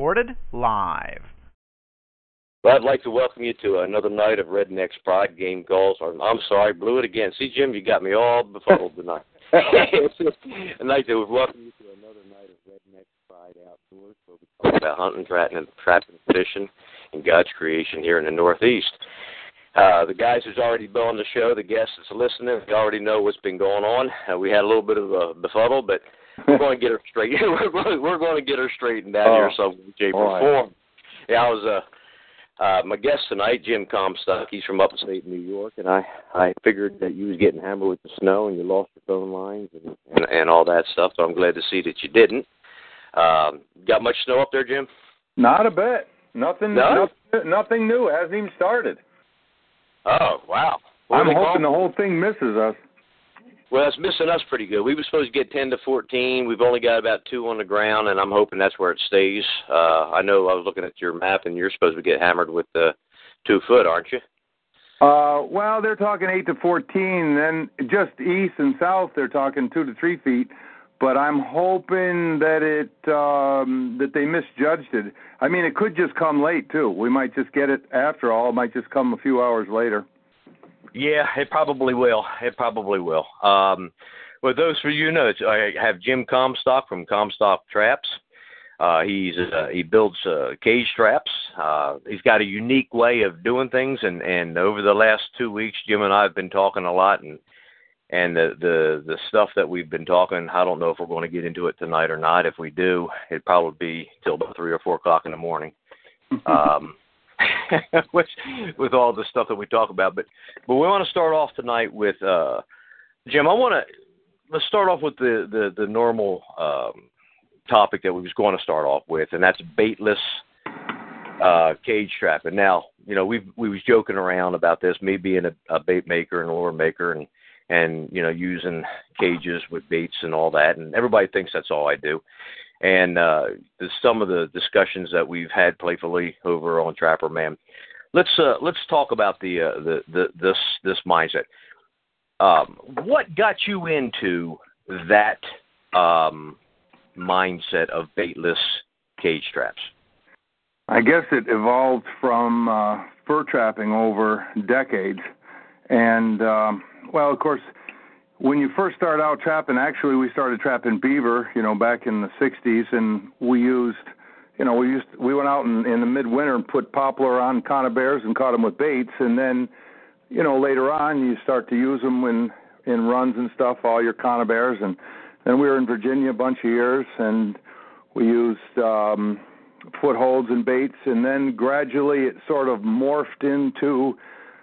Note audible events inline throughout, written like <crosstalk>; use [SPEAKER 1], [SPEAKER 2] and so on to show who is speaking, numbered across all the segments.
[SPEAKER 1] Recorded live.
[SPEAKER 2] Well, I'd like to welcome you to another night of Redneck's Pride Game Goals. I'm sorry, blew it again. See, Jim, you got me all befuddled tonight. I'd like to welcome you to another night of Redneck's Pride Outdoors, where we talk about hunting, trapping, and trapping, fishing, and God's creation here in the Northeast. Uh, the guys who's already been on the show, the guests that's listening, they already know what's been going on. Uh, we had a little bit of a befuddle, but we're <laughs> going to get her straight. <laughs> we're, going, to get her straightened out oh, here some shape or right. form. Yeah, I was uh, uh, my guest tonight, Jim Comstock. He's from upstate New York, and I I figured that you was getting hammered with the snow and you lost your phone lines and and, and all that stuff. So I'm glad to see that you didn't. Um, got much snow up there, Jim?
[SPEAKER 3] Not a bit. Nothing. No? Nothing, nothing new. It hasn't even started.
[SPEAKER 2] Oh wow!
[SPEAKER 3] I'm hoping the whole thing misses us.
[SPEAKER 2] Well, it's missing us pretty good. We were supposed to get 10 to 14. We've only got about two on the ground, and I'm hoping that's where it stays. Uh, I know I was looking at your map, and you're supposed to get hammered with the two foot, aren't you?
[SPEAKER 3] Uh, well, they're talking 8 to 14. Then just east and south, they're talking 2 to 3 feet. But I'm hoping that it um, that they misjudged it. I mean, it could just come late too. We might just get it after all. It might just come a few hours later.
[SPEAKER 2] Yeah, it probably will. It probably will. Um, well, those for you know, I have Jim Comstock from Comstock Traps. Uh, he's uh, he builds uh, cage traps. Uh, he's got a unique way of doing things, and and over the last two weeks, Jim and I have been talking a lot, and and the the the stuff that we've been talking. I don't know if we're going to get into it tonight or not. If we do, it'd probably be till about three or four o'clock in the morning. <laughs> um, <laughs> with with all the stuff that we talk about. But but we want to start off tonight with uh, Jim. I want to let's start off with the the, the normal um, topic that we was going to start off with, and that's baitless uh, cage trapping. Now you know we we was joking around about this, me being a, a bait maker and a lure maker, and and you know using cages with baits and all that, and everybody thinks that's all I do and uh, some of the discussions that we've had playfully over on Trapper Man. Let's uh, let's talk about the, uh, the the this this mindset. Um, what got you into that um, mindset of baitless cage traps?
[SPEAKER 3] I guess it evolved from uh, fur trapping over decades, and um, well, of course, when you first start out trapping, actually we started trapping beaver, you know, back in the '60s, and we used, you know, we used we went out in, in the midwinter and put poplar on conibears and caught them with baits, and then, you know, later on you start to use them when in runs and stuff, all your conibears, and then we were in Virginia a bunch of years, and we used um, footholds and baits, and then gradually it sort of morphed into,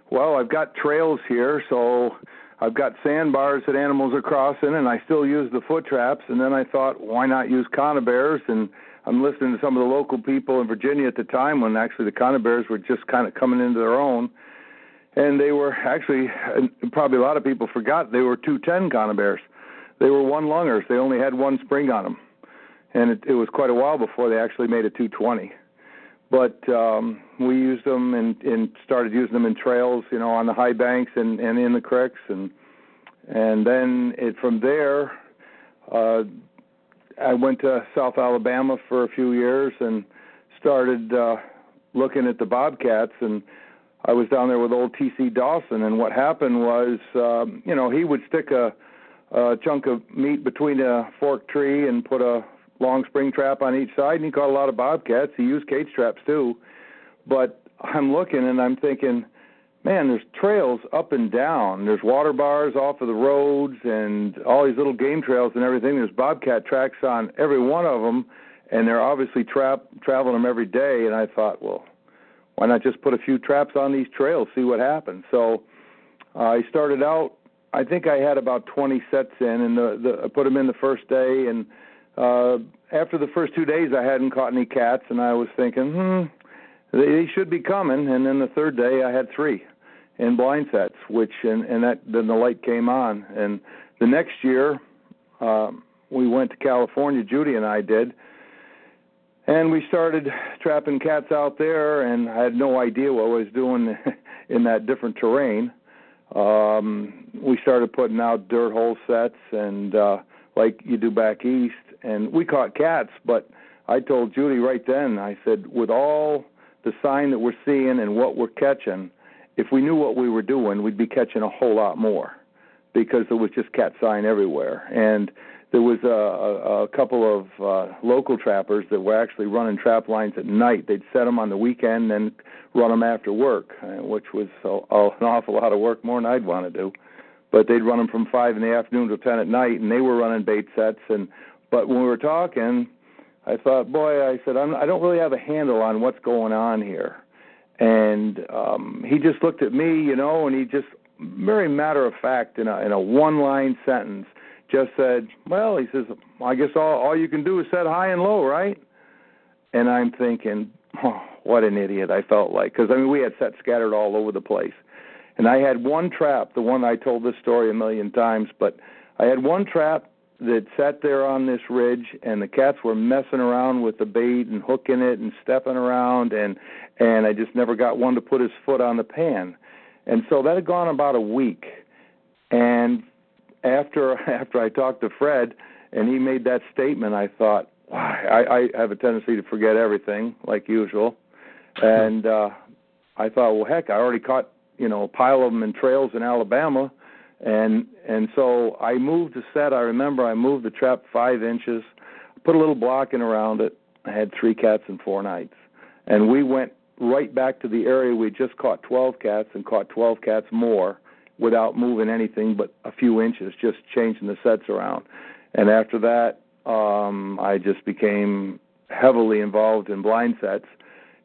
[SPEAKER 3] well, I've got trails here, so I've got sandbars that animals are crossing, and I still use the foot traps. And then I thought, why not use conibears? And I'm listening to some of the local people in Virginia at the time when actually the conibears were just kind of coming into their own. And they were actually, probably a lot of people forgot, they were 210 conibears. They were one lungers. They only had one spring on them. And it, it was quite a while before they actually made a 220 but um, we used them and, and started using them in trails, you know, on the high banks and, and in the creeks, and and then it from there, uh, I went to South Alabama for a few years and started uh, looking at the bobcats, and I was down there with old T.C. Dawson, and what happened was, um, you know, he would stick a, a chunk of meat between a forked tree and put a long spring trap on each side, and he caught a lot of bobcats. He used cage traps too. But I'm looking and I'm thinking, man, there's trails up and down. There's water bars off of the roads and all these little game trails and everything. There's bobcat tracks on every one of them, and they're obviously trap traveling them every day. And I thought, well, why not just put a few traps on these trails, see what happens? So uh, I started out I think I had about 20 sets in, and the, the I put them in the first day, and uh, after the first two days, I hadn't caught any cats, and I was thinking, hmm, they, should be coming. And then the third day, I had three in blind sets, which and and that then the light came on. And the next year, um, we went to California. Judy and I did, and we started trapping cats out there. And I had no idea what I was doing <laughs> in that different terrain. Um, we started putting out dirt hole sets and uh, like you do back east, and we caught cats. But I told Judy right then, I said, with all the sign that we're seeing and what we're catching, if we knew what we were doing, we'd be catching a whole lot more because there was just cat sign everywhere. And there was a, a, a couple of uh, local trappers that were actually running trap lines at night. They'd set them on the weekend and run them after work, uh, which was a, a, an awful lot of work, more than I'd want to do. But they'd run them from five in the afternoon to ten at night, and they were running bait sets. And but when we were talking, I thought, boy, I said, I'm, I don't really have a handle on what's going on here. And um, he just looked at me, you know, and he just very matter of fact in a in a one line sentence just said, "Well," he says, "I guess all all you can do is set high and low, right?" And I'm thinking, oh, what an idiot I felt like because I mean we had sets scattered all over the place, and I had one trap, the one I told this story a million times, but I had one trap that sat there on this ridge and the cats were messing around with the bait and hooking it and stepping around and and I just never got one to put his foot on the pan. And so that had gone about a week. And after <laughs> after I talked to Fred and he made that statement, I thought, wow, I, I have a tendency to forget everything like usual, <laughs> and uh, I thought, well, heck, I already caught you know a pile of them in trails in Alabama, and and so I moved the set. I remember I moved the trap five inches, put a little blocking around it. I had three cats in four nights, and we went right back to the area we just caught 12 cats and caught 12 cats more without moving anything but a few inches, just changing the sets around. And after that, um, I just became heavily involved in blind sets.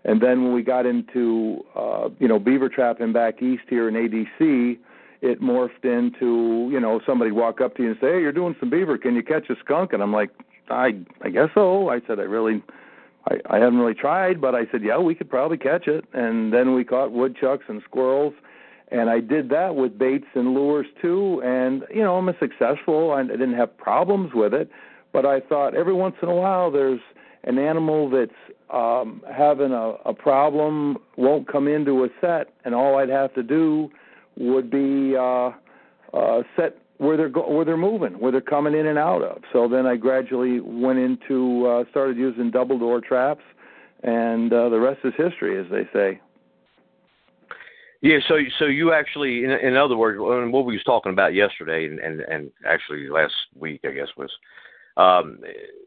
[SPEAKER 3] And then when we got into, uh, you know, beaver trapping back east here in ADC, it morphed into, you know, somebody walk up to you and say, "Hey, you're doing some beaver. Can you catch a skunk?" And I'm like, "I, I guess so." I said, "I really, I, I haven't really tried, but I said, yeah, we could probably catch it." And then we caught woodchucks and squirrels and I did that with baits and lures too. And you know, I'm a successful. I didn't have problems with it, but I thought every once in a while there's an animal that's um, having a, a problem, won't come into a set, and all I'd have to do would be uh, uh, set where they're go- where they're moving, where they're coming in and out of. So then I gradually went into uh, started using double door traps, and uh, the rest is history, as they say.
[SPEAKER 2] Yeah, so so you actually, in, in other words, what we was talking about yesterday, and, and and actually last week, I guess was um,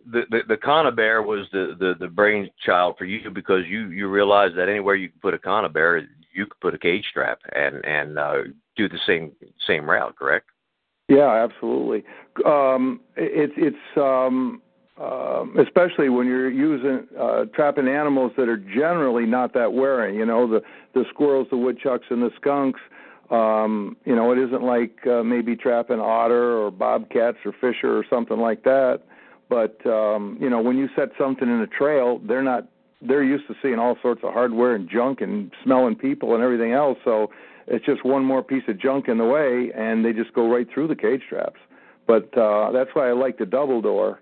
[SPEAKER 2] the, the the conibear was the the the brainchild for you because you you realized that anywhere you could put a conibear, you could put a cage strap and and uh, do the same same route, correct?
[SPEAKER 3] Yeah, absolutely. Um, it's it's um, um, especially when you're using uh, trapping animals that are generally not that wearing. You know, the the squirrels, the woodchucks, and the skunks. Um, you know, it isn't like uh, maybe trapping otter or bobcats or fisher or something like that. But um, you know, when you set something in a trail, they're not they're used to seeing all sorts of hardware and junk and smelling people and everything else. So it's just one more piece of junk in the way, and they just go right through the cage traps. But uh, that's why I like the double door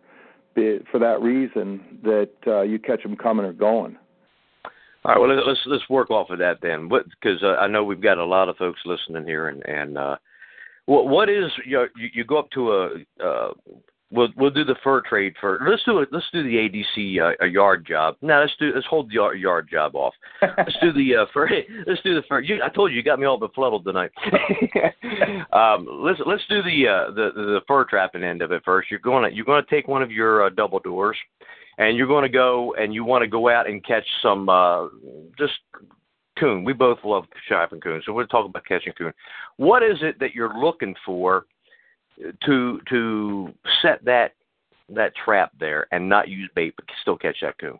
[SPEAKER 3] for that reason that uh, you catch them coming or going.
[SPEAKER 2] All right, well let's let's work off of that then, because uh, I know we've got a lot of folks listening here, and and uh, what what is you, know, you you go up to a uh, we'll we'll do the fur trade first. Let's do it. Let's do the ADC uh, a yard job. Now let's do let's hold the yard, yard job off. <laughs> let's do the uh, fur. <laughs> Let's do the fur. You, I told you you got me all befuddled tonight. <laughs> um, let's let's do the uh, the the fur trapping end of it first. You're going to you're going to take one of your uh, double doors, and you're going to go and you want to go out and catch some uh, just coon. We both love trapping coon, so we're talking about catching coon. What is it that you're looking for? To to set that that trap there and not use bait but still catch that coon?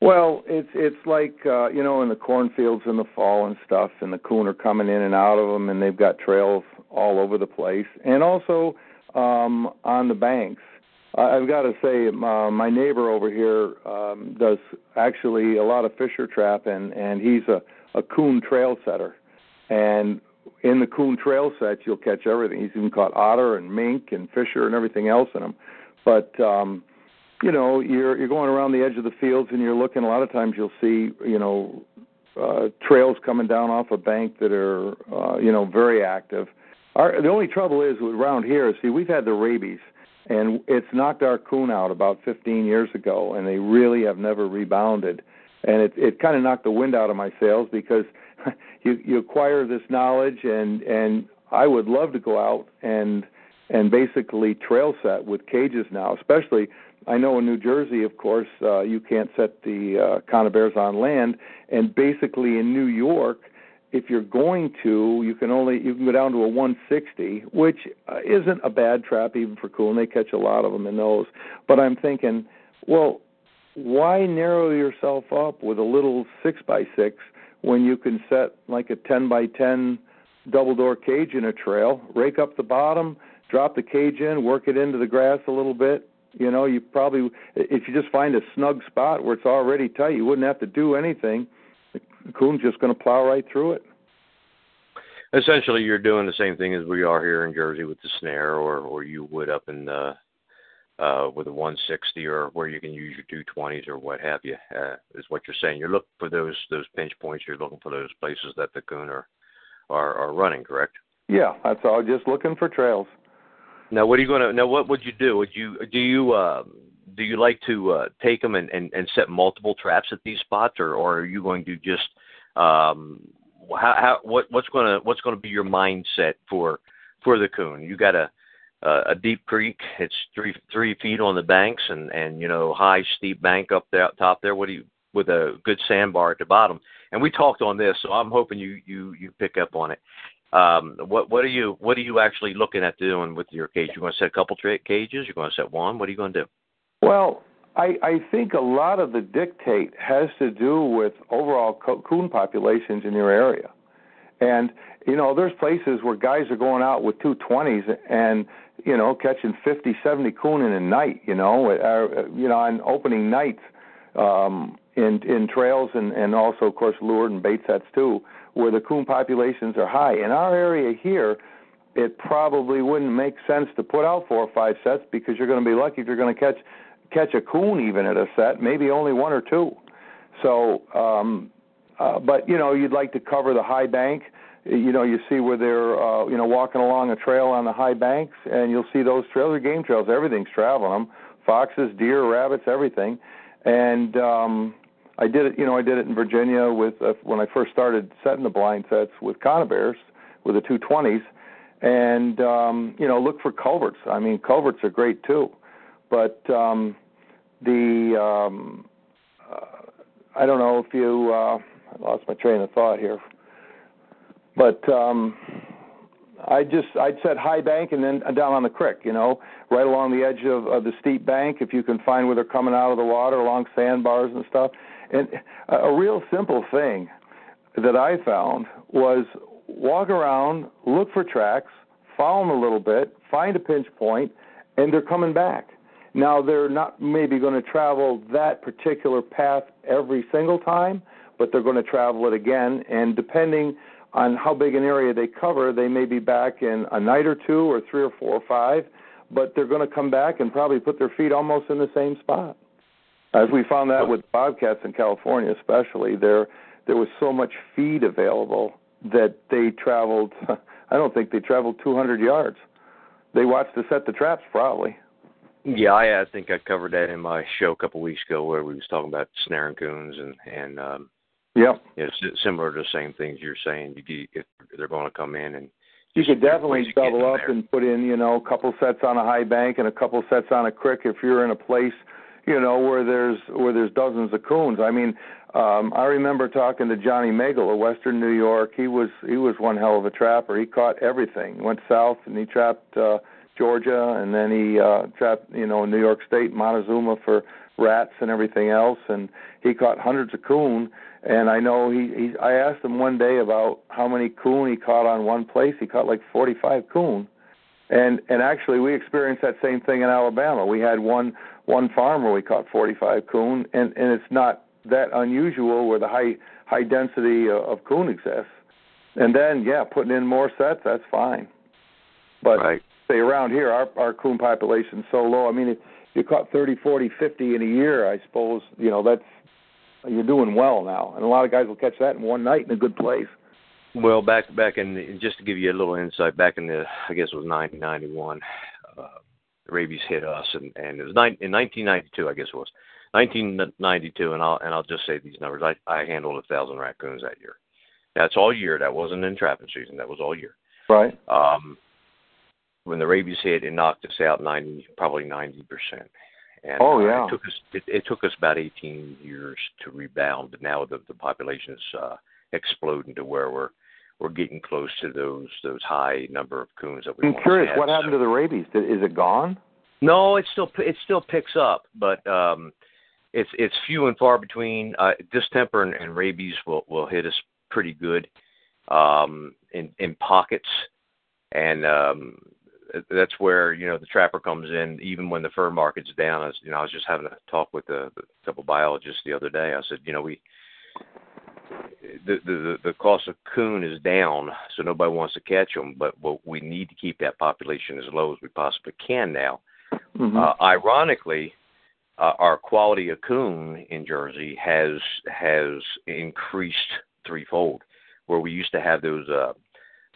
[SPEAKER 3] Well, it's it's like uh, you know in the cornfields in the fall and stuff, and the coon are coming in and out of them, and they've got trails all over the place, and also um, on the banks. I've got to say, uh, my neighbor over here um, does actually a lot of fisher trap, and and he's a a coon trail setter. And in the coon trail set, you'll catch everything. He's even caught otter and mink and fisher and everything else in them. But um, you know, you're you're going around the edge of the fields and you're looking. A lot of times, you'll see you know uh, trails coming down off a bank that are uh, you know very active. Our, the only trouble is around here. See, we've had the rabies, and it's knocked our coon out about 15 years ago, and they really have never rebounded. And it it kind of knocked the wind out of my sails because <laughs> you you acquire this knowledge, and and I would love to go out and and basically trail set with cages now, especially I know in New Jersey, of course, uh, you can't set the uh, conibears on land, and basically in New York, if you're going to, you can only you can go down to a 160, which uh, isn't a bad trap even for cool, and they catch a lot of them in those. But I'm thinking, well, why narrow yourself up with a little six by six when you can set like a 10 by 10 double door cage in a trail, rake up the bottom, drop the cage in, work it into the grass a little bit, you know, you probably if you just find a snug spot where it's already tight, you wouldn't have to do anything. The coon's just going to plow right through it.
[SPEAKER 2] Essentially, you're doing the same thing as we are here in Jersey with the snare, or or you would up in the uh, with a 160 or where you can use your 220s or what have you, uh, is what you're saying. You're looking for those those pinch points. You're looking for those places that the coon are are, are running, correct?
[SPEAKER 3] Yeah, that's all. Just looking for trails.
[SPEAKER 2] Now, what are you going to? Now, what would you do? Would you do you uh, do you like to uh, take them and, and, and set multiple traps at these spots, or, or are you going to just um, how, how what what's going to what's going to be your mindset for for the coon? You got a a deep creek. It's three three feet on the banks, and and you know high steep bank up there top there. What do you with a good sandbar at the bottom? And we talked on this, so I'm hoping you you you pick up on it. Um, what what are you what are you actually looking at doing with your cage? You're going to set a couple tra- cages. You're going to set one. What are you going to do?
[SPEAKER 3] Well, I, I think a lot of the dictate has to do with overall coon populations in your area. And you know, there's places where guys are going out with 220s and you know catching 50, 70 coon in a night. You know, uh, you know on opening nights um, in in trails and and also of course lured and bait sets too where the coon populations are high. In our area here, it probably wouldn't make sense to put out four or five sets because you're going to be lucky if you're going to catch catch a coon even at a set, maybe only one or two. So, um, uh, but you know, you'd like to cover the high bank. You know, you see where they're uh, you know walking along a trail on the high banks, and you'll see those trails are game trails. Everything's traveling them: foxes, deer, rabbits, everything. And um, I did it, you know, I did it in Virginia with uh, when I first started setting the blind sets with conibears with the 220s, and um, you know, look for culverts. I mean, culverts are great too, but um, the um, uh, I don't know if you uh, I lost my train of thought here, but um, I just I'd set high bank and then down on the creek, you know, right along the edge of, of the steep bank if you can find where they're coming out of the water along sandbars and stuff and a real simple thing that I found was walk around, look for tracks, follow them a little bit, find a pinch point, and they're coming back. Now, they're not maybe going to travel that particular path every single time, but they're going to travel it again. And depending on how big an area they cover, they may be back in a night or two, or three or four or five, but they're going to come back and probably put their feet almost in the same spot. As we found that with bobcats in California, especially, there there was so much feed available that they traveled. <laughs> I don't think they traveled 200 yards. They watched to set the traps, probably.
[SPEAKER 2] Yeah, I, I think I covered that in my show a couple of weeks ago, where we was talking about snaring coons and and um,
[SPEAKER 3] yeah,
[SPEAKER 2] it's similar to the same things you're saying. You, if they're going to come in and
[SPEAKER 3] you could definitely double up and put in, you know, a couple sets on a high bank and a couple sets on a creek if you're in a place you know, where there's where there's dozens of coons. I mean, um, I remember talking to Johnny Megal of Western New York. He was he was one hell of a trapper. He caught everything. Went south and he trapped uh, Georgia, and then he uh, trapped you know New York State, Montezuma for rats and everything else. And he caught hundreds of coon. And I know he, he I asked him one day about how many coon he caught on one place. He caught like 45 coon. And and actually we experienced that same thing in Alabama. We had one one farm where we caught 45 coon and and it's not that unusual where the high high density uh, of coon exists. And then yeah, putting in more sets, that's fine. But
[SPEAKER 2] right.
[SPEAKER 3] say around here our our coon population's so low. I mean if you caught 30, 40, 50 in a year, I suppose, you know, that's you're doing well now, and a lot of guys will catch that in one night in a good place.
[SPEAKER 2] Well, back back in just to give you a little insight, back in the I guess it was 1991, uh, rabies hit us, and and it was nine, in 1992, I guess it was 1992, and I'll and I'll just say these numbers. I I handled a thousand raccoons that year. That's all year. That wasn't in trapping season. That was all year.
[SPEAKER 3] Right.
[SPEAKER 2] Um, when the rabies hit, it knocked us out 90, probably 90 percent. And
[SPEAKER 3] oh yeah.
[SPEAKER 2] Uh, it took us it, it took us about 18 years to rebound. But now the the population is uh, exploding to where we're we're getting close to those those high number of coons that we. Have.
[SPEAKER 3] I'm curious,
[SPEAKER 2] had.
[SPEAKER 3] what happened to the rabies? Is it gone?
[SPEAKER 2] No, it still it still picks up, but um, it's it's few and far between. Uh, distemper and, and rabies will will hit us pretty good um, in in pockets, and um, that's where you know the trapper comes in. Even when the fur market's down, as you know, I was just having a talk with a, a couple biologists the other day. I said, you know, we the the the cost of coon is down, so nobody wants to catch them. But what we need to keep that population as low as we possibly can now.
[SPEAKER 3] Mm-hmm.
[SPEAKER 2] Uh, ironically, uh, our quality of coon in Jersey has has increased threefold. Where we used to have those, uh,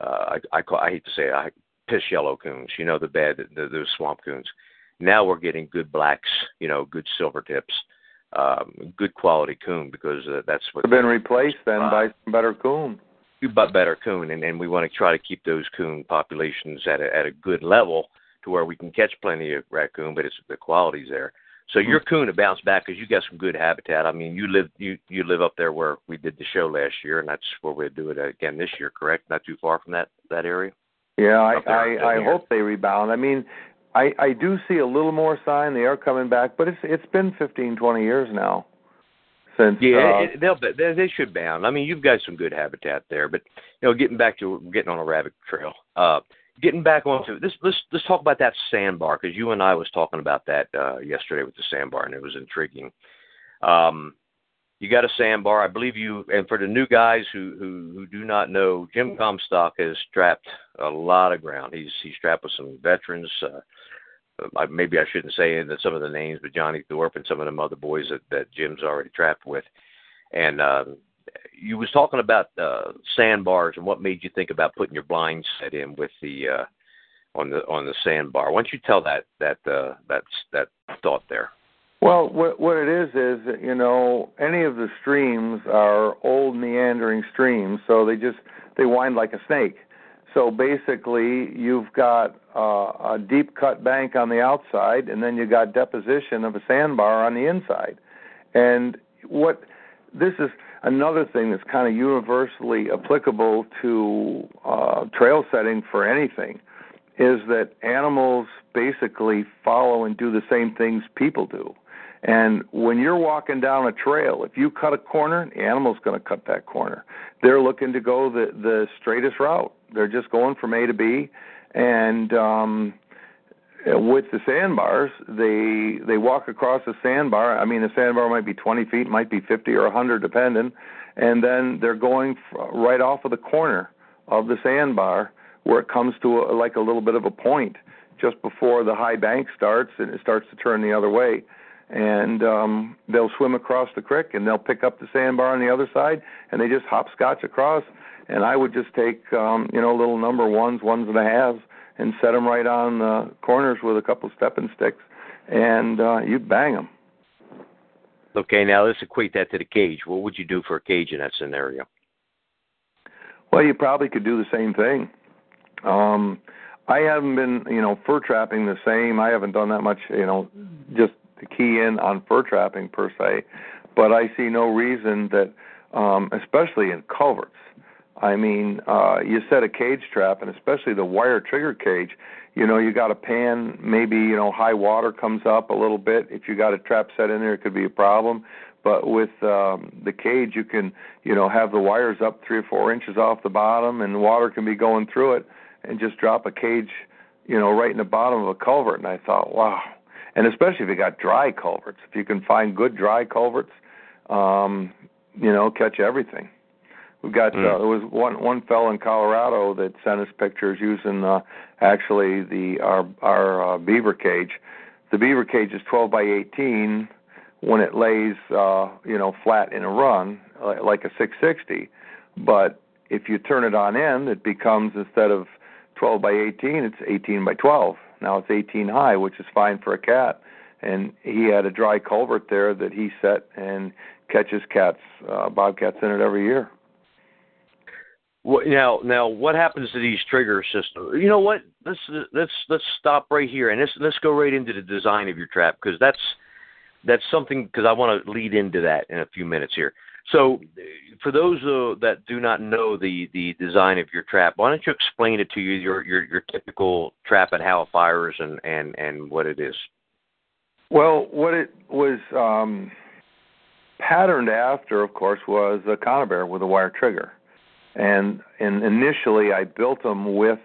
[SPEAKER 2] uh, I, I call I hate to say it, I piss yellow coons, you know, the bad, the, those swamp coons. Now we're getting good blacks, you know, good silver tips, um, good quality coon because uh, that's what.
[SPEAKER 3] They've been replaced then uh, by some better coon.
[SPEAKER 2] You but better coon, and, and we want to try to keep those coon populations at a, at a good level to where we can catch plenty of raccoon, but it's the quality's there. So your hmm. coon to bounce back because you got some good habitat. I mean, you live you you live up there where we did the show last year, and that's where we'll do it again this year. Correct? Not too far from that that area.
[SPEAKER 3] Yeah, I I, I hope they rebound. I mean, I I do see a little more sign they are coming back, but it's it's been fifteen twenty years now since.
[SPEAKER 2] Yeah,
[SPEAKER 3] uh,
[SPEAKER 2] they'll they, they should bound. I mean, you've got some good habitat there, but you know, getting back to getting on a rabbit trail. Uh, getting back onto this, let's let's talk about that sandbar because you and I was talking about that uh, yesterday with the sandbar, and it was intriguing. Um, you got a sandbar. I believe you. And for the new guys who who, who do not know, Jim Comstock has strapped a lot of ground. He's he's strapped with some veterans. Uh, uh, maybe I shouldn't say that some of the names, but Johnny Thorpe and some of them other boys that that Jim's already trapped with. And uh, you was talking about uh, sandbars and what made you think about putting your blind set in with the uh, on the on the sandbar. Why don't you tell that that uh, that's that thought there?
[SPEAKER 3] Well, what what it is is you know any of the streams are old meandering streams, so they just they wind like a snake. So basically, you've got uh, a deep cut bank on the outside, and then you've got deposition of a sandbar on the inside. And what this is another thing that's kind of universally applicable to uh, trail setting for anything is that animals basically follow and do the same things people do. And when you're walking down a trail, if you cut a corner, the animal's going to cut that corner. They're looking to go the the straightest route. They're just going from A to B, and um, with the sandbars, they they walk across the sandbar. I mean, the sandbar might be 20 feet, might be 50 or 100, depending, and then they're going right off of the corner of the sandbar where it comes to a, like a little bit of a point just before the high bank starts, and it starts to turn the other way and um, they'll swim across the creek and they'll pick up the sandbar on the other side and they just hopscotch across. And I would just take um, you know little number ones, ones and a halves, and set them right on the corners with a couple stepping sticks, and uh, you'd bang them.
[SPEAKER 2] Okay, now let's equate that to the cage. What would you do for a cage in that scenario?
[SPEAKER 3] Well, you probably could do the same thing. Um, I haven't been, you know, fur trapping the same. I haven't done that much, you know, just to key in on fur trapping per se, but I see no reason that, um, especially in culverts. I mean, uh, you set a cage trap, and especially the wire trigger cage. You know, you got a pan. Maybe you know high water comes up a little bit. If you got a trap set in there, it could be a problem. But with um, the cage, you can, you know, have the wires up three or four inches off the bottom, and water can be going through it, and just drop a cage, you know, right in the bottom of a culvert. And I thought, wow. And especially if you got dry culverts, if you can find good dry culverts, um, you know, catch everything. We've got mm. uh, there was one one fellow in Colorado that sent us pictures using uh, actually the our our uh, beaver cage. The beaver cage is 12 by 18 when it lays uh, you know flat in a run like a 660, but if you turn it on end, it becomes instead of 12 by 18, it's 18 by 12. Now it's 18 high, which is fine for a cat. And he had a dry culvert there that he set and catches cats, uh, bobcats in it every year.
[SPEAKER 2] Now, now, what happens to these trigger systems? You know what? Let's let's let's stop right here and let's let's go right into the design of your trap because that's that's something because I want to lead into that in a few minutes here. So, for those uh, that do not know the the design of your trap, why don't you explain it to you your your, your typical trap and how it fires and and and what it is?
[SPEAKER 3] Well, what it was um, patterned after, of course, was a conibear with a wire trigger and and initially I built them with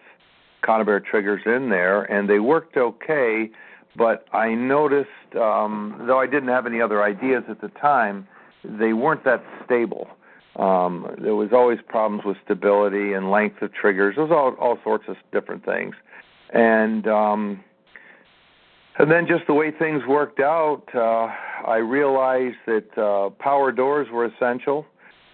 [SPEAKER 3] conibear triggers in there, and they worked okay. But I noticed, um, though I didn't have any other ideas at the time, they weren't that stable. Um, there was always problems with stability and length of triggers. There was all all sorts of different things, and um, and then just the way things worked out, uh, I realized that uh, power doors were essential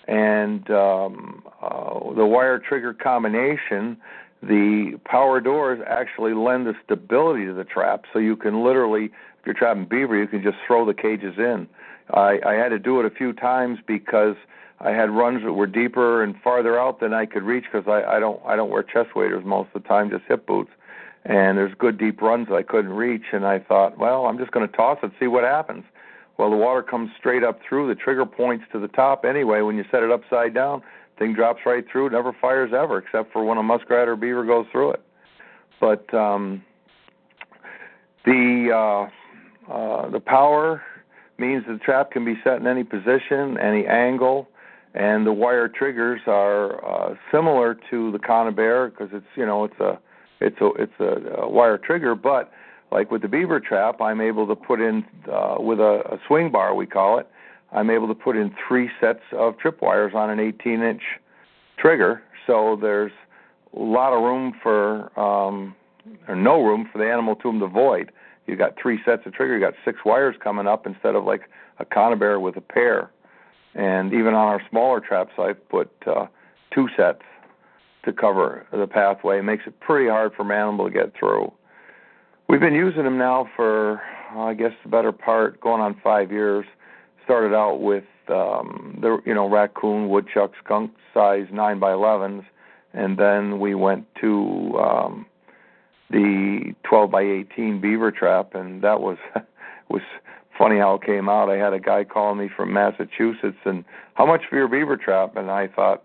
[SPEAKER 3] and um, uh, the wire trigger combination, the power doors actually lend the stability to the trap, so you can literally, if you're trapping beaver, you can just throw the cages in. I, I had to do it a few times because I had runs that were deeper and farther out than I could reach because I, I don't I don't wear chest waders most of the time, just hip boots. And there's good deep runs I couldn't reach, and I thought, well, I'm just going to toss it, see what happens. Well, the water comes straight up through. The trigger points to the top anyway. When you set it upside down, thing drops right through. Never fires ever, except for when a muskrat or beaver goes through it. But um, the uh, uh, the power means the trap can be set in any position, any angle, and the wire triggers are uh, similar to the conibear because it's you know it's a it's a it's a, a wire trigger, but like with the beaver trap, I'm able to put in uh, with a, a swing bar, we call it. I'm able to put in three sets of tripwires on an 18-inch trigger, so there's a lot of room for, um, or no room for the animal to avoid. You got three sets of trigger. You got six wires coming up instead of like a conibear with a pair. And even on our smaller traps, I've put uh, two sets to cover the pathway. It makes it pretty hard for an animal to get through. We've been using them now for, I guess, the better part, going on five years. Started out with um, the, you know, raccoon, woodchuck, skunk size nine by 11s, and then we went to um, the 12 by 18 beaver trap, and that was <laughs> was funny how it came out. I had a guy call me from Massachusetts, and how much for your beaver trap? And I thought,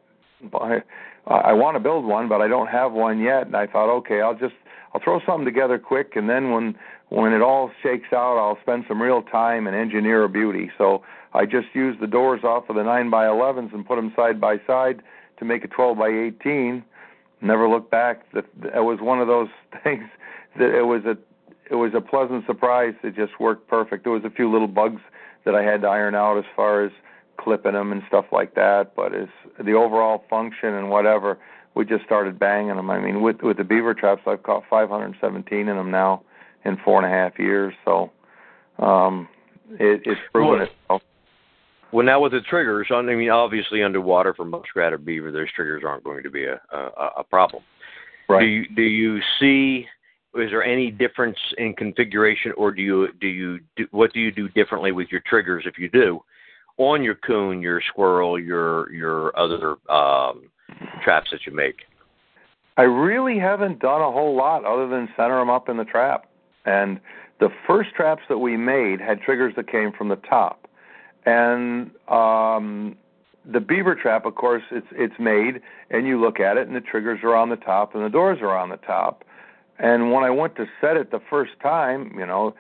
[SPEAKER 3] I, I want to build one, but I don't have one yet. And I thought, okay, I'll just I'll throw something together quick, and then when when it all shakes out, I'll spend some real time and engineer a beauty. So I just used the doors off of the 9 by 11s and put them side by side to make a 12 by 18. Never looked back. That it was one of those <laughs> things that it was a it was a pleasant surprise. It just worked perfect. There was a few little bugs that I had to iron out as far as clipping them and stuff like that, but as the overall function and whatever, we just started banging them. I mean, with with the beaver traps, I've caught 517 in them now in four and a half years. So um, it, it's proven itself.
[SPEAKER 2] Well, now with the triggers, I mean, obviously underwater for muskrat or beaver, those triggers aren't going to be a a, a problem.
[SPEAKER 3] Right.
[SPEAKER 2] Do you do you see? Is there any difference in configuration, or do you do you do, what do you do differently with your triggers if you do on your coon, your squirrel, your your other um, traps that you make?
[SPEAKER 3] I really haven't done a whole lot other than center them up in the trap. And the first traps that we made had triggers that came from the top. And um, the beaver trap, of course, it's it's made, and you look at it, and the triggers are on the top, and the doors are on the top. And when I went to set it the first time, you know,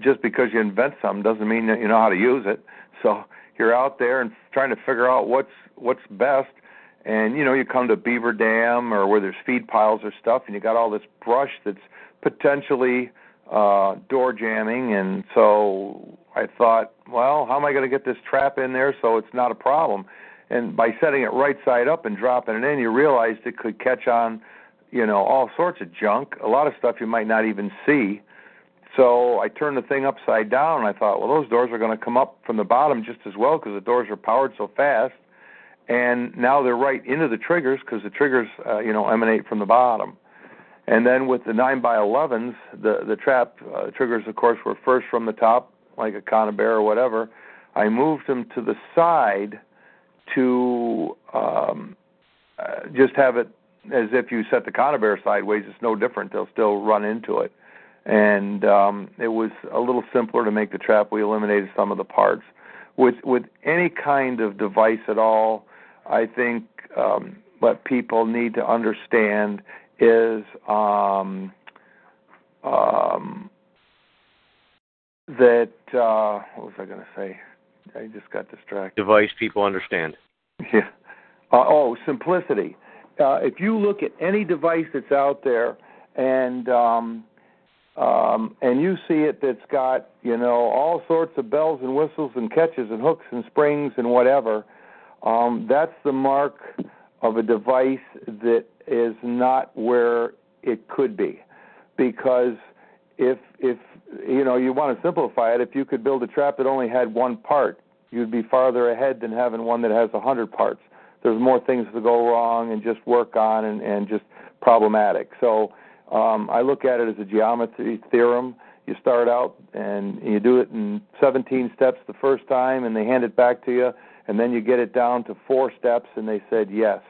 [SPEAKER 3] just because you invent something doesn't mean that you know how to use it. So you're out there and trying to figure out what's what's best. And you know, you come to beaver dam or where there's feed piles or stuff, and you got all this brush that's potentially uh, door jamming. And so I thought, well, how am I going to get this trap in there so it's not a problem? And by setting it right side up and dropping it in, you realized it could catch on, you know, all sorts of junk, a lot of stuff you might not even see. So I turned the thing upside down, and I thought, well, those doors are going to come up from the bottom just as well because the doors are powered so fast. And now they're right into the triggers because the triggers, uh, you know, emanate from the bottom. And then with the 9 by 11s, the the trap uh, triggers, of course, were first from the top, like a conibear or whatever. I moved them to the side to um, uh, just have it as if you set the conibear sideways. It's no different; they'll still run into it. And um, it was a little simpler to make the trap. We eliminated some of the parts. With with any kind of device at all, I think um, what people need to understand is um, um, that uh, what was I going to say? I just got distracted.
[SPEAKER 2] Device people understand. <laughs>
[SPEAKER 3] Yeah. Uh, oh, simplicity. Uh, if you look at any device that's out there, and um, um, and you see it that's got you know all sorts of bells and whistles and catches and hooks and springs and whatever, um, that's the mark of a device that is not where it could be, because if if you know you want to simplify it, if you could build a trap that only had one part, you'd be farther ahead than having one that has a hundred parts. There's more things to go wrong and just work on and, and just problematic. So um, I look at it as a geometry theorem. You start out and you do it in 17 steps the first time, and they hand it back to you, and then you get it down to four steps, and they said yes,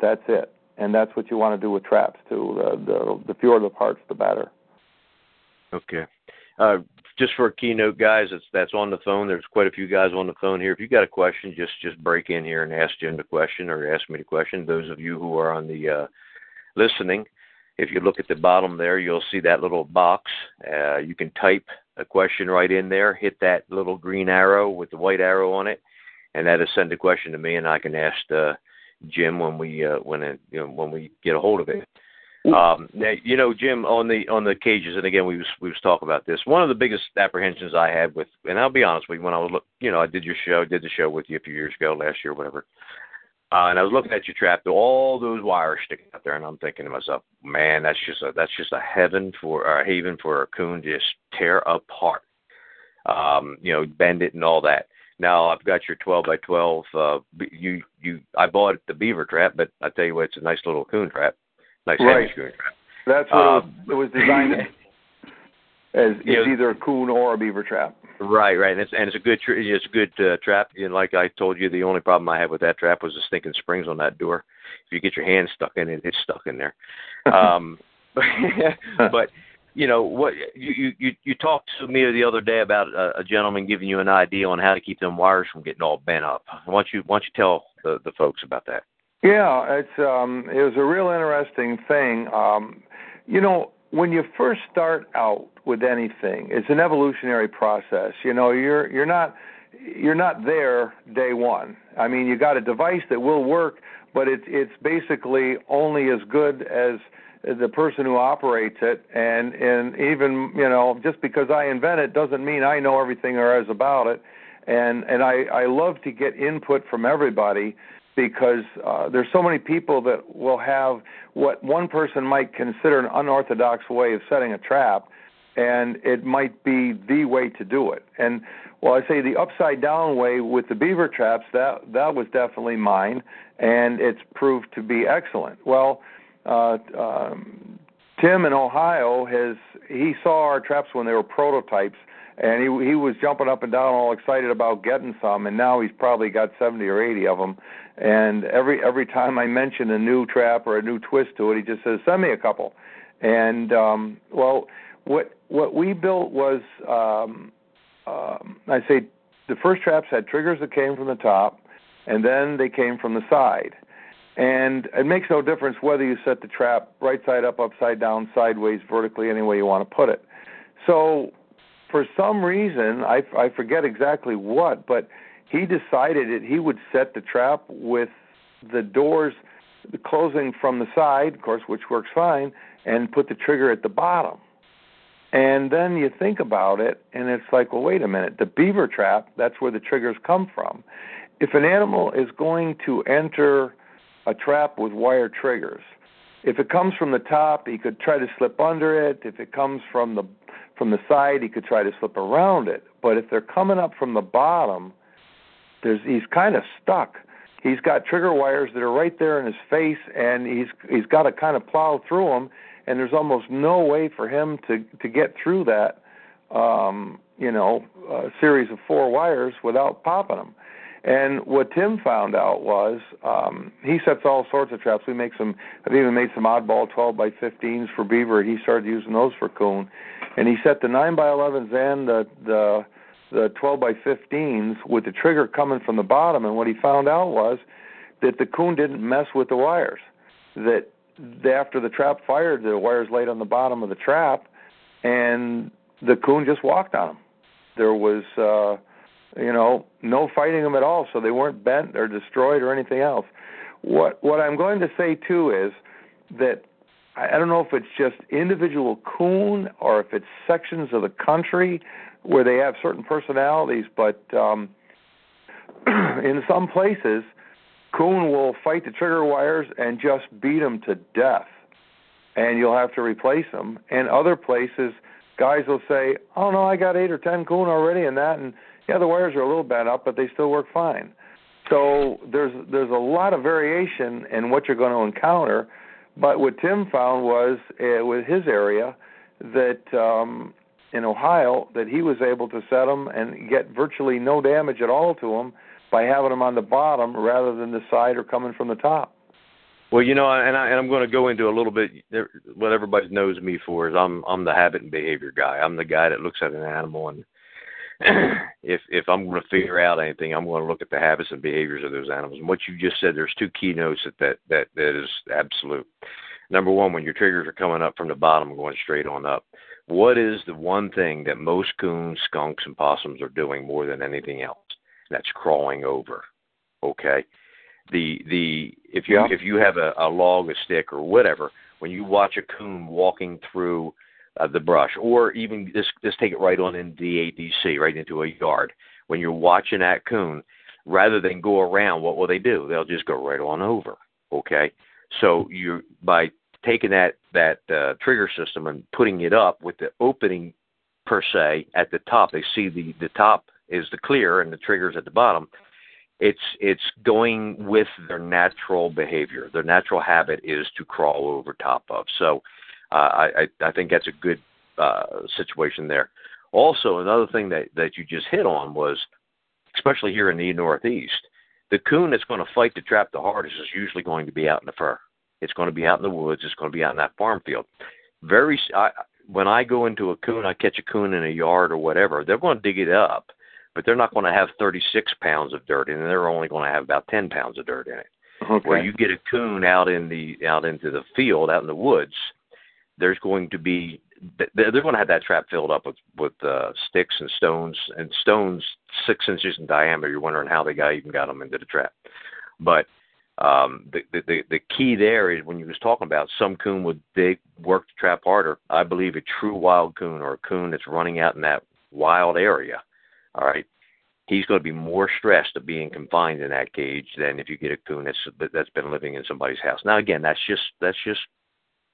[SPEAKER 3] that's it, and that's what you want to do with traps too. The the, the fewer the parts, the better.
[SPEAKER 2] Okay. Uh, just for a keynote, guys, that's that's on the phone. There's quite a few guys on the phone here. If you got a question, just just break in here and ask Jim the question or ask me the question. Those of you who are on the uh, listening, if you look at the bottom there, you'll see that little box. Uh, you can type a question right in there. Hit that little green arrow with the white arrow on it, and that'll send a question to me, and I can ask uh, Jim when we uh, when it, you know, when we get a hold of it. Um, now, you know, Jim, on the on the cages, and again, we was we was talking about this. One of the biggest apprehensions I had with, and I'll be honest with you, when I was look, you know, I did your show, did the show with you a few years ago, last year, whatever. Uh, and I was looking at your trap, all those wires sticking out there, and I'm thinking to myself, man, that's just a that's just a heaven for a haven for a coon to just tear apart. Um, you know, bend it and all that. Now I've got your 12 by 12. Uh, you you I bought the beaver trap, but I tell you what, it's a nice little coon trap. Nice
[SPEAKER 3] right. That's what uh, it, was, it was designed <laughs> as, as know, either a coon or a beaver trap.
[SPEAKER 2] Right, right, and it's and it's a good tra- it's a good uh, trap. And like I told you, the only problem I had with that trap was the stinking springs on that door. If you get your hand stuck in it, it's stuck in there. <laughs> Um, <laughs> but you know what you you you talked to me the other day about a, a gentleman giving you an idea on how to keep them wires from getting all bent up. Why don't you why don't you tell the the folks about that?
[SPEAKER 3] Yeah, it's um it was a real interesting thing. Um you know, when you first start out with anything, it's an evolutionary process. You know, you're you're not you're not there day one. I mean, you got a device that will work, but it's it's basically only as good as the person who operates it and and even you know just because I invent it doesn't mean I know everything there is about it and and I I love to get input from everybody because uh, there's so many people that will have what one person might consider an unorthodox way of setting a trap and it might be the way to do it and well I say the upside down way with the beaver traps that that was definitely mine and it's proved to be excellent well uh, um, Tim in Ohio has he saw our traps when they were prototypes, and he he was jumping up and down, all excited about getting some, and now he's probably got 70 or 80 of them. And every every time I mention a new trap or a new twist to it, he just says, "Send me a couple." And um, well, what what we built was um, um, I say the first traps had triggers that came from the top, and then they came from the side. And it makes no difference whether you set the trap right side up, upside down, sideways, vertically, any way you want to put it. So, for some reason, I, I forget exactly what, but he decided that he would set the trap with the doors closing from the side, of course, which works fine, and put the trigger at the bottom. And then you think about it, and it's like, well, wait a minute. The beaver trap, that's where the triggers come from. If an animal is going to enter a trap with wire triggers, if it comes from the top, he could try to slip under it. If it comes from the from the side, he could try to slip around it. But if they're coming up from the bottom, there's he's kind of stuck. He's got trigger wires that are right there in his face, and he's he's got to kind of plow through them and there's almost no way for him to to get through that um, you know uh, series of four wires without popping them. And what Tim found out was um, he sets all sorts of traps. We make some. I've even made some oddball 12 by 15s for beaver. He started using those for coon, and he set the 9 by 11s and the the the 12 by 15s with the trigger coming from the bottom. And what he found out was that the coon didn't mess with the wires. That after the trap fired, the wires laid on the bottom of the trap, and the coon just walked on them. There was, uh, you know, no fighting them at all, so they weren't bent or destroyed or anything else. What what I'm going to say too is that I don't know if it's just individual coon or if it's sections of the country where they have certain personalities, but um, <clears throat> in some places Coon will fight the trigger wires and just beat them to death, and you'll have to replace them. And other places, guys will say, "Oh no, I got eight or ten coon already," and that, and yeah, the wires are a little bent up, but they still work fine. So there's there's a lot of variation in what you're going to encounter. But what Tim found was uh, with his area that um, in Ohio that he was able to set them and get virtually no damage at all to them by having them on the bottom rather than the side or coming from the top.
[SPEAKER 2] Well, you know, and, I, and I'm going to go into a little bit what everybody knows me for is I'm I'm the habit and behavior guy. I'm the guy that looks at an animal and <clears throat> if if I'm going to figure out anything, I'm going to look at the habits and behaviors of those animals. And what you just said, there's two keynotes that that that, that is absolute. Number one, when your triggers are coming up from the bottom, going straight on up. What is the one thing that most coons, skunks, and possums are doing more than anything else? that's crawling over. Okay, the the if you yeah. if you have a, a log, a stick, or whatever, when you watch a coon walking through uh, the brush, or even just just take it right on into the ADC, right into a yard. When you're watching that coon, rather than go around, what will they do? They'll just go right on over. Okay, so you by taking that that uh, trigger system and putting it up with the opening per se at the top, they see the the top is the clear and the triggers at the bottom it's it's going with their natural behavior their natural habit is to crawl over top of so uh, i i think that's a good uh situation there also another thing that that you just hit on was especially here in the northeast the coon that's going to fight the trap the hardest is usually going to be out in the fur it's going to be out in the woods it's going to be out in that farm field very I, when i go into a coon i catch a coon in a yard or whatever they're going to dig it up but they're not going to have 36 pounds of dirt in it. They're only going to have about 10 pounds of dirt in it.
[SPEAKER 3] Okay.
[SPEAKER 2] Where you get a coon out in the out into the field, out in the woods, there's going to be they're going to have that trap filled up with with uh, sticks and stones and stones six inches in diameter. You're wondering how they got even got them into the trap, but um, the, the the key there is when you was talking about some coon would dig work the trap harder. I believe a true wild coon or a coon that's running out in that wild area all right, he's going to be more stressed of being confined in that cage than if you get a coon that's that's been living in somebody's house. Now, again, that's just that's just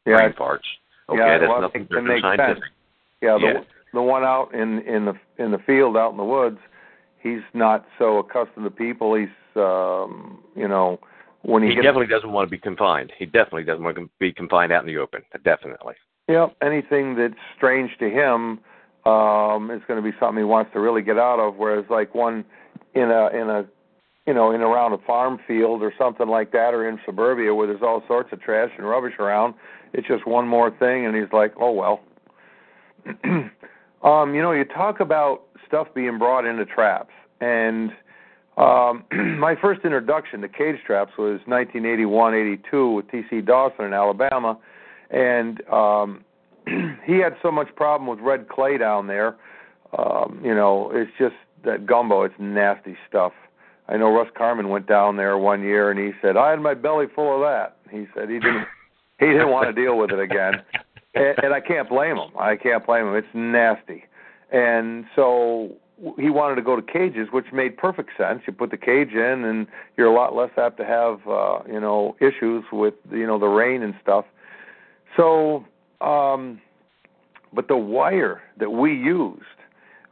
[SPEAKER 3] yeah.
[SPEAKER 2] brain farts. Okay,
[SPEAKER 3] yeah,
[SPEAKER 2] that's
[SPEAKER 3] well,
[SPEAKER 2] nothing
[SPEAKER 3] that makes
[SPEAKER 2] scientific.
[SPEAKER 3] Sense. Yeah, the
[SPEAKER 2] yeah.
[SPEAKER 3] the one out in in the in the field out in the woods, he's not so accustomed to people. He's um, you know when he,
[SPEAKER 2] he
[SPEAKER 3] gets,
[SPEAKER 2] definitely doesn't want to be confined. He definitely doesn't want to be confined out in the open. Definitely.
[SPEAKER 3] Yeah, anything that's strange to him um, is going to be something he wants to really get out of. Whereas like one in a in a you know in around a farm field or something like that, or in suburbia where there's all sorts of trash and rubbish around, it's just one more thing, and he's like, oh well. <clears throat> um, you know, you talk about stuff being brought into traps, and um, <clears throat> my first introduction to cage traps was 1981-82 with T.C. Dawson in Alabama, and um, <clears throat> he had so much problem with red clay down there. Um, you know, it's just that gumbo. It's nasty stuff. I know Russ Carman went down there one year and he said I had my belly full of that. He said he didn't he didn't want to deal with it again, <laughs> and, and I can't blame him. I can't blame him. It's nasty, and so he wanted to go to cages, which made perfect sense. You put the cage in, and you're a lot less apt to have uh, you know issues with you know the rain and stuff. So, um, but the wire that we used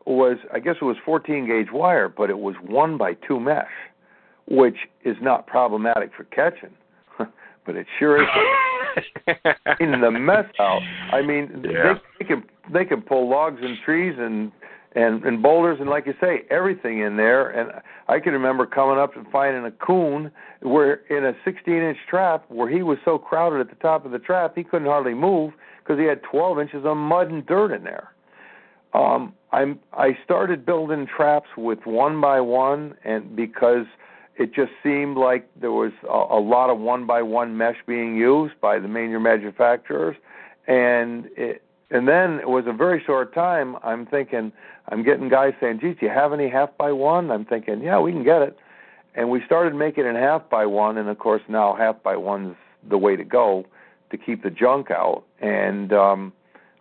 [SPEAKER 3] was, I guess it was 14 gauge wire, but it was one by two mesh, which is not problematic for catching, <laughs> but it sure is <laughs> in the mess out. I mean,
[SPEAKER 2] yeah.
[SPEAKER 3] they, they can they can pull logs and trees and and and boulders and like you say everything in there and i can remember coming up and finding a coon where in a 16 inch trap where he was so crowded at the top of the trap he couldn't hardly move because he had 12 inches of mud and dirt in there um i'm i started building traps with one by one and because it just seemed like there was a, a lot of one by one mesh being used by the major manufacturers and it and then it was a very short time. I'm thinking, I'm getting guys saying, "Geez, do you have any half by one?" I'm thinking, "Yeah, we can get it." And we started making it in half by one, and of course now half by one's the way to go to keep the junk out. And um,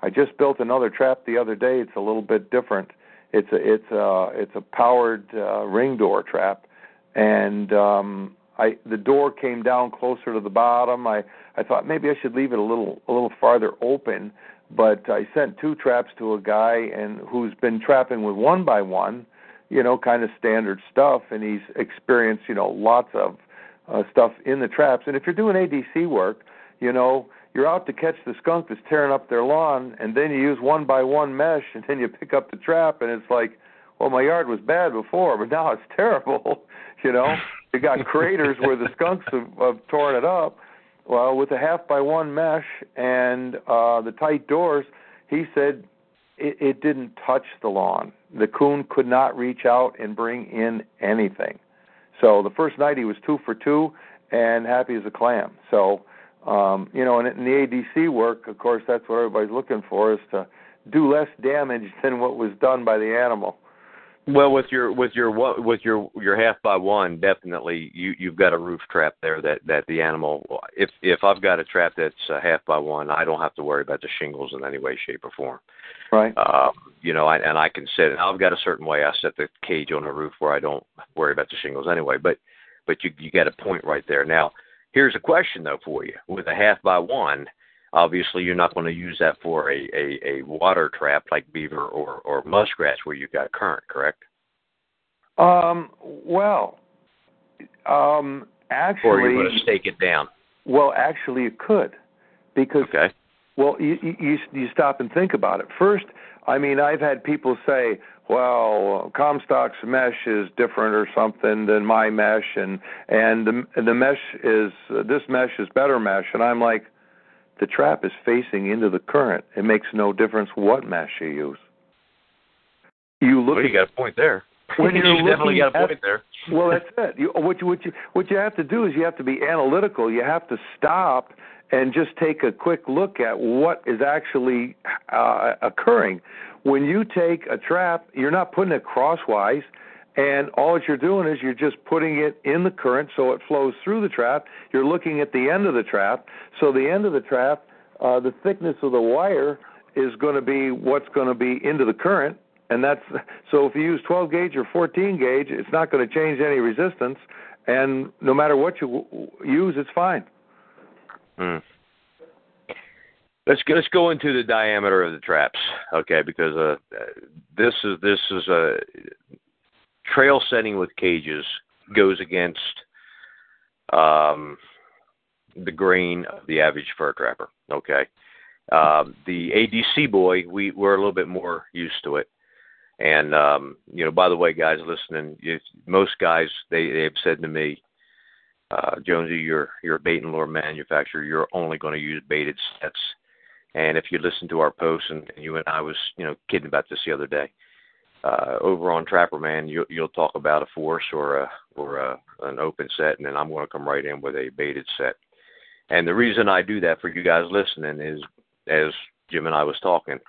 [SPEAKER 3] I just built another trap the other day. It's a little bit different. It's a it's a it's a powered uh, ring door trap, and um, I the door came down closer to the bottom. I I thought maybe I should leave it a little a little farther open but I sent two traps to a guy and who's been trapping with one by one, you know, kind of standard stuff, and he's experienced, you know, lots of uh, stuff in the traps. And if you're doing ADC work, you know, you're out to catch the skunk that's tearing up their lawn, and then you use one by one mesh, and then you pick up the trap, and it's like, well, my yard was bad before, but now it's <laughs> terrible. you know, you got craters where the skunks have, have torn it up well, with a half by one mesh and uh, the tight doors, he said it, it didn't touch the lawn. The coon could not reach out and bring in anything. So the first night he was two for two and happy as a clam. So, um, you know, and in the ADC work, of course, that's what everybody's looking for is to do less damage <laughs> than what was done by the animal.
[SPEAKER 2] Well, with your with your with your your half by one, definitely you you've got a roof trap there that that the animal. If if I've got a trap that's a half by one, I don't have to worry about the shingles in any way, shape, or form.
[SPEAKER 3] Right.
[SPEAKER 2] Um, you know, I, and I can set. I've got a certain way I set the cage on the roof where I don't worry about the shingles anyway. But but you you got a point right there. Now, here's a question though for you. With a half by one, obviously you're not going to use that for a, a, a water trap like beaver or, or muskrats where you've got current, correct?
[SPEAKER 3] Um, well, um, actually,
[SPEAKER 2] or you're going to stake it down.
[SPEAKER 3] Well, actually, it could, because
[SPEAKER 2] okay.
[SPEAKER 3] Well, you, you you stop and think about it. First, I mean, I've had people say, "Well, Comstock's mesh is different or something than my mesh, and and the the mesh is uh, this mesh is better mesh," and I'm like, the trap is facing into the current. It makes no difference what mesh you use. You look.
[SPEAKER 2] Well, you got a point there. <laughs>
[SPEAKER 3] When <laughs> you're
[SPEAKER 2] you definitely got a point there. <laughs>
[SPEAKER 3] Well, that's it. You, what you what you what you have to do is you have to be analytical. You have to stop and just take a quick look at what is actually uh, occurring. When you take a trap, you're not putting it crosswise and all that you're doing is you're just putting it in the current so it flows through the trap. You're looking at the end of the trap. So the end of the trap, uh, the thickness of the wire is going to be what's going to be into the current, and that's <laughs> so if you use 12 gauge or 14 gauge, it's not going to change any resistance, and no matter what you use, it's fine.
[SPEAKER 2] Hmm. Let's go, let's go into the diameter of the traps, okay? Because uh, this is this is a trail setting with cages goes against um, the grain of the average fur trapper. Okay, um, the ADC boy, we we're a little bit more used to it. And um, you know, by the way, guys listening, most guys they they have said to me, uh, Jonesy, you're you're a bait and lure manufacturer. You're only going to use baited sets. And if you listen to our posts, and, you and I was you know kidding about this the other day, uh, over on Trapper Man, you, you'll talk about a force or a or a, an open set, and then I'm going to come right in with a baited set. And the reason I do that for you guys listening is, as Jim and I was talking,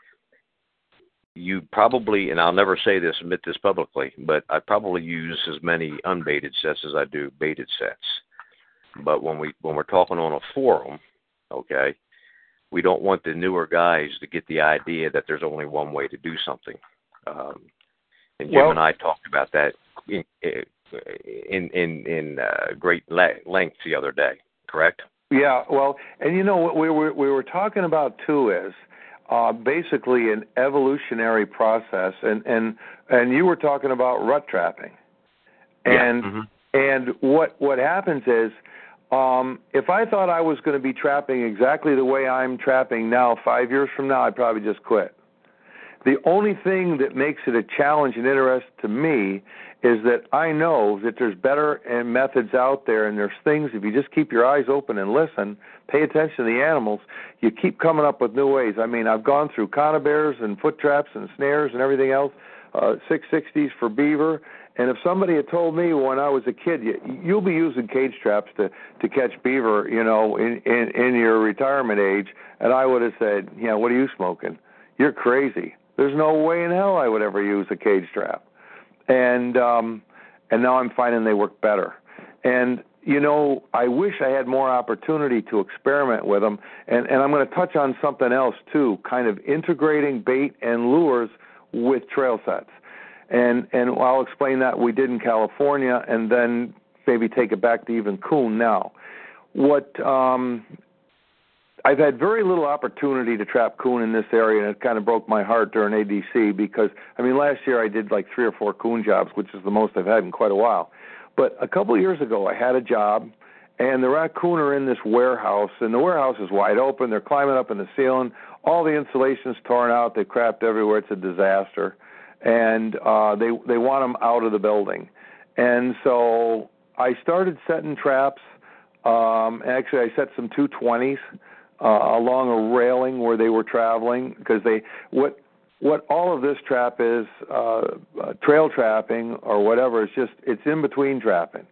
[SPEAKER 2] you probably, and I'll never say this, admit this publicly, but I probably use as many unbaited sets as I do baited sets. But when we when we're talking on a forum, okay, we don't want the newer guys to get the idea that there's only one way to do something. Um, and Jim
[SPEAKER 3] Well-
[SPEAKER 2] and I talked about that in in in, in uh, great le- length the other day. Correct?
[SPEAKER 3] Yeah, well, and you know what we were we were talking about too is uh, basically an evolutionary process, and and and you were talking about rut trapping, and
[SPEAKER 2] yeah. mhm.
[SPEAKER 3] and what what happens is. Um, if I thought I was going to be trapping exactly the way I'm trapping now, five years from now, I'd probably just quit. The only thing that makes it a challenge and interest to me is that I know that there's better and methods out there, and there's things if you just keep your eyes open and listen, pay attention to the animals, you keep coming up with new ways. I mean, I've gone through conibears and foot traps and snares and everything else, uh, 660s for beaver. And if somebody had told me when I was a kid, you, you'll be using cage traps to to catch beaver, you know, in in, in your retirement age, and I would have said, yeah, what are you smoking? You're crazy. There's no way in hell I would ever use a cage trap. And um and now I'm finding they work better. And you know, I wish I had more opportunity to experiment with them. And and I'm going to touch on something else too, kind of integrating bait and lures with trail sets. And and I'll explain that we did in California and then maybe take it back to even coon now. What um I've had very little opportunity to trap coon in this area, and it kind of broke my heart during ADC because I mean last year I did like three or four coon jobs, which is the most I've had in quite a while. But a couple of years ago, I had a job, and the raccoon are in this warehouse, and the warehouse is wide open. They're climbing up in the ceiling. All the insulation's torn out. They crapped everywhere. It's a disaster, and uh, they they want them out of the building. And so I started setting traps. Um, actually, I set some 220s uh, along a railing where they were traveling because they what what all of this trap is uh, uh, trail trapping or whatever is just it's in between trapping.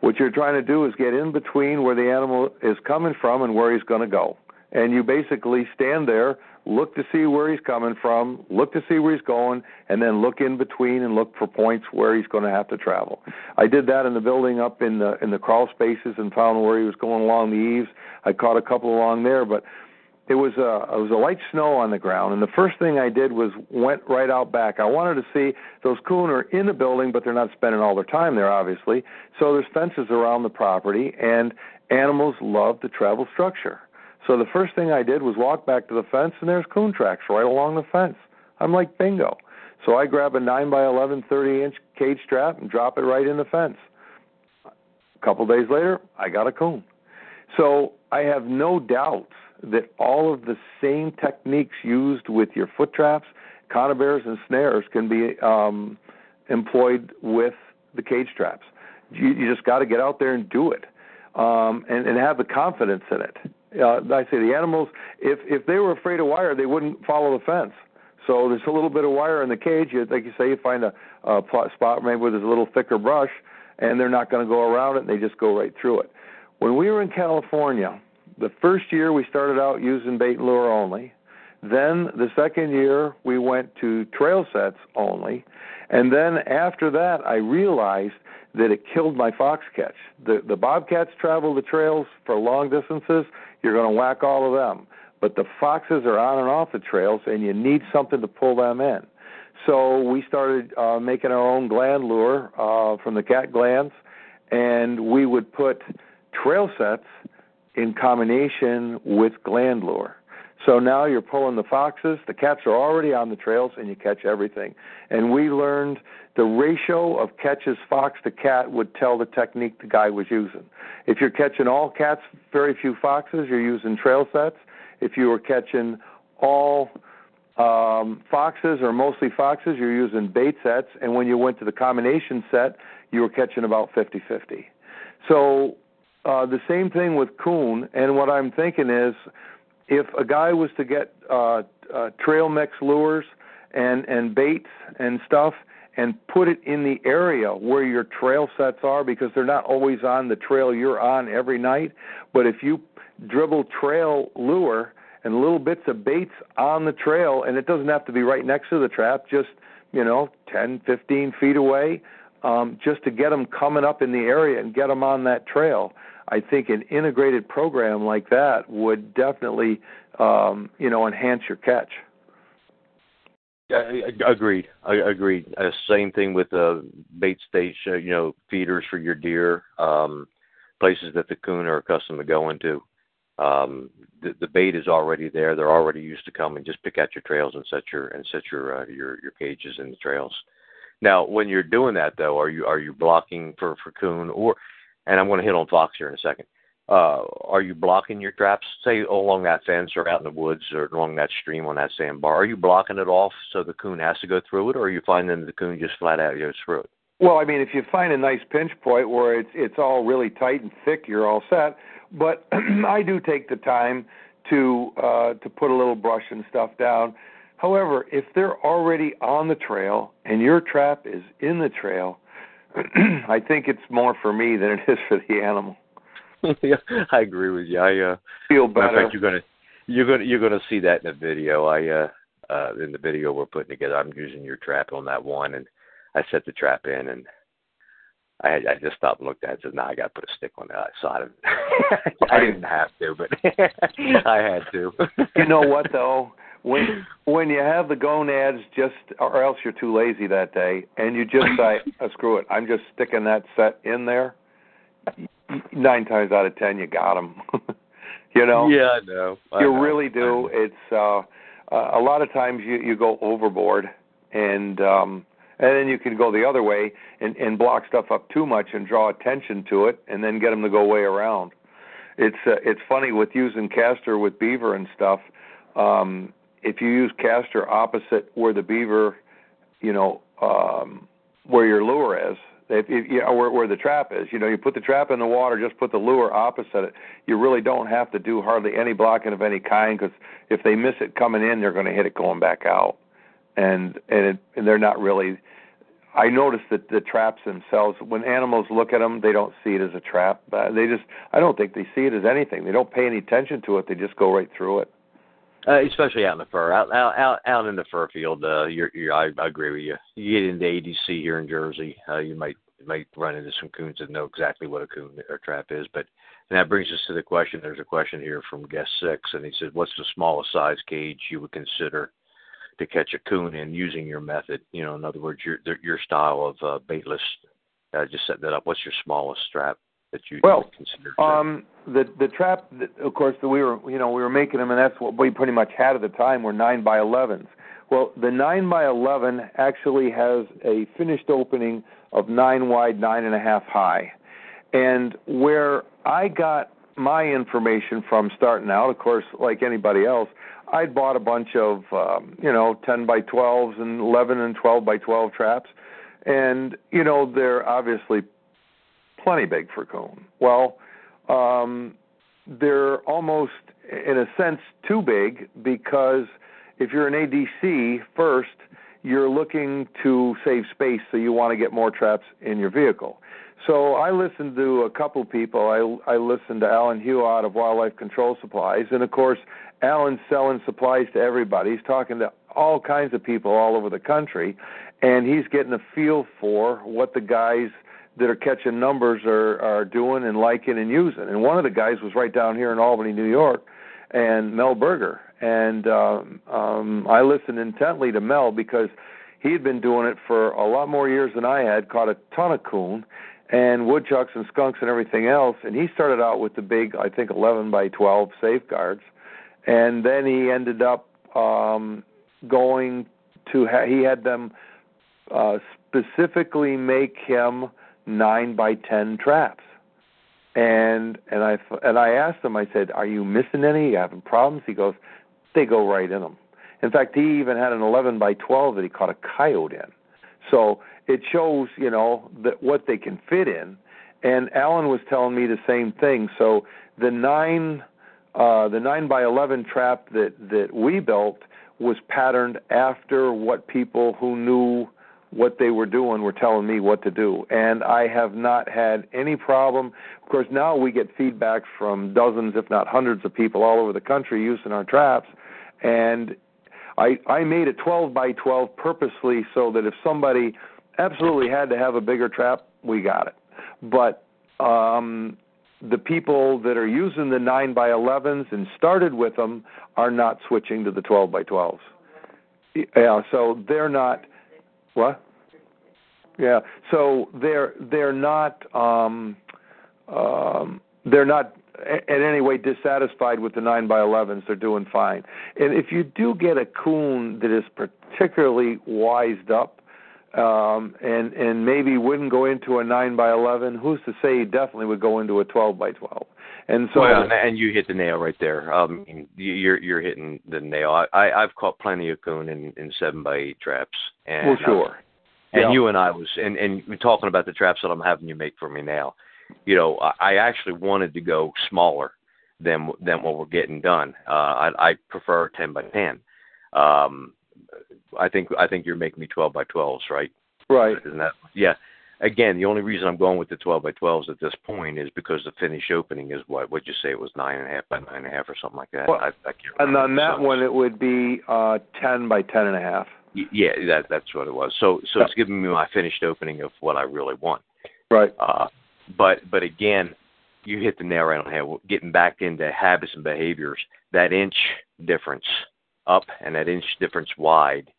[SPEAKER 3] What you're trying to do is get in between where the animal is coming from and where he's going to go, and you basically stand there, look to see where he's coming from, look to see where he's going, and then look in between and look for points where he's going to have to travel. I did that in the building up in the in the crawl spaces and found where he was going along the eaves. I caught a couple along there, but it was a it was a light snow on the ground, and the first thing I did was went right out back. I wanted to see those coon are in the building, but they're not spending all their time there, obviously. So there's fences around the property, and animals love to travel structure. So the first thing I did was walk back to the fence, and there's coon tracks right along the fence. I'm like bingo. So I grab a 9 by 11, 30 inch cage trap and drop it right in the fence. A couple days later, I got a coon. So I have no doubts that all of the same techniques used with your foot traps, conibears, and snares can be um, employed with the cage traps. You, you just got to get out there and do it, um, and, and have the confidence in it. Uh, I say the animals, if if they were afraid of wire, they wouldn't follow the fence. So there's a little bit of wire in the cage. Like you say, you find a, a plot spot maybe where there's a little thicker brush, and they're not going to go around it. and They just go right through it. When we were in California, the first year we started out using bait and lure only. Then the second year we went to trail sets only. And then after that I realized that it killed my fox catch. The the bobcats travel the trails for long distances, you're going to whack all of them. But the foxes are on and off the trails and you need something to pull them in. So we started uh, making our own gland lure uh, from the cat glands, and we would put trail sets in combination with gland lure. So now you're pulling the foxes, the cats are already on the trails, and you catch everything. And we learned the ratio of catches fox to cat would tell the technique the guy was using. If you're catching all cats, very few foxes, you're using trail sets. If you were catching all um, foxes or mostly foxes, you're using bait sets. And when you went to the combination set, you were catching about 50 50. So uh, the same thing with coon. And what I'm thinking is, if a guy was to get uh, uh, trail mix lures and and baits and stuff, and put it in the area where your trail sets are, because they're not always on the trail you're on every night. But if you dribble trail lure and little bits of baits on the trail, and it doesn't have to be right next to the trap, just you know, 10, 15 feet away, um, just to get them coming up in the area and get them on that trail. I think an integrated program like that would definitely, um, you know, enhance your catch.
[SPEAKER 2] Yeah, agreed. I agreed. Uh, same thing with uh, bait station, you know, feeders for your deer, um, places that the coon are accustomed to going to. Um, the, the bait is already there. They're already used to coming. Just pick out your trails and set your and set your uh, your your cages in the trails. Now, when you're doing that, though, are you are you blocking for for coon or? And I'm going to hit on fox here in a second. Uh, are you blocking your traps, say along that fence or out in the woods or along that stream on that sandbar? Are you blocking it off so the coon has to go through it, or are you finding the coon just flat out goes through it?
[SPEAKER 3] Well, I mean, if you find a nice pinch point where it's it's all really tight and thick, you're all set. But <clears throat> I do take the time to uh, to put a little brush and stuff down. However, if they're already on the trail and your trap is in the trail, <clears throat> I think it's more for me than it is for the animal. <laughs>
[SPEAKER 2] yeah, I agree with you. I uh,
[SPEAKER 3] feel better.
[SPEAKER 2] In fact, you're gonna you're gonna you're gonna see that in the video. I uh, uh, in the video we're putting together. I'm using your trap on that one, and I set the trap in, and I I just stopped and looked at it and said, "No, nah, I got to put a stick on the outside of it." <laughs> I didn't have to, but <laughs> I had to.
[SPEAKER 3] you know what though? When when you have the gonads just, or else you're too lazy that day, and you just say, oh, <laughs> "Screw it, I'm just sticking that set in there." Nine times out of ten, you got them. <laughs> you know.
[SPEAKER 2] Yeah, I know. I
[SPEAKER 3] you
[SPEAKER 2] know.
[SPEAKER 3] really do. It's uh, uh, a lot of times you you go overboard, and um and then you can go the other way and, and block stuff up too much and draw attention to it, and then get them to go way around. It's uh, it's funny with using castor with beaver and stuff. Um, if you use castor opposite where the beaver, you know, um, where your lure is, if, if you know, where, where the trap is, you know, you put the trap in the water, just put the lure opposite it. You really don't have to do hardly any blocking of any kind because if they miss it coming in, they're going to hit it going back out and and it, and they're not really. I notice that the traps themselves, when animals look at them, they don't see it as a trap. They just, I don't think they see it as anything. They don't pay any attention to it. They just go right through it.
[SPEAKER 2] Uh, especially out in the fur, out out out, out in the fur field. Uh, you're, you're, I, I agree with you. You get into ADC here in Jersey, uh, you might might run into some coons that know exactly what a coon or trap is. But and that brings us to the question. There's a question here from guest six, and he said, "What's the smallest size cage you would consider to catch a coon in using your method. You know, in other words, your your style of uh, baitless. Uh, just set that up. What's your smallest strap that you
[SPEAKER 3] well,
[SPEAKER 2] consider?
[SPEAKER 3] Um, the the trap, that, of course, that we were you know we were making them, and that's what we pretty much had at the time were nine by elevens. Well, the nine by eleven actually has a finished opening of nine wide, nine and a half high, and where I got my information from starting out, of course, like anybody else, I'd bought a bunch of um, you know 10 by 12s and 11 and 12 by 12 traps, and you know they're obviously plenty big for coon. Well, um, they're almost in a sense too big because if you're an ADC first, you're looking to save space, so you want to get more traps in your vehicle. So I listened to a couple people. I I listened to Alan out of Wildlife Control Supplies, and of course Alan's selling supplies to everybody. He's talking to all kinds of people all over the country, and he's getting a feel for what the guys that are catching numbers are are doing and liking and using. And one of the guys was right down here in Albany, New York, and Mel Berger. And um, um, I listened intently to Mel because he had been doing it for a lot more years than I had. Caught a ton of coon and woodchucks and skunks and everything else. And he started out with the big, I think, 11 by 12 safeguards and then he ended up um, going to ha- he had them uh, specifically make him nine by ten traps, and and I and I asked him. I said, "Are you missing any? Are you having problems?" He goes, "They go right in them." In fact, he even had an eleven by twelve that he caught a coyote in. So it shows, you know, that what they can fit in. And Alan was telling me the same thing. So the nine uh, the 9 by 11 trap that, that we built was patterned after what people who knew what they were doing were telling me what to do. And I have not had any problem. Of course, now we get feedback from dozens, if not hundreds, of people all over the country using our traps. And I, I made it 12 by 12 purposely so that if somebody absolutely had to have a bigger trap, we got it. But um, the people that are using the 9 by 11s and started with them are not switching to the 12 by 12s. Yeah, so they're not what? Yeah. So they're they're not um, um, they're not in any way dissatisfied with the nine by 11s. They're doing fine. And if you do get a coon that is particularly wised up, um, and and maybe wouldn't go into a nine by 11, who's to say he definitely would go into a 12 by 12? And so,
[SPEAKER 2] well, and you hit the nail right there. Um, you're you're hitting the nail. I, I I've caught plenty of coon in in seven by eight traps. And,
[SPEAKER 3] well, sure.
[SPEAKER 2] And
[SPEAKER 3] yeah.
[SPEAKER 2] you and I was and and talking about the traps that I'm having you make for me now. You know, I, I actually wanted to go smaller than than what we're getting done. Uh, I, I prefer ten by ten. Um, I think I think you're making me twelve by twelves, right?
[SPEAKER 3] Right.
[SPEAKER 2] Isn't that yeah? again, the only reason I'm going with the 12 by 12s at this point is because the finish opening is what? What'd you say it was nine and a half by nine and a half or something like that?
[SPEAKER 3] Well,
[SPEAKER 2] I, I
[SPEAKER 3] and on that one, it would be uh, 10 by 10 and a half.
[SPEAKER 2] Yeah, that that's what it was. So so it's giving me my finished opening of what I really want.
[SPEAKER 3] Right.
[SPEAKER 2] Uh, but but again, you hit the nail right on the head. Getting back into habits and behaviors, that inch difference up and that inch difference wide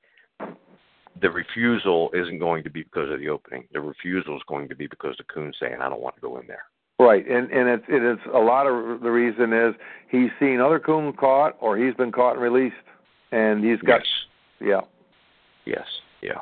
[SPEAKER 2] the refusal isn't going to be because of the opening. The refusal is going to be because the coon's saying, "I don't want to go in there."
[SPEAKER 3] Right, and and it's it is a lot of the reason is he's seen other coon caught or he's been caught and released, and he's got
[SPEAKER 2] yes.
[SPEAKER 3] yeah,
[SPEAKER 2] yes, yeah.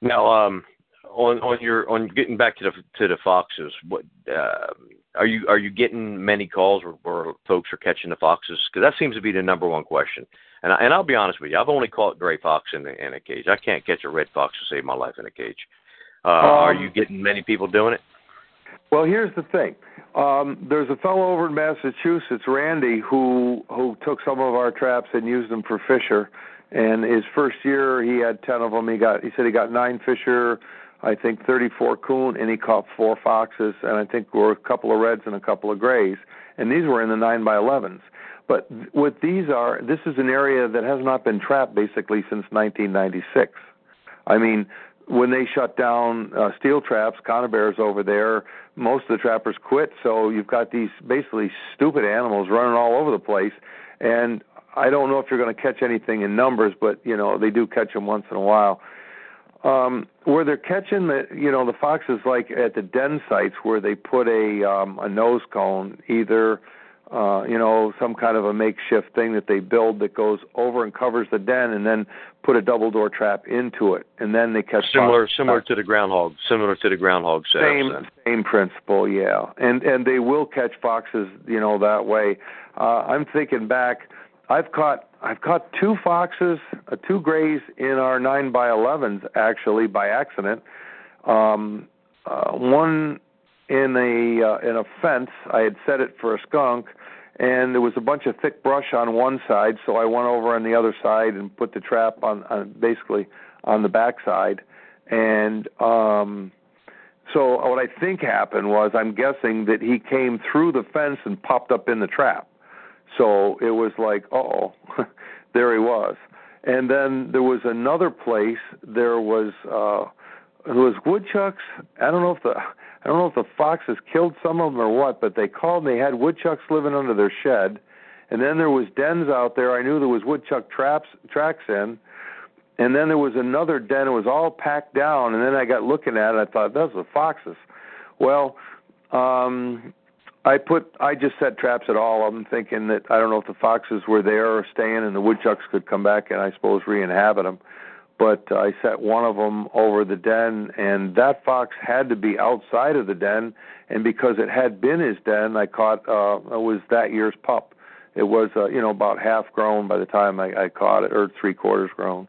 [SPEAKER 2] Now, um, on on your on getting back to the to the foxes, what uh, are you are you getting many calls where, where folks are catching the foxes? Because that seems to be the number one question. And I, and I'll be honest with you, I've only caught gray fox in, the, in a cage. I can't catch a red fox to save my life in a cage. Uh, um, are you getting many people doing it?
[SPEAKER 3] Well, here's the thing. Um, there's a fellow over in Massachusetts, Randy, who who took some of our traps and used them for fisher. And his first year, he had ten of them. He got he said he got nine fisher, I think 34 coon, and he caught four foxes, and I think were a couple of reds and a couple of grays. And these were in the nine by 11s. But what these are, this is an area that has not been trapped basically since 1996. I mean, when they shut down uh, steel traps, conibears over there, most of the trappers quit. So you've got these basically stupid animals running all over the place. And I don't know if you're going to catch anything in numbers, but you know they do catch them once in a while. Um, where they're catching the, you know, the foxes like at the den sites where they put a um, a nose cone, either uh, you know, some kind of a makeshift thing that they build that goes over and covers the den, and then put a double door trap into it, and then they catch
[SPEAKER 2] similar similar to the groundhog, similar to the groundhog setup.
[SPEAKER 3] Same
[SPEAKER 2] then.
[SPEAKER 3] same principle, yeah, and and they will catch foxes, you know, that way. Uh, I'm thinking back, I've caught I've caught two foxes, uh, two grays in our nine by elevens actually by accident. Um, uh, one in a uh, in a fence. I had set it for a skunk, and there was a bunch of thick brush on one side, so I went over on the other side and put the trap on, on basically on the back side. And um so what I think happened was I'm guessing that he came through the fence and popped up in the trap. So it was like, oh, <laughs> there he was. And then there was another place. There was uh, there was woodchucks. I don't know if the I don't know if the foxes killed some of them or what, but they called and they had woodchucks living under their shed. And then there was dens out there. I knew there was woodchuck traps tracks in. And then there was another den. It was all packed down. And then I got looking at it. I thought those are foxes. Well, um, I put I just set traps at all of them, thinking that I don't know if the foxes were there or staying, and the woodchucks could come back and I suppose re-inhabit them but I set one of them over the den, and that fox had to be outside of the den. And because it had been his den, I caught uh, it was that year's pup. It was uh, you know about half grown by the time I, I caught it, or three quarters grown.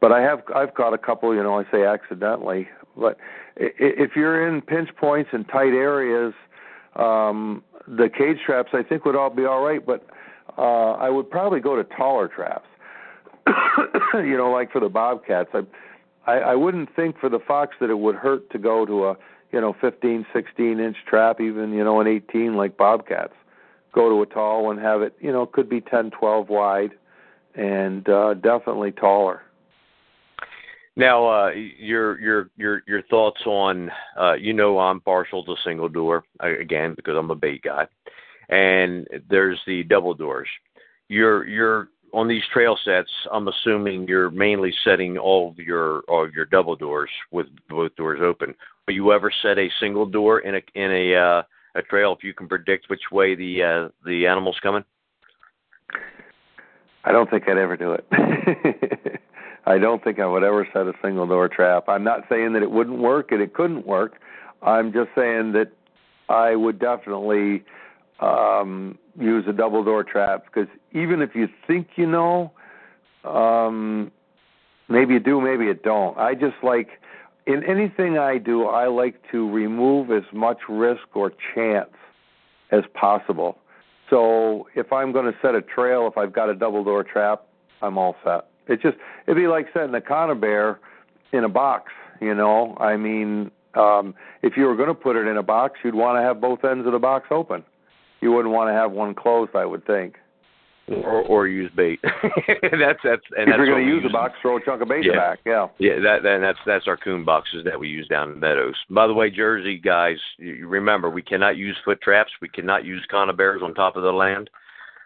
[SPEAKER 3] But I have I've caught a couple, you know, I say accidentally. But if you're in pinch points and tight areas, um, the cage traps I think would all be all right. But uh, I would probably go to taller traps <coughs> you know, like for the bobcats, I I, I wouldn't think for the fox that it would hurt to go to a you know 15, 16 inch trap, even you know an 18 like bobcats. Go to a tall one, have it you know could be 10, 12 wide, and uh, definitely taller.
[SPEAKER 2] Now, uh, your your your your thoughts on uh, you know I'm partial to single door again because I'm a bait guy, and there's the double doors. You're you're on these trail sets. I'm assuming you're mainly setting all of your all of your double doors with both doors open. Will you ever set a single door in a in a uh, a trail if you can predict which way the uh, the animal's coming?
[SPEAKER 3] I don't think I'd ever do it. <laughs> I don't think I would ever set a single door trap. I'm not saying that it wouldn't work and it couldn't work. I'm just saying that I would definitely um, use a double door trap because even if you think you know, um, maybe you do, maybe you don't. I just like in anything I do, I like to remove as much risk or chance as possible. So if I'm going to set a trail, if I've got a double door trap, I'm all set. It's just it'd be like setting a conibear in a box. You know, I mean, um, if you were going to put it in a box, you'd want to have both ends of the box open. You wouldn't want to have one closed, I would think.
[SPEAKER 2] Or, or use bait. <laughs> that's that's. And
[SPEAKER 3] if
[SPEAKER 2] that's
[SPEAKER 3] you're going to use a box, throw a chunk of bait
[SPEAKER 2] Yeah.
[SPEAKER 3] back. Yeah.
[SPEAKER 2] Yeah, that then that's that's our coon boxes that we use down in the meadows. By the way, Jersey guys, you remember we cannot use foot traps. We cannot use conibears on top of the land,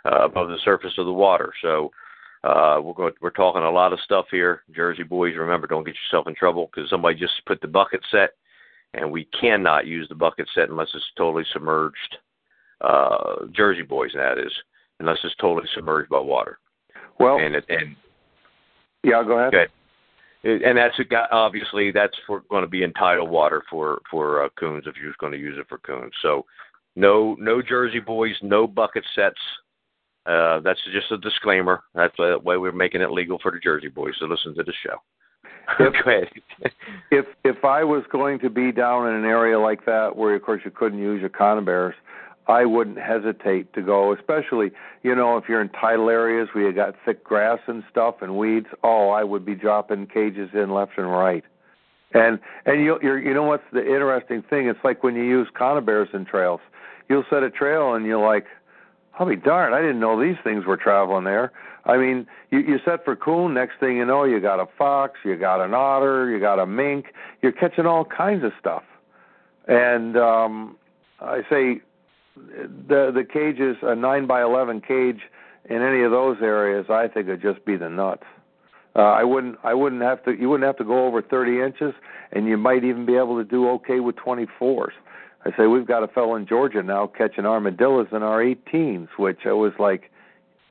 [SPEAKER 2] uh, above the surface of the water. So uh, we're going, we're talking a lot of stuff here. Jersey boys, remember, don't get yourself in trouble because somebody just put the bucket set, and we cannot use the bucket set unless it's totally submerged. Uh, Jersey boys, that is, unless it's totally submerged by water.
[SPEAKER 3] Well,
[SPEAKER 2] And it, and
[SPEAKER 3] yeah. Go ahead.
[SPEAKER 2] Okay. And that's obviously that's for going to be in tidal water for for uh, coons if you're going to use it for coons. So no no Jersey boys, no bucket sets. Uh, that's just a disclaimer. That's the way we're making it legal for the Jersey boys to listen to the show. <laughs> Ahead. <laughs>
[SPEAKER 3] if if I was going to be down in an area like that where of course you couldn't use your conibears, I wouldn't hesitate to go, especially, you know, if you're in tidal areas where you got thick grass and stuff and weeds, oh, I would be dropping cages in left and right. And and you you're you know what's the interesting thing? It's like when you use conibears in trails. You'll set a trail and you're like, I'll be darned, I didn't know these things were traveling there. I mean, you, you set for coon, next thing you know, you got a fox, you got an otter, you got a mink, you're catching all kinds of stuff. And um I say the the cages, a nine by eleven cage in any of those areas, I think would just be the nuts. Uh, I wouldn't I wouldn't have to you wouldn't have to go over 30 inches, and you might even be able to do okay with 24s. I say we've got a fellow in Georgia now catching armadillos in our 18s, which I was like,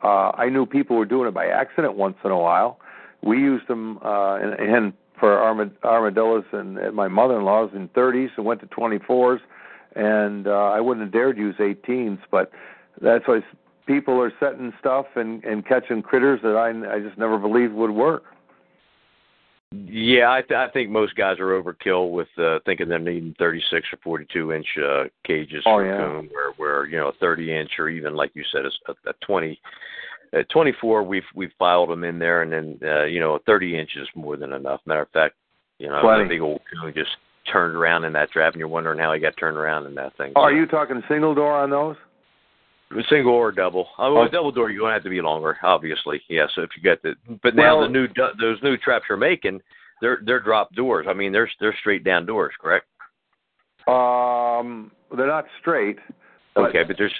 [SPEAKER 3] uh, I knew people were doing it by accident once in a while. We used them uh, and, and for armad- armadillos and at my mother-in-law's in 30s and went to 24s, and uh, I wouldn't have dared use 18s, but that's why people are setting stuff and and catching critters that I I just never believed would work.
[SPEAKER 2] Yeah, I, th- I think most guys are overkill with uh, thinking they're needing 36 or 42 inch uh, cages
[SPEAKER 3] Oh,
[SPEAKER 2] for
[SPEAKER 3] yeah.
[SPEAKER 2] coon, where where you know a 30 inch or even like you said a, a 20. At 24, we've we've filed them in there, and then uh, you know 30 inch is more than enough. Matter of fact, you know
[SPEAKER 3] Plenty.
[SPEAKER 2] a big old coon just turned around in that trap, and you're wondering how he got turned around in that thing.
[SPEAKER 3] Are you talking single door on those?
[SPEAKER 2] Single or double? I mean,
[SPEAKER 3] Oh.
[SPEAKER 2] with double door, you're gonna have to be longer, obviously. Yeah. So if you get the, but now
[SPEAKER 3] Well-
[SPEAKER 2] the new those new traps you're making, they're they're drop doors. I mean, they're they're straight down doors, correct?
[SPEAKER 3] Um, they're not straight. But
[SPEAKER 2] Okay, but there's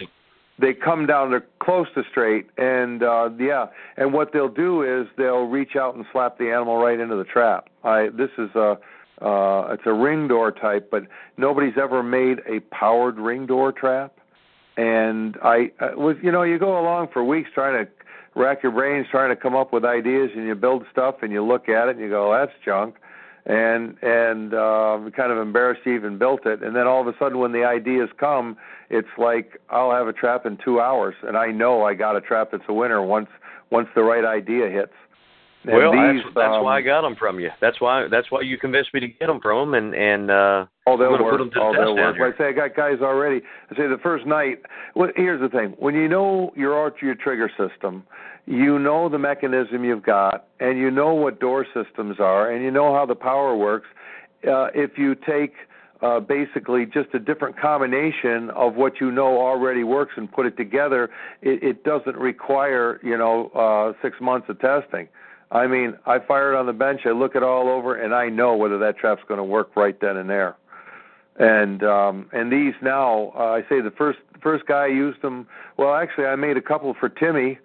[SPEAKER 3] they come down they're close to straight and uh yeah and what they'll do is they'll reach out and slap the animal right into the trap i this is a uh it's a ring door type but nobody's ever made a powered ring door trap and i uh, was you know you go along for weeks trying to rack your brains trying to come up with ideas and you build stuff and you look at it and you go that's junk. And and um kind of embarrassed you even built it. And then all of a sudden when the ideas come it's like I'll have a trap in 2 hours. And I know I got a trap that's a winner once once the right idea hits and
[SPEAKER 2] well,
[SPEAKER 3] these,
[SPEAKER 2] that's that's
[SPEAKER 3] um,
[SPEAKER 2] why I got them from you. That's why that's why you convinced me to get them from them, and and uh,
[SPEAKER 3] Oh, they'll work.
[SPEAKER 2] put 'em to the
[SPEAKER 3] oh,
[SPEAKER 2] test
[SPEAKER 3] they'll work. I say I got guys already. I say the first night. Well, here's the thing: when you know your archery trigger system, you know the mechanism you've got, and you know what door systems are, and you know how the power works. Uh, if you take uh, basically just a different combination of what you know already works and put it together, it, it doesn't require you know uh, six months of testing. I mean, I fire it on the bench, I look it all over, and I know whether that trap's going to work right then and there. And um, and these now, uh, I say the first first guy used them. Well, actually, I made a couple for Timmy,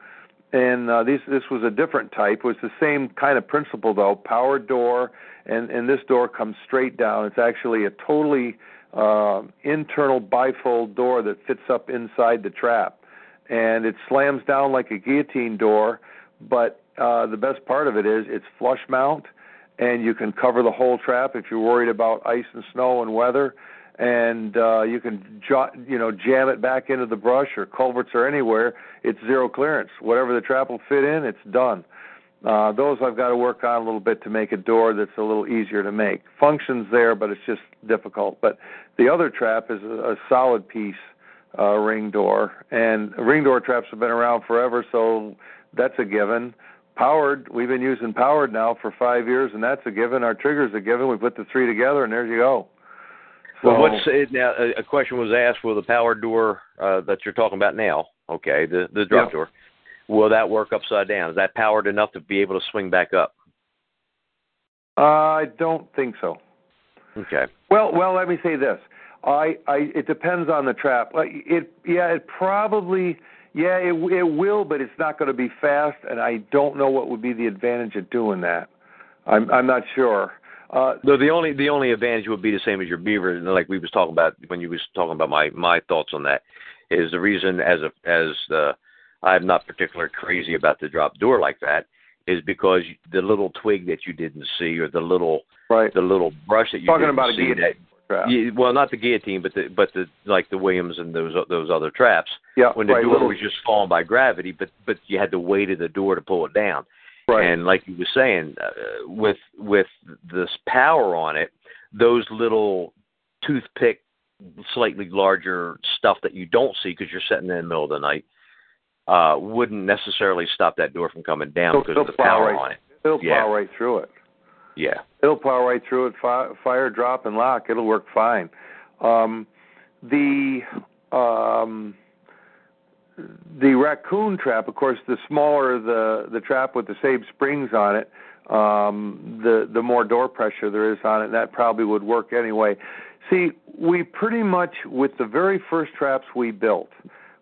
[SPEAKER 3] and uh, these this was a different type. It was the same kind of principle though, power door, and and this door comes straight down. It's actually a totally uh, internal bifold door that fits up inside the trap, and it slams down like a guillotine door. But uh, the best part of it is it's flush mount, and you can cover the whole trap if you're worried about ice and snow and weather and uh, you can you know jam it back into the brush or culverts or anywhere. It's zero clearance. Whatever the trap will fit in, it's done. Uh, those I've got to work on a little bit to make a door that's a little easier to make. Functions there, but it's just difficult. But the other trap is a, a solid piece uh, ring door, and ring door traps have been around forever, so that's a given. Powered, we've been using powered now for five years, and that's a given. Our trigger's a given. We put the three together, and there you go.
[SPEAKER 2] So, well, what's it now? A question was asked for the Powered door uh, that you're talking about now. Okay, the the drop yeah. door. Will that work upside down? Is that powered enough to be able to swing back up?
[SPEAKER 3] Uh, I don't think so.
[SPEAKER 2] Okay.
[SPEAKER 3] Well, well, let me say this. I, I, it depends on the trap. It, yeah, it probably, yeah, it, it will, but it's not going to be fast, and I don't know what would be the advantage of doing that. I'm, I'm not sure.
[SPEAKER 2] Uh, the only the only advantage would be the same as your beaver, and like we was talking about when you was talking about my my thoughts on that. Is the reason as a as the I'm not particularly crazy about the drop door like that is because the little twig that you didn't see or the little
[SPEAKER 3] right
[SPEAKER 2] the little brush that you
[SPEAKER 3] talking
[SPEAKER 2] didn't
[SPEAKER 3] about
[SPEAKER 2] see
[SPEAKER 3] a
[SPEAKER 2] you, well, not the guillotine, but the but the like the Williams and those those other traps.
[SPEAKER 3] Yeah,
[SPEAKER 2] when the
[SPEAKER 3] right,
[SPEAKER 2] door
[SPEAKER 3] little,
[SPEAKER 2] was just falling by gravity, but but you had the weight of the door to pull it down.
[SPEAKER 3] Right.
[SPEAKER 2] And like you were saying, uh, with with this power on it, those little toothpick, slightly larger stuff that you don't see because you're sitting in the middle of the night, uh, wouldn't necessarily stop that door from coming down
[SPEAKER 3] it'll,
[SPEAKER 2] because
[SPEAKER 3] it'll
[SPEAKER 2] of the power
[SPEAKER 3] right,
[SPEAKER 2] on it.
[SPEAKER 3] It'll
[SPEAKER 2] yeah.
[SPEAKER 3] plow right through it.
[SPEAKER 2] Yeah.
[SPEAKER 3] It'll plow right through it. Fire, fire drop, and lock. It'll work fine. Um, the um, the raccoon trap, of course, the smaller the the trap with the same springs on it, um, the the more door pressure there is on it. That probably would work anyway. See, we pretty much with the very first traps we built,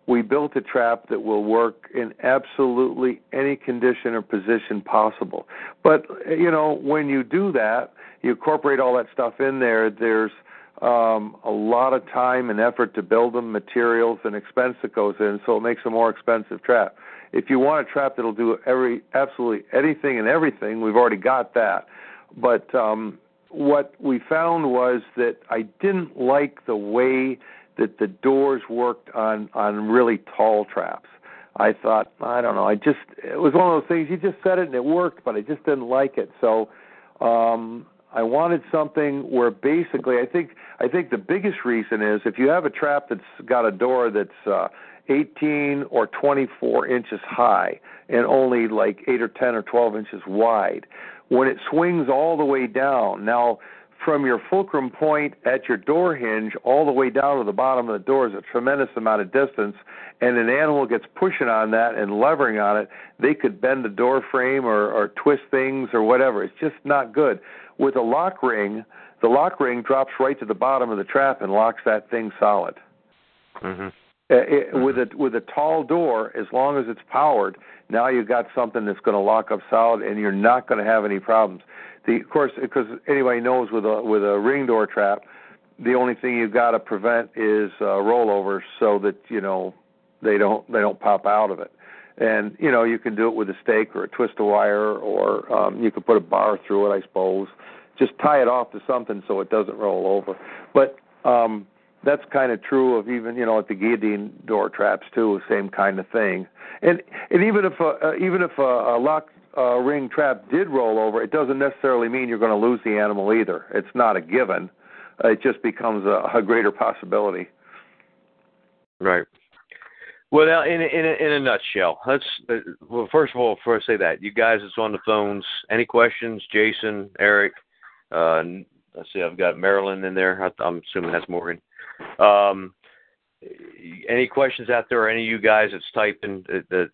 [SPEAKER 3] we built a trap that will work in absolutely any condition or position possible. But you know, when you do that, you incorporate all that stuff in there. There's um, a lot of time and effort to build them, materials and expense that goes in, so it makes a more expensive trap. If you want a trap that'll do every absolutely anything and everything, we've already got that. But um, what we found was that I didn't like the way that the doors worked on on really tall traps. I thought, I don't know, I just it was one of those things you just said it and it worked, but I just didn't like it. So um I wanted something where basically I think I think the biggest reason is if you have a trap that's got a door that's uh 18 or 24 inches high and only like 8 or 10 or 12 inches wide when it swings all the way down now from your fulcrum point at your door hinge all the way down to the bottom of the door is a tremendous amount of distance and an animal gets pushing on that and levering on it they could bend the door frame or, or twist things or whatever it's just not good with a lock ring, the lock ring drops right to the bottom of the trap and locks that thing solid.
[SPEAKER 2] Mm-hmm.
[SPEAKER 3] It, with a with a tall door, as long as it's powered, now you've got something that's going to lock up solid, and you're not going to have any problems. The, of course, because anybody knows with a with a ring door trap, the only thing you've got to prevent is uh, rollovers, so that you know they don't they don't pop out of it. And you know you can do it with a stake or a twist of wire or um you could put a bar through it i suppose. Just tie it off to something so it doesn't roll over. But um that's kind of true of even you know at the guillotine door traps too same kind of thing. And and even if a, uh, even if a, a lock uh, ring trap did roll over it doesn't necessarily mean you're going to lose the animal either it's not a given it just becomes a, a greater possibility
[SPEAKER 2] right Well, in a, in in a nutshell, let's uh, well. First of all, before I say that, you guys that's on the phones, any questions? Jason, Eric, uh, let's see, I've got Marilyn in there. I'm assuming that's Morgan. Um, any questions out there? Or any of you guys that's typing? The, the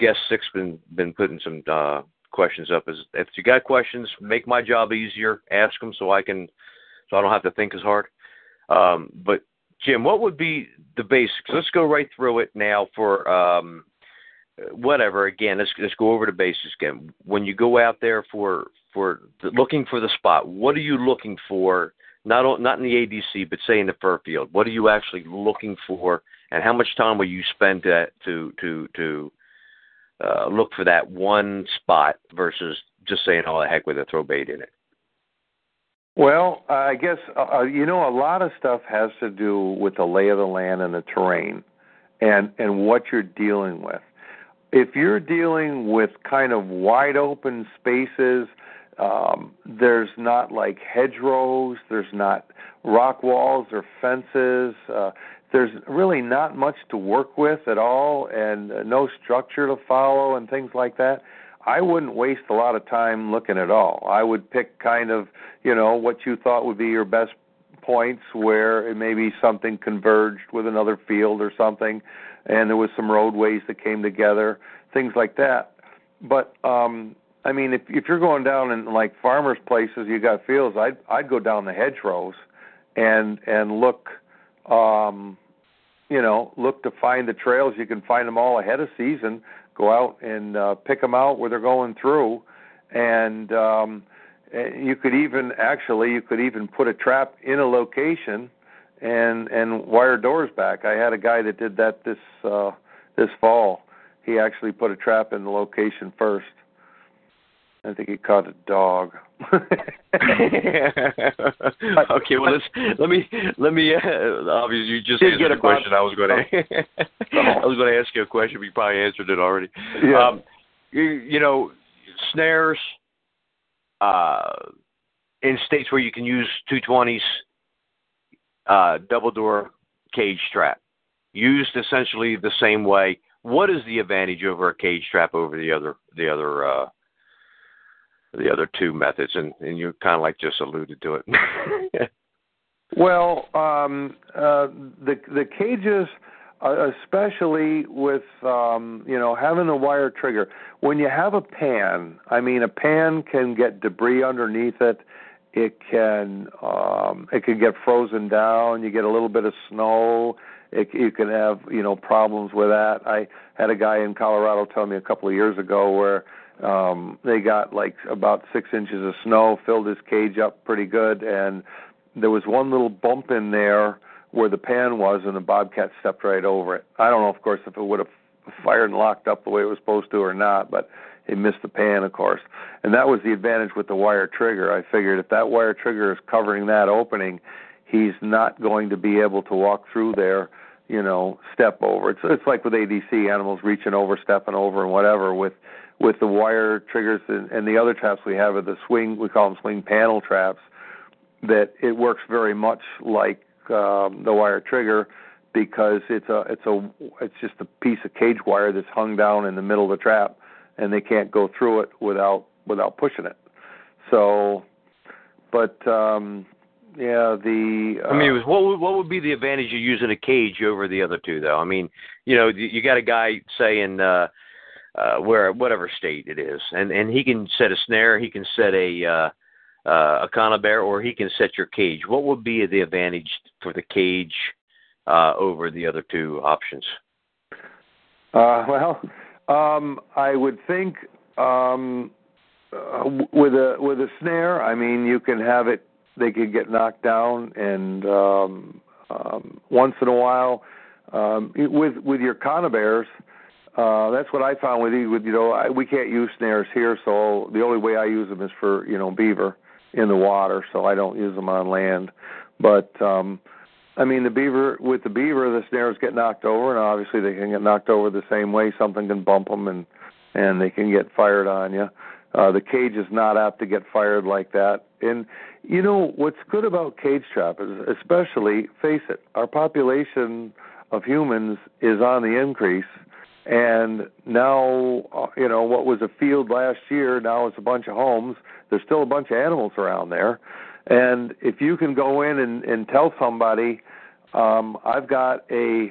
[SPEAKER 2] guest six been been putting some uh, questions up. Is if you got questions, make my job easier. Ask them so I can, so I don't have to think as hard. Um, but Jim, what would be the basics? Let's go right through it now for um, whatever. Again, let's let's go over the basics again. When you go out there for for the, looking for the spot, what are you looking for? Not not in the ADC, but say in the fur field. What are you actually looking for, and how much time will you spend to to to to uh, look for that one spot versus just saying, "Oh, the heck with it, throw bait in it."
[SPEAKER 3] Well, I guess uh, uh, you know a lot of stuff has to do with the lay of the land and the terrain, and and what you're dealing with. If you're dealing with kind of wide open spaces, um, there's not like hedgerows, there's not rock walls or fences. Uh, there's really not much to work with at all, and uh, no structure to follow, and things like that I wouldn't waste a lot of time looking at all. I would pick kind of, you know, what you thought would be your best points where maybe something converged with another field or something and there was some roadways that came together, things like that. But um I mean if if you're going down in like farmers places you got fields, I'd I'd go down the hedgerows and and look um you know, look to find the trails. You can find them all ahead of season go out and uh, pick them out where they're going through, and um, eh, you could even actually you could even put a trap in a location and and wire doors back. I had a guy that did that this uh, this fall. He actually put a trap in the location first. I think he caught a dog. <laughs> okay,
[SPEAKER 2] well let's let me let me. Uh, obviously, you just answered a question. I was going <laughs> to. I was going to ask you a question, but you probably answered it already.
[SPEAKER 3] Yeah.
[SPEAKER 2] Um, you, you know, snares. Uh, in states where you can use 220s, uh, double door cage trap, used essentially the same way. What is the advantage over a cage trap over the other the other uh, the other two methods, and, and you kind of like just alluded to it. <laughs>
[SPEAKER 3] well, um, uh, the the cages, uh, especially with um, you know having the wire trigger, when you have a pan, I mean a pan can get debris underneath it. It can um, it can get frozen down. You get a little bit of snow. It, you can have you know problems with that. I had a guy in Colorado tell me a couple of years ago where um, they got like about six inches of snow, filled his cage up pretty good, and there was one little bump in there where the pan was, and the bobcat stepped right over it. I don't know, of course, if it would have fired and locked up the way it was supposed to or not, but it missed the pan, of course. And that was the advantage with the wire trigger. I figured if that wire trigger is covering that opening, he's not going to be able to walk through there you know, step over. It's it's like with ADC animals reaching over, stepping over, and whatever. With with the wire triggers and, and the other traps we have are the swing. We call them swing panel traps. That it works very much like um, the wire trigger because it's a it's a it's just a piece of cage wire that's hung down in the middle of the trap, and they can't go through it without without pushing it. So, but um, yeah, the. Uh,
[SPEAKER 2] I mean, what would, what would be the advantage of using a cage over the other two, though? I mean, you know, you got a guy saying uh, uh, where whatever state it is, and and he can set a snare, he can set a uh, uh, a conibear, or he can set your cage. What would be the advantage for the cage uh, over the other two options?
[SPEAKER 3] Uh, well, um, I would think um, uh, with a with a snare. I mean, you can have it they could get knocked down, and um, um, once in a while, um, with with your conibears, uh, that's what I found with. With you know, I, we can't use snares here, so the only way I use them is for you know beaver in the water. So I don't use them on land. But um, I mean, the beaver with the beaver, the snares get knocked over, and obviously they can get knocked over the same way. Something can bump them, and and they can get fired on you. Uh, the cage is not apt to get fired like that. And you know what's good about cage trap is, especially face it, our population of humans is on the increase. And now, uh, you know, what was a field last year now it's a bunch of homes. There's still a bunch of animals around there. And if you can go in and, and tell somebody, um, I've got a,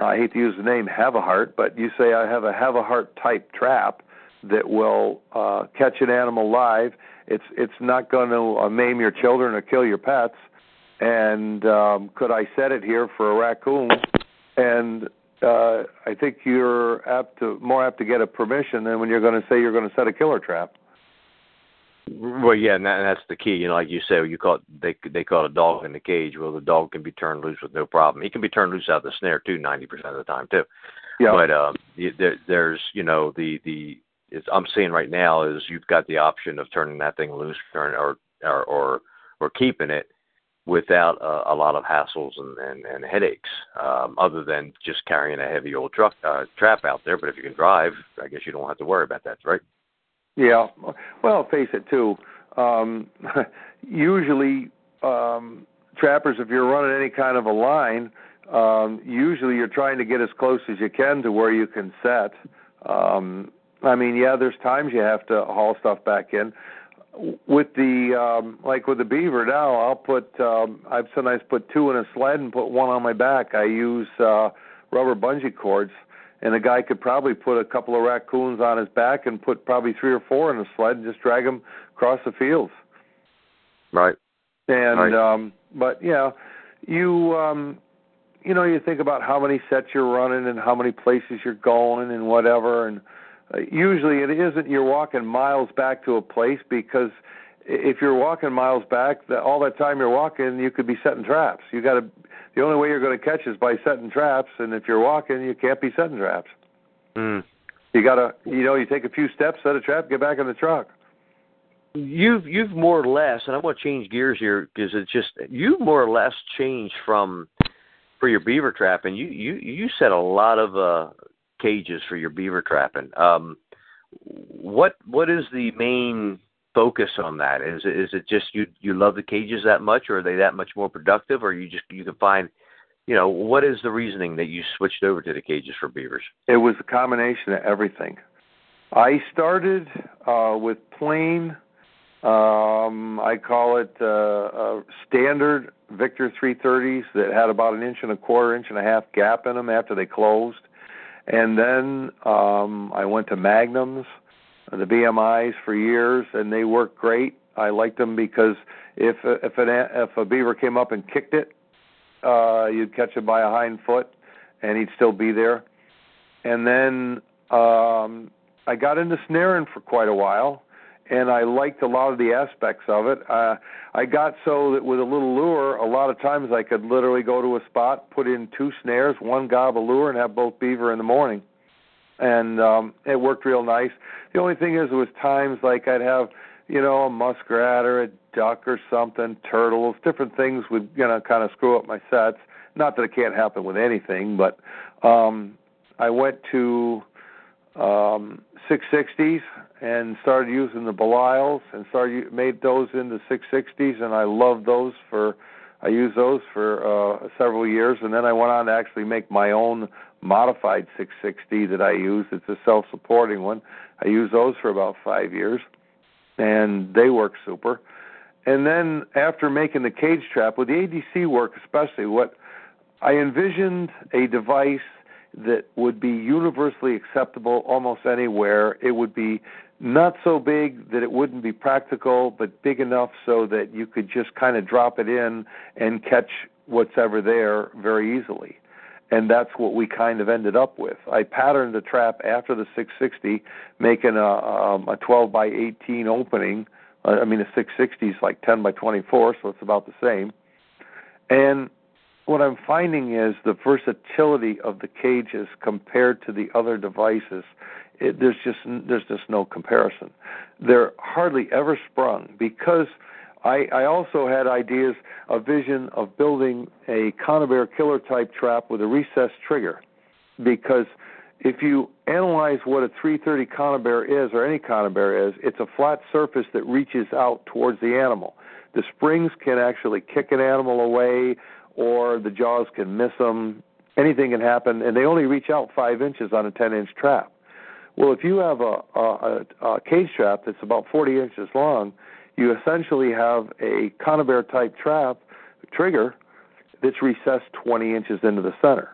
[SPEAKER 3] I hate to use the name Havahart, but you say I have a Havahart type trap that will uh, catch an animal live. It's it's not going to uh, maim your children or kill your pets. And um, could I set it here for a raccoon? And uh, I think you're apt to more apt to get a permission than when you're going to say you're going to set a killer trap.
[SPEAKER 2] Well, yeah, and, that, and that's the key. You know, like you say, you call it, they they call it a dog in the cage. Well, the dog can be turned loose with no problem. He can be turned loose out of the snare too, ninety percent of the time too.
[SPEAKER 3] Yeah.
[SPEAKER 2] But um, there, there's you know the the it's, I'm seeing right now is you've got the option of turning that thing loose, turn or or or, or keeping it without a, a lot of hassles and, and, and headaches, um, other than just carrying a heavy old truck uh, trap out there. But if you can drive, I guess you don't have to worry about that, right?
[SPEAKER 3] Yeah. Well, face it too. Um, <laughs> usually, um, trappers, if you're running any kind of a line, um, usually you're trying to get as close as you can to where you can set. Um, I mean, yeah, there's times you have to haul stuff back in. With the um, like with the beaver now, I'll put um, I've sometimes put two in a sled and put one on my back. I use uh, rubber bungee cords and a guy could probably put a couple of raccoons on his back and put probably three or four in a sled and just drag them across the fields.
[SPEAKER 2] Right.
[SPEAKER 3] And
[SPEAKER 2] right.
[SPEAKER 3] um but yeah, you um you know you think about how many sets you're running and how many places you're going and whatever and usually it isn't you're walking miles back to a place because if you're walking miles back, the, all that time you're walking, you could be setting traps. You got to. The only way you're going to catch is by setting traps, and if you're walking, you can't be setting traps.
[SPEAKER 2] Mm.
[SPEAKER 3] You got to, you know, you take a few steps, set a trap, get back in the truck.
[SPEAKER 2] You've you've more or less, and I want to change gears here because it's just you've more or less changed from for your beaver trapping. You you you set a lot of uh cages for your beaver trapping. Um, what what is the main focus on that? Is is it just you you love the cages that much, or are they that much more productive, or you just you can find, you know, what is the reasoning that you switched over to the cages for beavers?
[SPEAKER 3] It was a combination of everything. I started uh, with plain, um, I call it uh, uh, standard Victor 330s that had about an inch and a quarter, inch and a half gap in them after they closed, and then um, I went to magnums the BMIs for years, and they work great. I liked them because if if an if a beaver came up and kicked it, uh, you'd catch it by a hind foot, and he'd still be there. And then um, I got into snaring for quite a while, and I liked a lot of the aspects of it. Uh, I got so that with a little lure, a lot of times I could literally go to a spot, put in two snares, one gob of lure, and have both beaver in the morning and um it worked real nice. The only thing is, there was times like I'd have, you know, a muskrat or a duck or something, turtles, different things would, you know, kind of screw up my sets. Not that it can't happen with anything, but um I went to um 660s and started using the Belisles and started made those into 660s, and I love those for. I used those for uh, several years, and then I went on to actually make my own modified 660 that I use. It's a self-supporting one. I used those for about five years, and they work super. And then after making the cage trap with the ADC work, especially, what I envisioned a device that would be universally acceptable almost anywhere. It would be not so big that it wouldn't be practical, but big enough so that you could just kind of drop it in and catch what's ever there very easily and that's what we kind of ended up with. I patterned the trap after the 660, making a um, a 12 by 18 opening. I mean, the 660 is like 10 by 24, so it's about the same. And what I'm finding is the versatility of the cages compared to the other devices. It, there's just there's just no comparison. They're hardly ever sprung because I, I also had ideas, a vision of building a conibear killer type trap with a recessed trigger, because if you analyze what a 330 conibear is, or any conibear is, it's a flat surface that reaches out towards the animal. The springs can actually kick an animal away, or the jaws can miss them. anything can happen, and they only reach out five inches on a 10 inch trap. Well, if you have a, a, a cage trap that's about 40 inches long, you essentially have a conibear type trap trigger that's recessed 20 inches into the center.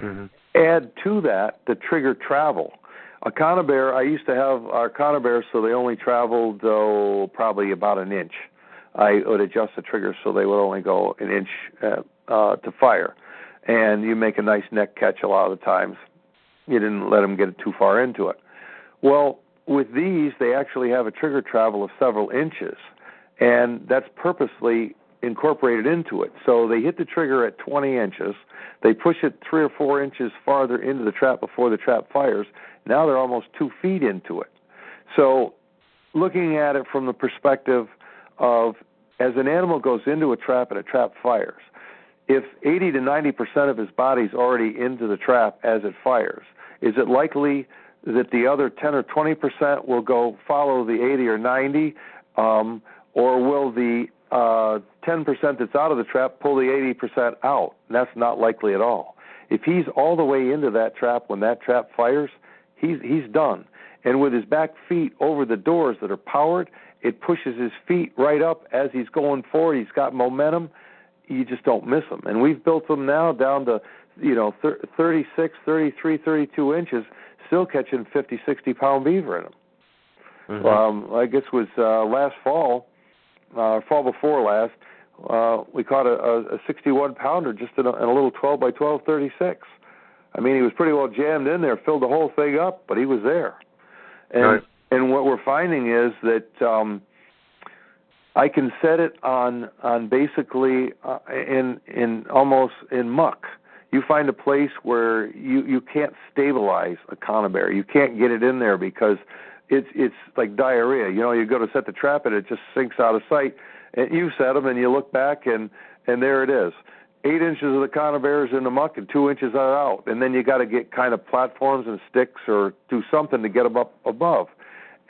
[SPEAKER 2] Mm-hmm.
[SPEAKER 3] Add to that the trigger travel. A conibear, I used to have our conibears so they only traveled oh, probably about an inch. I would adjust the trigger so they would only go an inch uh, uh, to fire, and you make a nice neck catch a lot of the times. You didn't let them get too far into it. Well, with these, they actually have a trigger travel of several inches, and that's purposely incorporated into it. So they hit the trigger at 20 inches, they push it three or four inches farther into the trap before the trap fires. Now they're almost two feet into it. So, looking at it from the perspective of as an animal goes into a trap and a trap fires, if 80 to 90 percent of his body's already into the trap as it fires, is it likely that the other 10 or 20 percent will go follow the 80 or 90, um, or will the uh, 10% that's out of the trap pull the 80% out? That's not likely at all. If he's all the way into that trap when that trap fires, he's he's done. And with his back feet over the doors that are powered, it pushes his feet right up as he's going forward. He's got momentum. You just don't miss him. And we've built them now down to, you know, 36, 33, 32 inches, still catching 50, 60 pound beaver in them. Mm-hmm. Um, I guess it was uh, last fall, uh, fall before last, uh, we caught a, a, a 61 pounder just in a, in a little 12 by 12 36. I mean, he was pretty well jammed in there, filled the whole thing up, but he was there. And
[SPEAKER 2] right.
[SPEAKER 3] And what we're finding is that um, I can set it on on basically uh, in in almost in muck. You find a place where you you can't stabilize a conibear. You can't get it in there because it's it's like diarrhea. You know, you go to set the trap and it just sinks out of sight. And you set them and you look back and and there it is. Eight inches of the conibear is in the muck and two inches are out. And then you got to get kind of platforms and sticks or do something to get them up above.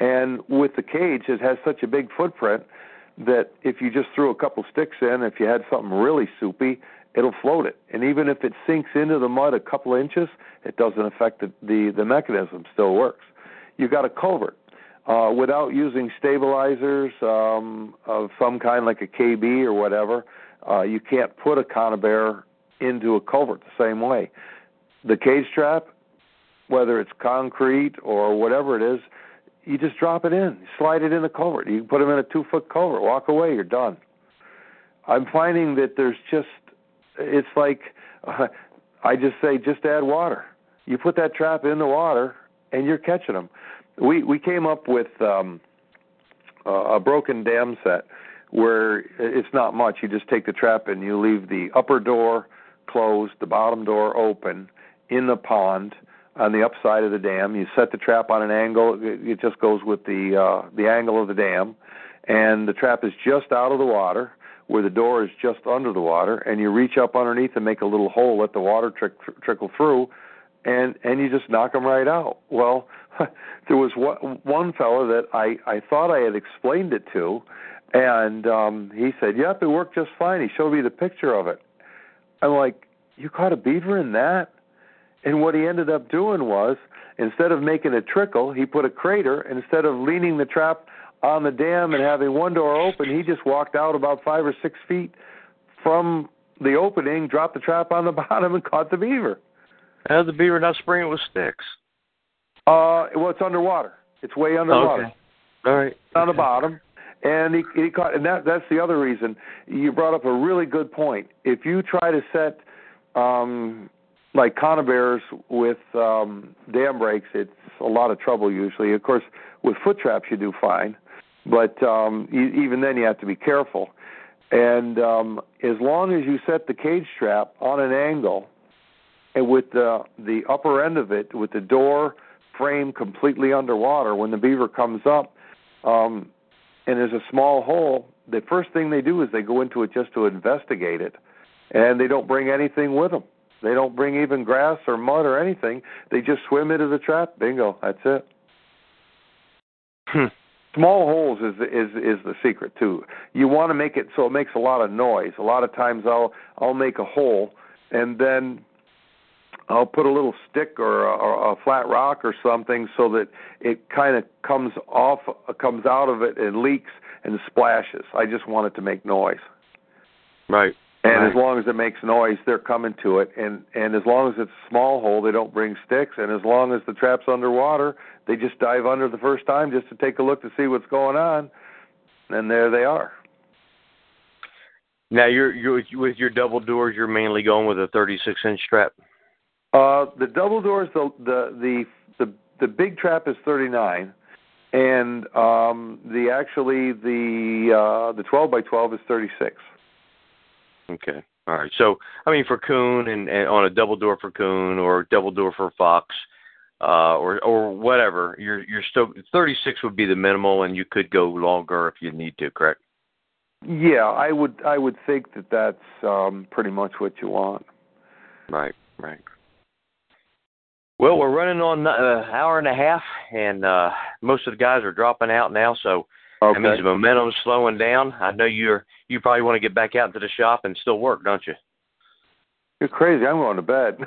[SPEAKER 3] And with the cage, it has such a big footprint that if you just threw a couple sticks in, if you had something really soupy, it'll float it. And even if it sinks into the mud a couple inches, it doesn't affect the the, the mechanism. Still works You've got a culvert. Uh, without using stabilizers um, of some kind, like a KB or whatever, uh, you can't put a conibear into a culvert the same way. The cage trap, whether it's concrete or whatever it is, you just drop it in, slide it in the culvert. You can put them in a two foot culvert, walk away, you're done. I'm finding that there's just, it's like, uh, <laughs> I just say, just add water. You put that trap in the water, and you're catching them. We we came up with um, a broken dam set where it's not much. You just take the trap and you leave the upper door closed, the bottom door open in the pond on the upside of the dam. You set the trap on an angle. It just goes with the uh, the angle of the dam, and the trap is just out of the water where the door is just under the water, and you reach up underneath and make a little hole, let the water trick, trickle through, and and you just knock them right out. Well, <laughs> there was one, one fellow that I I thought I had explained it to, and um he said, "Yep, it worked just fine." He showed me the picture of it. I'm like, "You caught a beaver in that?" And what he ended up doing was, instead of making a trickle, he put a crater. Instead of leaning the trap on the dam and having one door open, he just walked out about five or six feet from the opening, dropped the trap on the <laughs> bottom, and caught the beaver.
[SPEAKER 2] How's the beaver not spring it with sticks?
[SPEAKER 3] Uh, well, it's underwater. It's way underwater.
[SPEAKER 2] Okay. All right.
[SPEAKER 3] On the bottom, and he, he caught. And that that's the other reason you brought up a really good point. If you try to set um, like conibears with um, dam breaks, it's a lot of trouble usually. Of course, with foot traps you do fine, but um, even then you have to be careful. And um, as long as you set the cage trap on an angle and with the the upper end of it, with the door frame completely underwater, when the beaver comes up, um, and there's a small hole, the first thing they do is they go into it just to investigate it, and they don't bring anything with them. They don't bring even grass or mud or anything. They just swim into the trap. Bingo, that's it.
[SPEAKER 2] Hmm.
[SPEAKER 3] Small holes is is is the secret too. You want to make it so it makes a lot of noise. A lot of times I'll I'll make a hole and then I'll put a little stick or a, or a flat rock or something so that it kind of comes off, comes out of it and leaks and splashes. I just want it to make noise.
[SPEAKER 2] Right.
[SPEAKER 3] And
[SPEAKER 2] right.
[SPEAKER 3] as long as it makes noise, they're coming to it. And and as long as it's a small hole, they don't bring sticks. And as long as the trap's underwater, they just dive under the first time just to take a look to see what's going on. And there they are.
[SPEAKER 2] Now you're you're with your double doors. You're mainly going with a 36 inch trap.
[SPEAKER 3] Uh, the double doors, the the the the, the big trap is 39, and um, the actually the uh, the 12 by 12 is 36.
[SPEAKER 2] Okay. All right. So, I mean, for coon and, and on a double door for coon or double door for fox, uh, or or whatever, you're you're still 36 would be the minimal, and you could go longer if you need to. Correct.
[SPEAKER 3] Yeah, I would I would think that that's um, pretty much what you want.
[SPEAKER 2] Right. Right. Well, we're running on an uh, hour and a half, and uh, most of the guys are dropping out now, so
[SPEAKER 3] Okay.
[SPEAKER 2] that means the momentum's slowing down. I know you're you probably want to get back out into the shop and still work, don't you?
[SPEAKER 3] You're crazy. I'm going to bed. <laughs>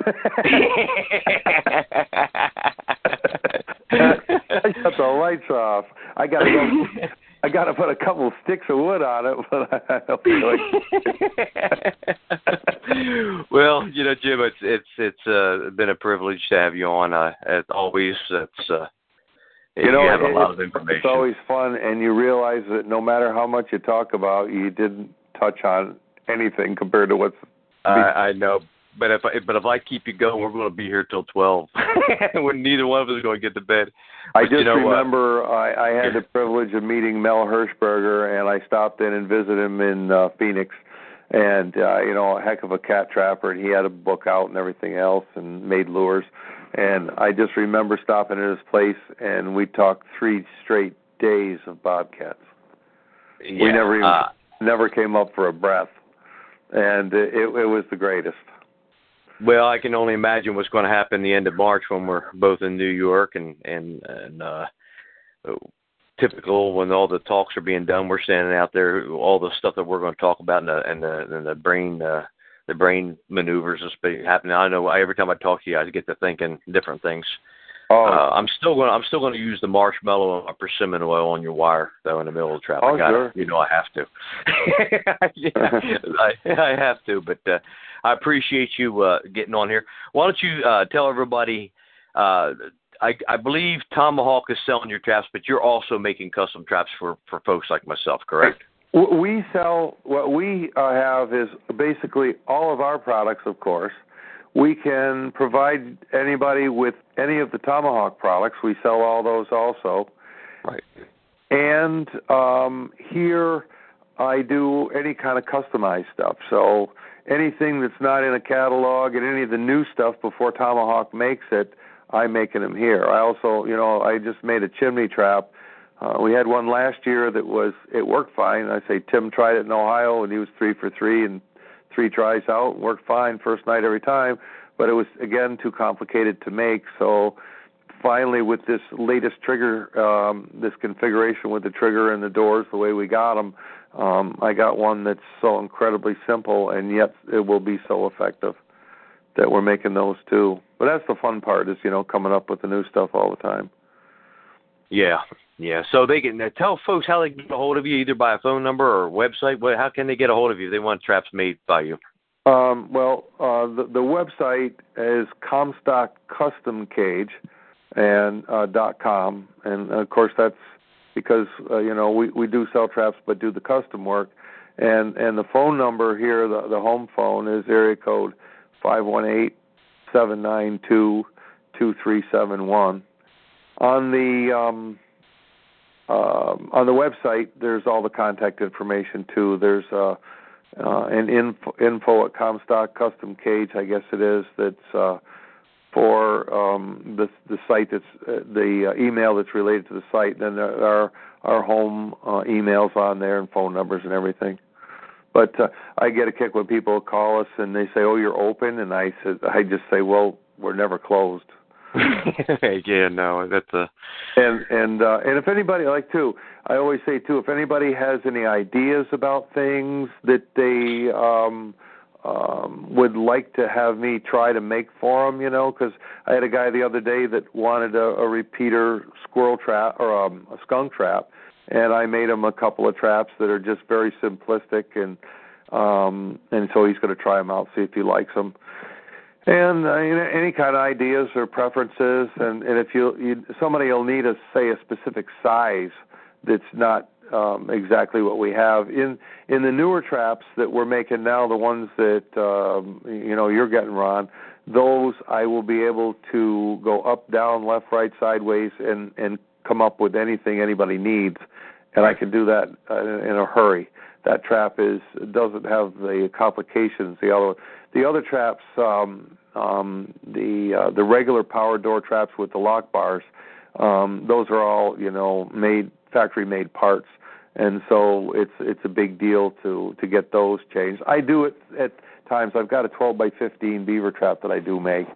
[SPEAKER 3] I got the lights off. I got to go. <laughs> I got to put a couple of sticks of wood on it, <laughs> but I don't feel like.
[SPEAKER 2] well, you know, Jim, it's it's it's uh, been a privilege to have you on. Uh, as always, it's uh,
[SPEAKER 3] You know,
[SPEAKER 2] have a lot of
[SPEAKER 3] it's-
[SPEAKER 2] information.
[SPEAKER 3] It's always fun, and you realize that no matter how much you talk about, you didn't touch on anything compared to what's.
[SPEAKER 2] I, I know, but if I, but if I keep you going, we're going to be here till twelve. <laughs> when neither one of us is going to get to bed.
[SPEAKER 3] I
[SPEAKER 2] But you
[SPEAKER 3] just
[SPEAKER 2] know what?
[SPEAKER 3] remember I, I had the privilege of meeting Mel Hirschberger, and I stopped in and visited him in uh, Phoenix. And uh, you know, a heck of a cat trapper, and he had a book out and everything else, and made lures. And I just remember stopping at his place, and we talked three straight days of bobcats.
[SPEAKER 2] Yeah,
[SPEAKER 3] we never even
[SPEAKER 2] uh,
[SPEAKER 3] never came up for a breath, and it, it was the greatest.
[SPEAKER 2] Well, I can only imagine what's going to happen the end of March when we're both in New York and and and uh typical when all the talks are being done, we're standing out there, all the stuff that we're going to talk about and the and the, and the brain uh, the brain maneuvers that's happening. I know every time I talk to you, I get to thinking different things.
[SPEAKER 3] Oh,
[SPEAKER 2] Uh, I'm still going. I'm still going to use the marshmallow and my persimmon oil on your wire though in the middle of the trap.
[SPEAKER 3] Oh,
[SPEAKER 2] I
[SPEAKER 3] sure.
[SPEAKER 2] You know I have to. <laughs> yeah, <laughs> I, I have to. But uh, I appreciate you uh, getting on here. Why don't you uh, tell everybody? Uh, I, I believe Tomahawk is selling your traps, but you're also making custom traps for for folks like myself, correct?
[SPEAKER 3] We sell what we uh, have is basically all of our products, of course. We can provide anybody with any of the Tomahawk products. We sell all those also.
[SPEAKER 2] Right.
[SPEAKER 3] And um, here I do any kind of customized stuff. So anything that's not in a catalog and any of the new stuff before Tomahawk makes it, I'm making them here. I also, you know, I just made a chimney trap. Uh, we had one last year that was it worked fine. I say Tim tried it in Ohio and he was three for three and three tries out worked fine first night every time, but it was again too complicated to make. So finally, with this latest trigger, um, this configuration with the trigger and the doors, the way we got them, um, I got one that's so incredibly simple and yet it will be so effective that we're making those too. But that's the fun part is you know coming up with the new stuff all the time.
[SPEAKER 2] Yeah, yeah. So they can uh, tell folks how they can get a hold of you, either by a phone number or website. What, how can they get a hold of you if they want traps made by you?
[SPEAKER 3] Um, well, uh, the, the website is Comstock Custom Cage and uh, dot com, and of course that's because uh, you know we we do sell traps but do the custom work, and and the phone number here, the the home phone is area code five one eight seven nine two two three seven one. On the um, um, on the website, there's all the contact information too. There's uh, uh, and info, info at Comstock Custom Cage, I guess it is. That's uh, for um, the the site that's uh, the uh, email that's related to the site. Then there are our home uh, emails on there and phone numbers and everything. But uh, I get a kick when people call us and they say, "Oh, you're open," and I said, I just say, "Well, we're never closed." <laughs>
[SPEAKER 2] yeah, no, that's a
[SPEAKER 3] and and uh, and if anybody like too, I always say too, if anybody has any ideas about things that they um, um, would like to have me try to make for them, you know, because I had a guy the other day that wanted a, a repeater squirrel trap or um, a skunk trap, and I made him a couple of traps that are just very simplistic, and um, and so he's going to try them out, see if he likes them. And uh, you know, any kind of ideas or preferences, and and if you, you somebody will need a say a specific size that's not um, exactly what we have in in the newer traps that we're making now. The ones that um, you know you're getting, Ron. Those I will be able to go up, down, left, right, sideways, and and come up with anything anybody needs, and I can do that uh, in a hurry. That trap is doesn't have the complications. The other the other traps, um, um, the uh, the regular power door traps with the lock bars, um, those are all you know made factory made parts and so it's it's a big deal to to get those changed. I do it at times. I've got a 12 by 15 beaver trap that I do make,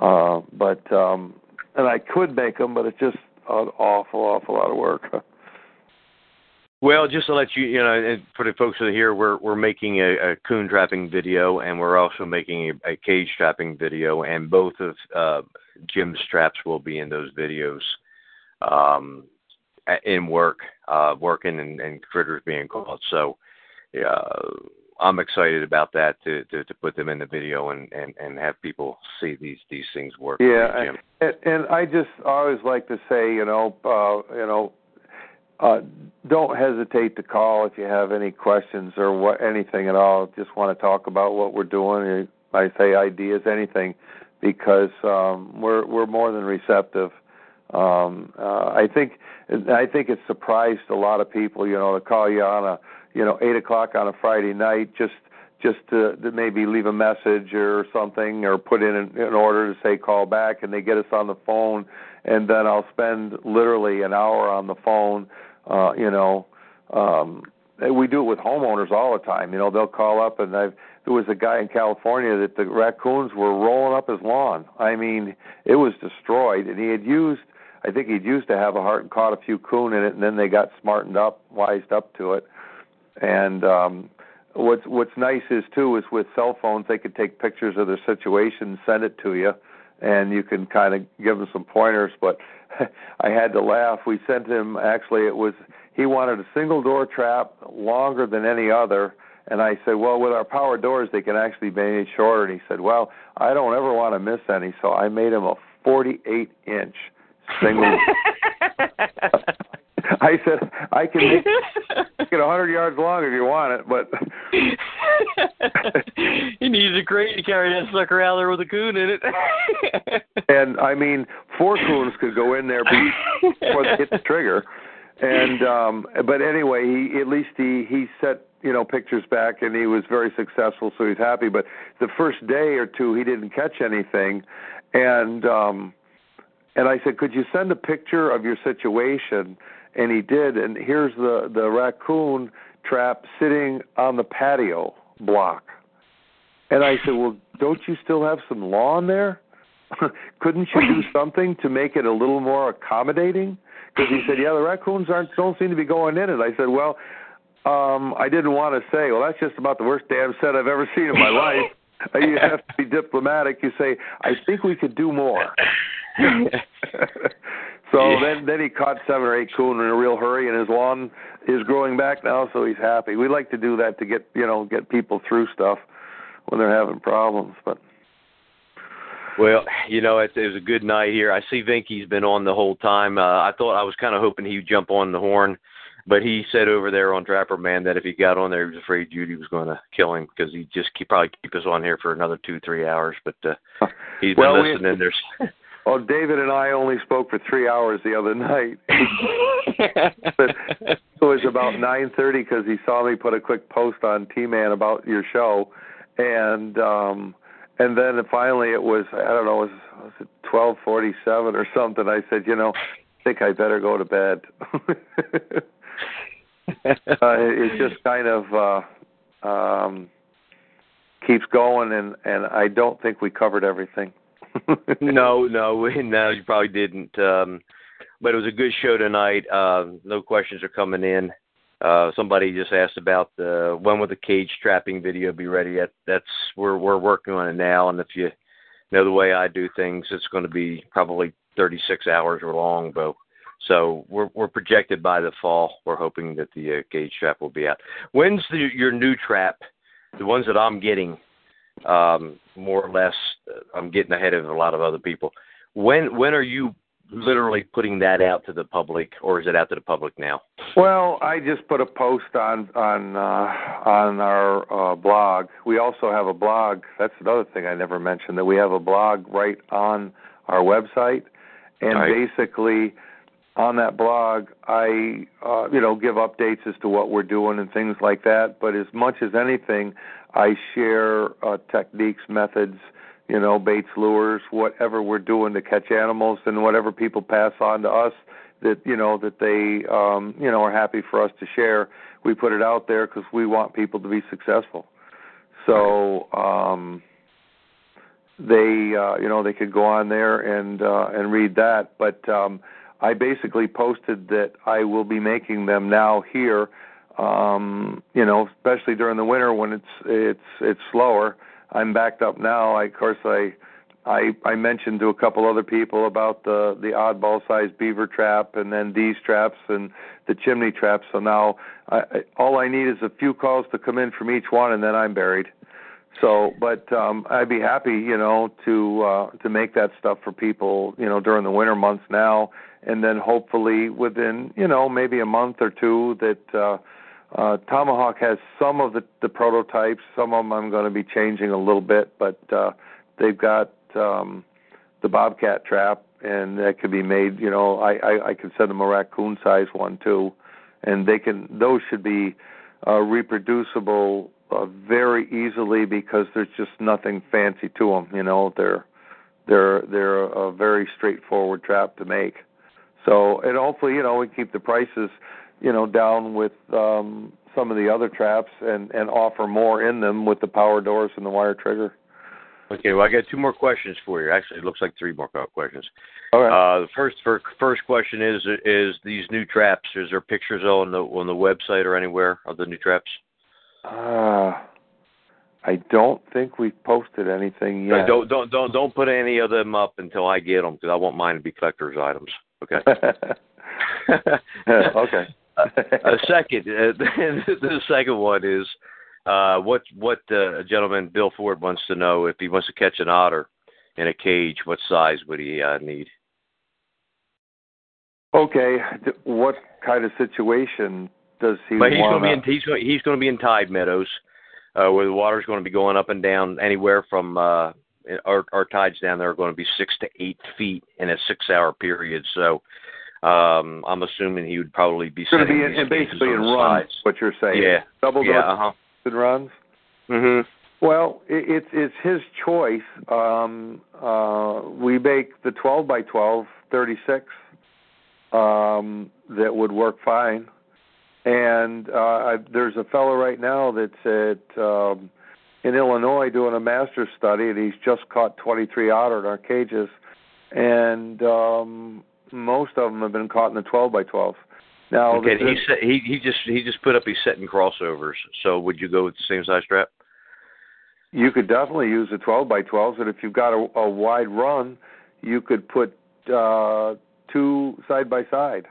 [SPEAKER 3] uh, but um, and I could make them, but it's just an awful awful lot of work. <laughs>
[SPEAKER 2] Well, just to let you, you know, for the folks that are here, we're we're making a, a coon trapping video, and we're also making a, a cage trapping video, and both of uh, Jim's traps will be in those videos. Um, in work, uh, working and, and critters being caught. So, uh, I'm excited about that to, to, to put them in the video and, and, and have people see these these things work.
[SPEAKER 3] Yeah, and, and I just always like to say, you know, uh, you know, uh, don't hesitate to call if you have any questions or what anything at all. Just want to talk about what we're doing. I say ideas, anything, because um, we're we're more than receptive. Um, uh, I think I think it surprised a lot of people, you know, to call you on a you know eight o'clock on a Friday night just just to, to maybe leave a message or something or put in an, an order to say call back and they get us on the phone and then I'll spend literally an hour on the phone uh you know um we do it with homeowners all the time. You know they'll call up and I've there was a guy in California that the raccoons were rolling up his lawn. I mean it was destroyed. And he had used I think he'd used to Havahart and caught a few coon in it, and then they got smartened up, wised up to it. And um, what's what's nice is too is with cell phones they could take pictures of their situation, and send it to you, and you can kind of give them some pointers. But <laughs> I had to laugh. We sent him actually it was he wanted a single door trap longer than any other. And I said, well, with our power doors, they can actually be made shorter. And he said, well, I don't ever want to miss any, so I made him a 48 inch single. <laughs> I said I can make <laughs> it a hundred yards long if you want it, but <laughs>
[SPEAKER 2] he needs a crate to carry that sucker out there with a coon in it. <laughs>
[SPEAKER 3] and I mean, four coons could go in there before they hit the trigger. And um but anyway, he at least he he set you know pictures back and he was very successful, so he's happy. But the first day or two, he didn't catch anything, and um and I said, "Could you send a picture of your situation?" And he did. And here's the the raccoon trap sitting on the patio block. And I said, "Well, don't you still have some lawn there? <laughs> Couldn't you do <laughs> something to make it a little more accommodating?" Because he said, "Yeah, the raccoons aren't don't seem to be going in it." I said, "Well." Um, I didn't want to say, well, that's just about the worst damn set I've ever seen in my <laughs> life. you have to be diplomatic. You say, I think we could do more. <laughs> so yeah. then then he caught seven or eight coon in a real hurry, and his lawn is growing back now, so he's happy. We like to do that to get you know get people through stuff when they're having problems, but.
[SPEAKER 2] Well, you know, it, it was a good night here. I see Vinky's been on the whole time. Uh, I thought I was kind of hoping he'd jump on the horn, but he said over there on Trapper Man that if he got on there, he was afraid Judy was going to kill him because he'd just keep, probably keep us on here for another two, three hours. But uh, he's been
[SPEAKER 3] well,
[SPEAKER 2] listening.
[SPEAKER 3] We,
[SPEAKER 2] There's
[SPEAKER 3] Well, David and I only spoke for three hours the other night. <laughs> but it was about 9:30 because he saw me put a quick post on T-Man about your show, and um, and then finally it was I don't know it was, was it 12:47 or something. I said, you know, I think I better go to bed. <laughs> uh, it just kind of uh, um, keeps going, and and I don't think we covered everything. <laughs>
[SPEAKER 2] no, no, no, you probably didn't. Um, but it was a good show tonight. Uh, no questions are coming in. Uh, somebody just asked about the when will the cage trapping video be ready? That, that's we're we're working on it now, and if you know the way I do things, it's going to be probably 36 hours or long, but so we're we're projected by the fall. We're hoping that the uh, cage trap will be out. When's the, your new trap? The ones that I'm getting, um, more or less, uh, I'm getting ahead of a lot of other people. When when are you literally putting that out to the public, or is it out to the public now?
[SPEAKER 3] Well, I just put a post on on uh, on our uh, blog. We also have a blog. That's another thing I never mentioned that we have a blog right on our website, and
[SPEAKER 2] Right.
[SPEAKER 3] basically on that blog, I uh, you know give updates as to what we're doing and things like that. But as much as anything, I share uh, techniques, methods, you know, baits, lures, whatever we're doing to catch animals, and whatever people pass on to us that you know that they um, you know are happy for us to share. We put it out there because we want people to be successful. So um, they uh, you know they could go on there and uh, and read that. But um, I basically posted that I will be making them now here. Um, you know, especially during the winter when it's it's it's slower. I'm backed up now. I, of course, I I I mentioned to a couple other people about the the oddball sized beaver trap and then these traps and the chimney traps. So now I, I, all I need is a few calls to come in from each one, and then I'm buried. So, but um, I'd be happy, you know, to uh, to make that stuff for people, you know, during the winter months now, and then hopefully within, you know, maybe a month or two that. Uh, uh, Tomahawk has some of the, the prototypes. Some of them I'm going to be changing a little bit, but uh, they've got um, the Bobcat trap, and that could be made. You know, I, I, I could send them a raccoon size one too, and they can. Those should be uh, reproducible uh, very easily because there's just nothing fancy to them. You know, they're they're they're a very straightforward trap to make. So, and hopefully, you know, we keep the prices you know down with um some of the other traps and and offer more in them with the power doors and the wire trigger.
[SPEAKER 2] Okay, well I got two more questions for you. Actually, it looks like three more questions.
[SPEAKER 3] All right.
[SPEAKER 2] Uh, the first for, first question is is these new traps. Is there pictures on the on the website or anywhere of the new traps?
[SPEAKER 3] Uh, I don't think we've posted anything yet.
[SPEAKER 2] Don't don't don't don't put any of them up until I get them because I want mine to be collector's items. Okay. <laughs> <laughs>
[SPEAKER 3] okay.
[SPEAKER 2] A second, uh, <laughs> the second one is uh, what what uh, gentleman Bill Ford wants to know if he wants to catch an otter in a cage, what size would he uh, need?
[SPEAKER 3] Okay. What kind of situation does he
[SPEAKER 2] But he's going to be in he's going he's going to be in tide meadows, uh, where the water's going to be going up and down anywhere from uh, our our tides down there are going to be six to eight feet in a six hour period. So um, I'm assuming he would probably be
[SPEAKER 3] going to be in, in basically in runs.
[SPEAKER 2] sides.
[SPEAKER 3] What you're saying?
[SPEAKER 2] Yeah.
[SPEAKER 3] Double
[SPEAKER 2] Yeah. Uh huh.
[SPEAKER 3] and runs.
[SPEAKER 2] Mhm.
[SPEAKER 3] Well, it, it's it's his choice. Um, uh, we make the 12 by 12 36 um, that would work fine. And uh, I, there's a fellow right now that's at um, in Illinois doing a master's study, and he's just caught 23 otter in our cages, and um, most of them have been caught in the 12 by 12. Now,
[SPEAKER 2] Okay,
[SPEAKER 3] the-
[SPEAKER 2] he said he he just he just put up he's setting crossovers. So would you go with the same size strap?
[SPEAKER 3] You could definitely use a 12 by 12s, and if you've got a, a wide run, you could put uh, two side by side.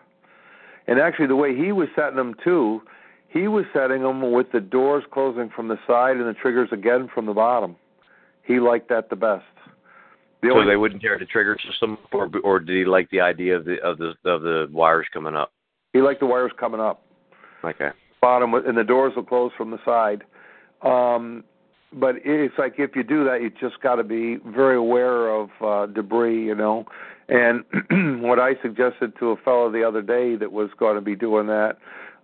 [SPEAKER 3] And actually, the way he was setting them too, he was setting them with the doors closing from the side and the triggers again from the bottom. He liked that the best. The
[SPEAKER 2] so
[SPEAKER 3] only,
[SPEAKER 2] they wouldn't tear the trigger system, or or did he like the idea of the of the of the wires coming up?
[SPEAKER 3] he liked the wires coming up.
[SPEAKER 2] Okay.
[SPEAKER 3] bottom and the doors will close from the side. Um, but it's like if you do that, you just got to be very aware of uh, debris, you know. And <clears throat> what I suggested to a fellow the other day that was going to be doing that,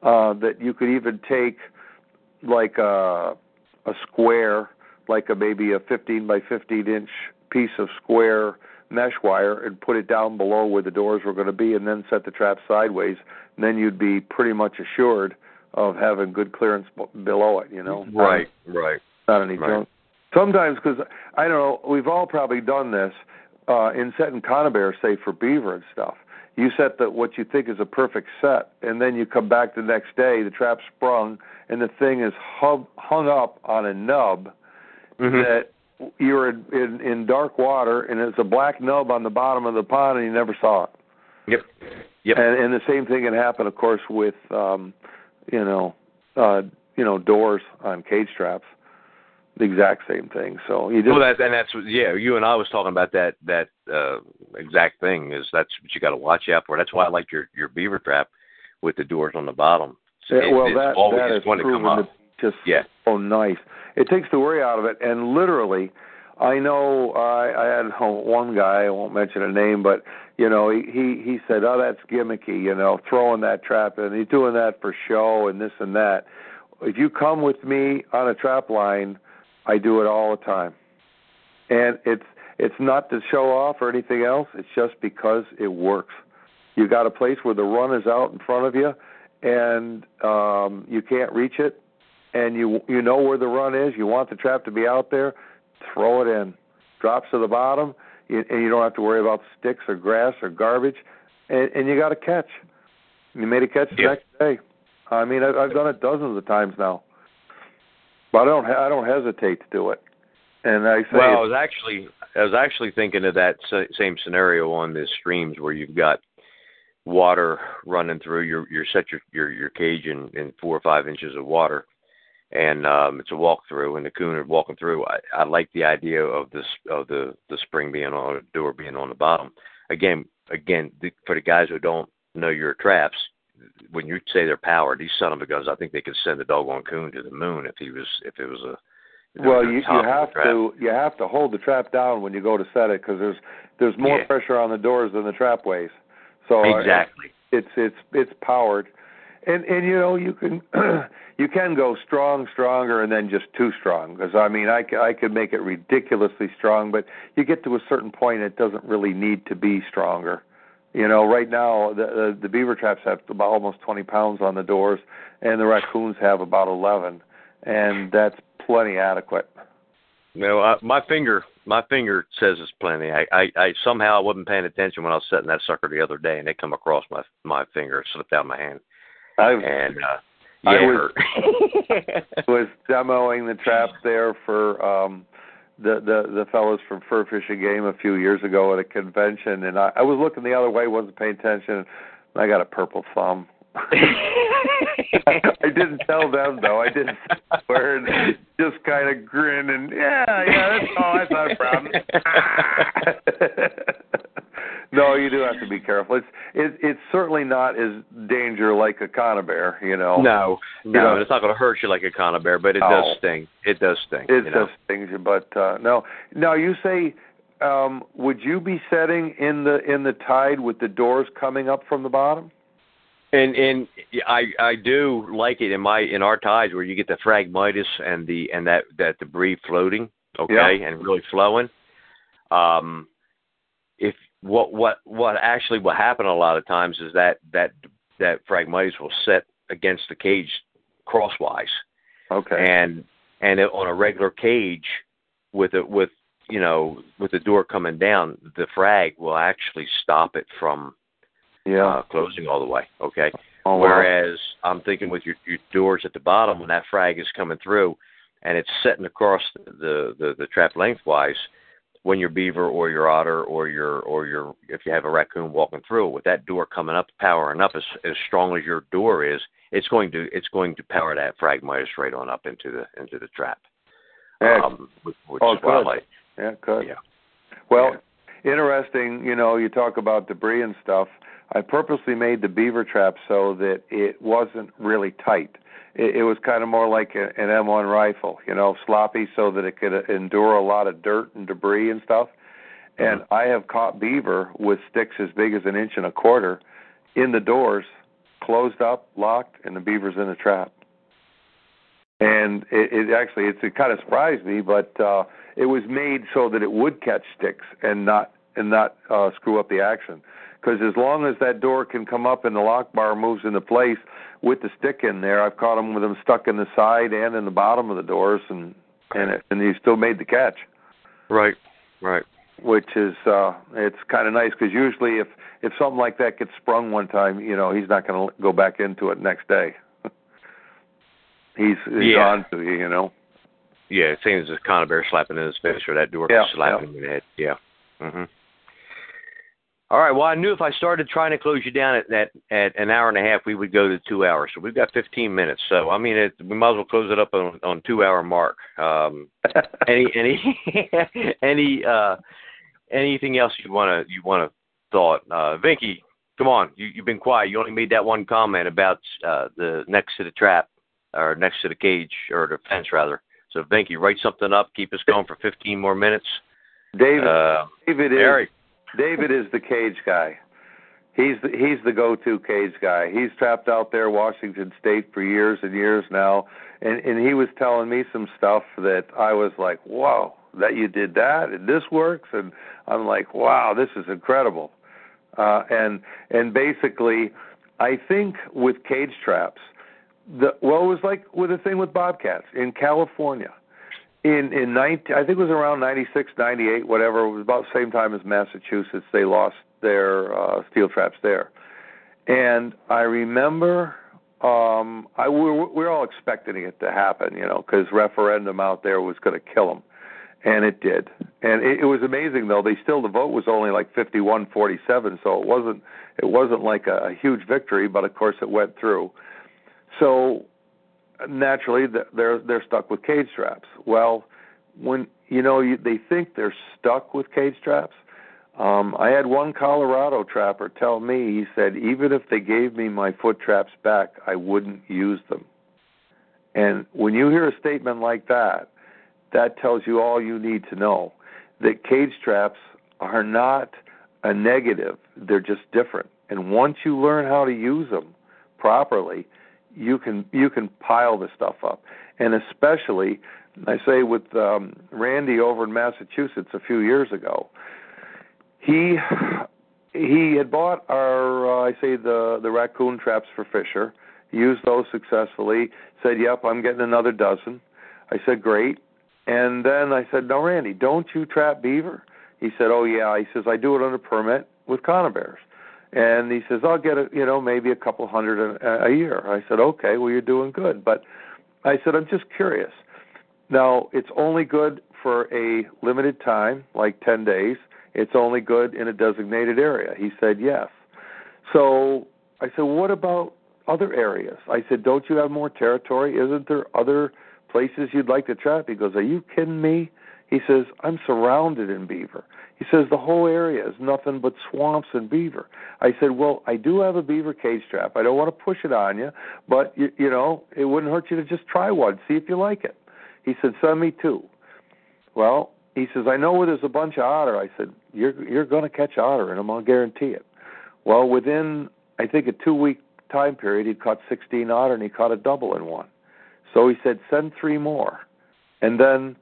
[SPEAKER 3] uh, that you could even take like a a square, like a maybe a 15 by 15 inch piece of square mesh wire, and put it down below where the doors were going to be, and then set the trap sideways. And then you'd be pretty much assured of having good clearance b- below it. You know,
[SPEAKER 2] Right. Right.
[SPEAKER 3] not any
[SPEAKER 2] Right.
[SPEAKER 3] junk. Sometimes, because I don't know, we've all probably done this uh, in setting conibear, say for beaver and stuff. you set the what you think is a perfect set, and then you come back the next day, the trap sprung, and the thing is hung, hung up on a nub
[SPEAKER 2] Mm-hmm.
[SPEAKER 3] that you're in, in in dark water, and it's a black nub on the bottom of the pond, and you never saw it.
[SPEAKER 2] Yep. Yep.
[SPEAKER 3] And, and the same thing can happen, of course, with um, you know, uh, you know, doors on cage traps. The exact same thing. So you just
[SPEAKER 2] well, that, and that's what- yeah. You and I was talking about that that uh, exact thing. Is that's what you got to watch out for. That's why I like your your beaver trap with the doors on the bottom.
[SPEAKER 3] Yeah,
[SPEAKER 2] It-
[SPEAKER 3] well,
[SPEAKER 2] it's
[SPEAKER 3] that
[SPEAKER 2] always
[SPEAKER 3] that is
[SPEAKER 2] going to come up.
[SPEAKER 3] to just
[SPEAKER 2] Yeah.
[SPEAKER 3] so nice. It takes the worry out of it, and literally, I know I, I had one guy. I won't mention a name, but you know, he he he said, "Oh, that's gimmicky," you know, throwing that trap and He's doing that for show and this and that. If you come with me on a trap line, I do it all the time, and it's it's not to show off or anything else. It's just because it works. You got a place where the run is out in front of you, and um, you can't reach it, and you you know where the run is. You want the trap to be out there. Throw it in. Drops to the bottom, you, and you don't have to worry about sticks or grass or garbage, and, and you got a catch. You made a catch the
[SPEAKER 2] Yeah.
[SPEAKER 3] next day. I mean, I've, I've done it dozens of times now, but I don't I don't hesitate to do it. And I say,
[SPEAKER 2] Well, I was actually I was actually thinking of that same scenario on the streams where you've got water running through. You're you're set your your your cage in in four or five inches of water, and um, it's a walkthrough, and the coon are walking through. I, I like the idea of this of the the spring being on the door being on the bottom. Again, again, the, for the guys who don't know your traps, when you say they're powered, these son of a guns, I think they could send the doggone coon to the moon if he was if it was a
[SPEAKER 3] Well, you you
[SPEAKER 2] top of the
[SPEAKER 3] have to you have to hold the trap down when you go to set it because there's there's more
[SPEAKER 2] Yeah.
[SPEAKER 3] pressure on the doors than the trap weighs. So uh,
[SPEAKER 2] exactly.
[SPEAKER 3] it's it's it's powered, and and you know you can <clears throat> you can go strong, stronger, and then just too strong. Because I mean I I could make it ridiculously strong, but you get to a certain point it doesn't really need to be stronger. You know, right now the the, the beaver traps have about almost 20 pounds on the doors, and the raccoons have about 11, and that's plenty adequate.
[SPEAKER 2] No, I, my finger, my finger says it's plenty. I, I, I somehow I wasn't paying attention when I was setting that sucker the other day, and it come across my my finger, slipped out of my hand,
[SPEAKER 3] I
[SPEAKER 2] and uh,
[SPEAKER 3] I
[SPEAKER 2] yeah,
[SPEAKER 3] was-
[SPEAKER 2] it hurt. <laughs> <laughs>
[SPEAKER 3] was demoing the traps there for um the the the fellows from Fur Fishing Game a few years ago at a convention and I, I was looking the other way, wasn't paying attention and I got a purple thumb. <laughs> I didn't tell them though. I didn't swear and just kind of grin and yeah, yeah, that's all. That's not a problem. No, you do have to be careful. It's it, it's certainly not as danger like a conibear, you know.
[SPEAKER 2] no, no,
[SPEAKER 3] know-
[SPEAKER 2] it's not going to hurt you like a conibear, but it
[SPEAKER 3] No.
[SPEAKER 2] does sting. It does sting.
[SPEAKER 3] It
[SPEAKER 2] you know?
[SPEAKER 3] just stings you, but uh no. Now you say um would you be setting in the in the tide with the doors coming up from the bottom?
[SPEAKER 2] And and I I do like it in my in our tides where you get the phragmites and the and that that debris floating, okay, and really flowing. Um, if what what what actually will happen a lot of times is that that that phragmites will set against the cage crosswise,
[SPEAKER 3] Okay.
[SPEAKER 2] and and it, on a regular cage with it with you know with the door coming down, the frag will actually stop it from
[SPEAKER 3] yeah.
[SPEAKER 2] uh, closing all the way. Okay.
[SPEAKER 3] oh, wow.
[SPEAKER 2] Whereas I'm thinking with your, your doors at the bottom, when that frag is coming through, and it's setting across the, the the trap lengthwise, when your beaver or your otter or your or your if you have a raccoon walking through, with that door coming up, powering up as as strong as your door is, it's going to it's going to power that phragmites right on up into the into the trap.
[SPEAKER 3] Yeah.
[SPEAKER 2] Um, which, which
[SPEAKER 3] Oh,
[SPEAKER 2] is
[SPEAKER 3] good.
[SPEAKER 2] like.
[SPEAKER 3] yeah, good.
[SPEAKER 2] Yeah.
[SPEAKER 3] Well, interesting, you know, you talk about debris and stuff. I purposely made the beaver trap so that it wasn't really tight. It, it was kind of more like a, an M1 rifle, you know, sloppy so that it could endure a lot of dirt and debris and stuff. And I have caught beaver with sticks as big as an inch and a quarter in the doors, closed up, locked, and the beaver's in the trap. And it, it actually, it's, it kind of surprised me, but uh, it was made so that it would catch sticks and not and not uh, screw up the action. Because as long as that door can come up and the lock bar moves into place with the stick in there, I've caught them with them stuck in the side and in the bottom of the doors, and and it, and you still made the catch.
[SPEAKER 2] Right. Right.
[SPEAKER 3] which is uh it's kind of nice because usually if if something like that gets sprung one time, you know, he's not going to go back into it next day. <laughs> he's he's
[SPEAKER 2] Yeah.
[SPEAKER 3] on to you, you know.
[SPEAKER 2] Yeah, same as a Conibear slapping in his face or that door
[SPEAKER 3] Yeah,
[SPEAKER 2] slapping him in the head. Yeah. Mhm. All right. Well, I knew if I started trying to close you down at that at an hour and a half, we would go to two hours. So we've got 15 minutes. So I mean, it, we might as well close it up on on two hour mark. Um, <laughs> any any <laughs> any uh anything else you want to you want to thought uh Vinky come on you you've been quiet you only made that one comment about uh the next to the trap or next to the cage or the fence rather so Vinky write something up keep us going for 15 more minutes
[SPEAKER 3] David
[SPEAKER 2] uh
[SPEAKER 3] David is
[SPEAKER 2] Eric
[SPEAKER 3] David is the cage guy. He's the, he's the go-to cage guy. He's trapped out there Washington State for years and years now, and and he was telling me some stuff that I was like, "Whoa, that you did that and this works," and I'm like, "Wow, this is incredible." Uh, and and basically, I think with cage traps, the well, it was like with the thing with bobcats in California in in 19, I think it was around 96, 98, whatever. It was about the same time as Massachusetts. They lost their uh, steel traps there, and I remember um, I we were, we were all expecting it to happen, you know, because referendum out there was going to kill them, and it did. And it, it was amazing though. They still the vote was only like 51-47, so it wasn't it wasn't like a, a huge victory, but of course it went through. So naturally they're they're stuck with cage traps. Well, when you know you, they think they're stuck with cage traps. Um, I had one Colorado trapper tell me he said even if they gave me my foot traps back, I wouldn't use them. And when you hear a statement like that, that tells you all you need to know that cage traps are not a negative, they're just different. And once you learn how to use them properly, you can you can pile the stuff up. And especially I say with um Randy over in Massachusetts a few years ago, he he had bought our uh, I say the the raccoon traps for Fisher, used those successfully, said, "Yep, I'm getting another dozen." I said, "Great." And then I said, "No, Randy, don't you trap beaver?" He said, "Oh yeah." He says, "I do it under permit with Conibears." And he says, "I'll get it, you know, maybe a couple hundred a, a year." I said, "Okay, well you're doing good." But I said, "I'm just curious." Now, it's only good for a limited time, like 10 days. It's only good in a designated area. He said, "Yes." So I said, "What about other areas?" I said, "Don't you have more territory? Isn't there other places you'd like to trap?" He goes, "Are you kidding me?" He says, "I'm surrounded in beaver." He says the whole area is nothing but swamps and beaver. I said, "Well, I do have a beaver cage trap. I don't want to push it on you, but you, you know, it wouldn't hurt you to just try one, see if you like it." He said, "Send me two. Well, he says, "I know where there's a bunch of otter." I said, "You're you're going to catch otter in them. I'll guarantee it." Well, within I think a two week time period, he caught 16 otter and he caught a double in one. So he said, "Send three more," and then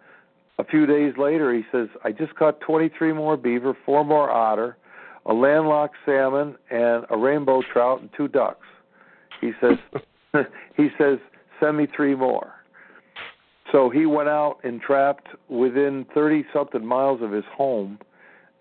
[SPEAKER 3] a few days later, he says, I just caught 23 more beaver, four more otter, a landlocked salmon, and a rainbow trout and two ducks. He says, <laughs> he says, send me three more. So he went out and trapped within 30 something miles of his home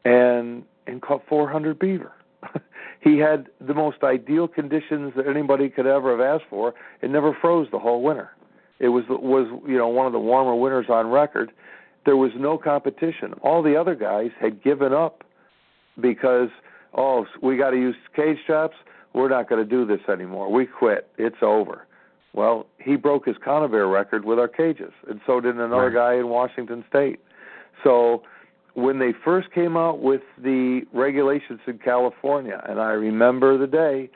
[SPEAKER 3] and and caught 400 beaver. <laughs> he had the most ideal conditions that anybody could ever have asked for. It never froze the whole winter. It was was you know one of the warmer winters on record there was no competition. All the other guys had given up because oh, we got to use cage traps. We're not going to do this anymore. We quit. It's over. Well, he broke his Conibear record with our cages, and so did another
[SPEAKER 2] Right.
[SPEAKER 3] guy in Washington State. So when they first came out with the regulations in California, and I remember the day,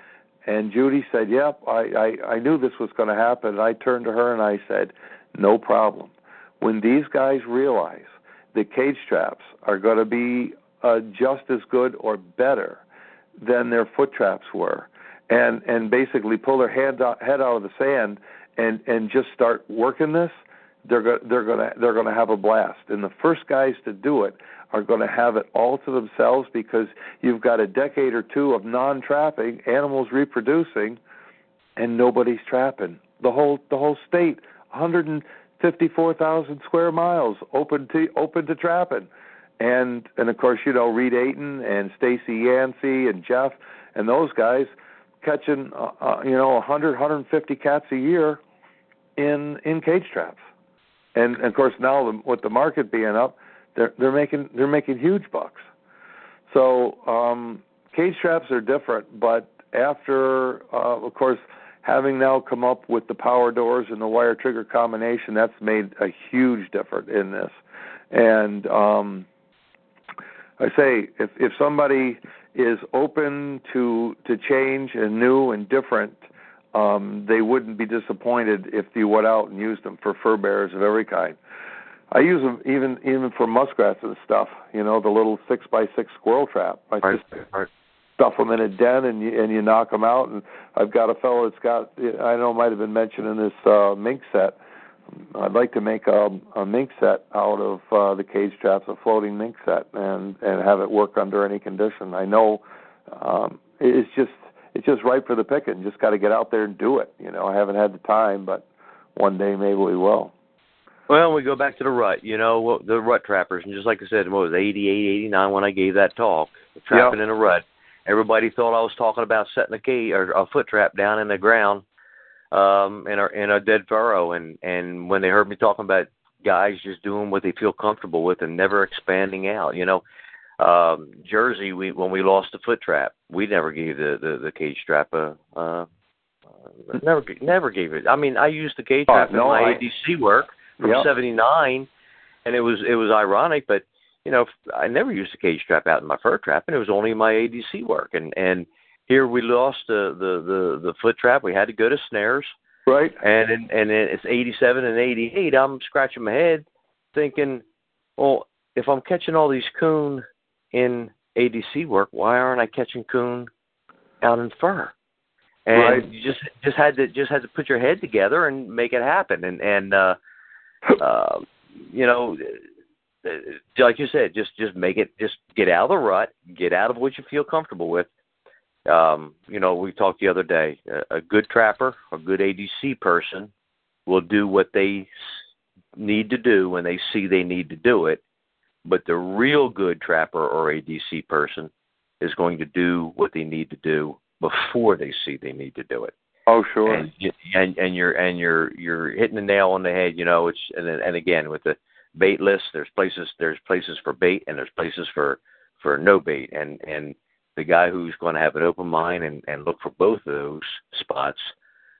[SPEAKER 3] and Judy said, "Yep, I I, I knew this was going to happen." And I turned to her and I said, "No problem." When these guys realize that cage traps are going to be uh, just as good or better than their foot traps were, and and basically pull their hand out, head out of the sand and and just start working this, they're go- they're going to they're going to have a blast. And the first guys to do it are going to have it all to themselves because you've got a decade or two of non-trapping, animals reproducing, and nobody's trapping. The whole the whole state, 154,000 square miles open to open to trapping, and and of course you know Reed Ayton and Stacy Yancey and Jeff and those guys catching uh, uh, you know 100 150 cats a year in in cage traps. And, and of course now the, with the market being up they're they're making they're making huge bucks. So um cage traps are different but after uh of course having now come up with the power doors and the wire trigger combination that's made a huge difference in this and um I say if if somebody is open to to change and new and different, um, they wouldn't be disappointed if you went out and used them for fur bearers of every kind. I use them even even for muskrats and stuff. You know, the little six by six squirrel trap. I
[SPEAKER 2] right,
[SPEAKER 3] just
[SPEAKER 2] right.
[SPEAKER 3] Stuff them in a den and you and you knock them out. And I've got a fellow that's got I know might have been mentioned in this uh, mink set I'd like to make a, a mink set out of uh, the cage traps, a floating mink set, and and have it work under any condition. I know um, it's just it's just right for the picking. Just got to get out there and do it. You know, I haven't had the time, but one day maybe we will.
[SPEAKER 2] Well, we go back to the rut, you know, the rut trappers, and just like I said, what was it, 88, 89 when I gave that talk, trapping yep. in a rut. Everybody thought I was talking about setting a key or a foot trap down in the ground um, in a in a dead furrow. And and when they heard me talking about guys just doing what they feel comfortable with and never expanding out, you know, um, Jersey, we when we lost the foot trap, we never gave the the, the cage strap a. Uh, never, never gave it. I mean, I used the cage trap oh, no, in my I, ADC work from '79, and it was it was ironic, but you know, I never used the cage trap out in my fur trap, and it was only my ADC work, and and here we lost the the the, the foot trap. We had to go to snares.
[SPEAKER 3] Right.
[SPEAKER 2] And in, and it's 87 and 88. I'm scratching my head, thinking, well, if I'm catching all these coon in ADC work, why aren't I catching coon out in fur? And
[SPEAKER 3] right.
[SPEAKER 2] you just just had to just had to put your head together and make it happen. And and uh, <laughs> uh, you know, like you said, just just make it. Just get out of the rut. Get out of what you feel comfortable with um, you know, we talked the other day. A, a good trapper, a good ADC person, will do what they need to do when they see they need to do it. But the real good trapper or ADC person is going to do what they need to do before they see they need to do it.
[SPEAKER 3] Oh, sure.
[SPEAKER 2] And and, and you're and you're you're hitting the nail on the head. You know, it's and and again with the baitless. there's places there's places for bait and there's places for for no bait and and the guy who's going to have an open mind and, and look for both of those spots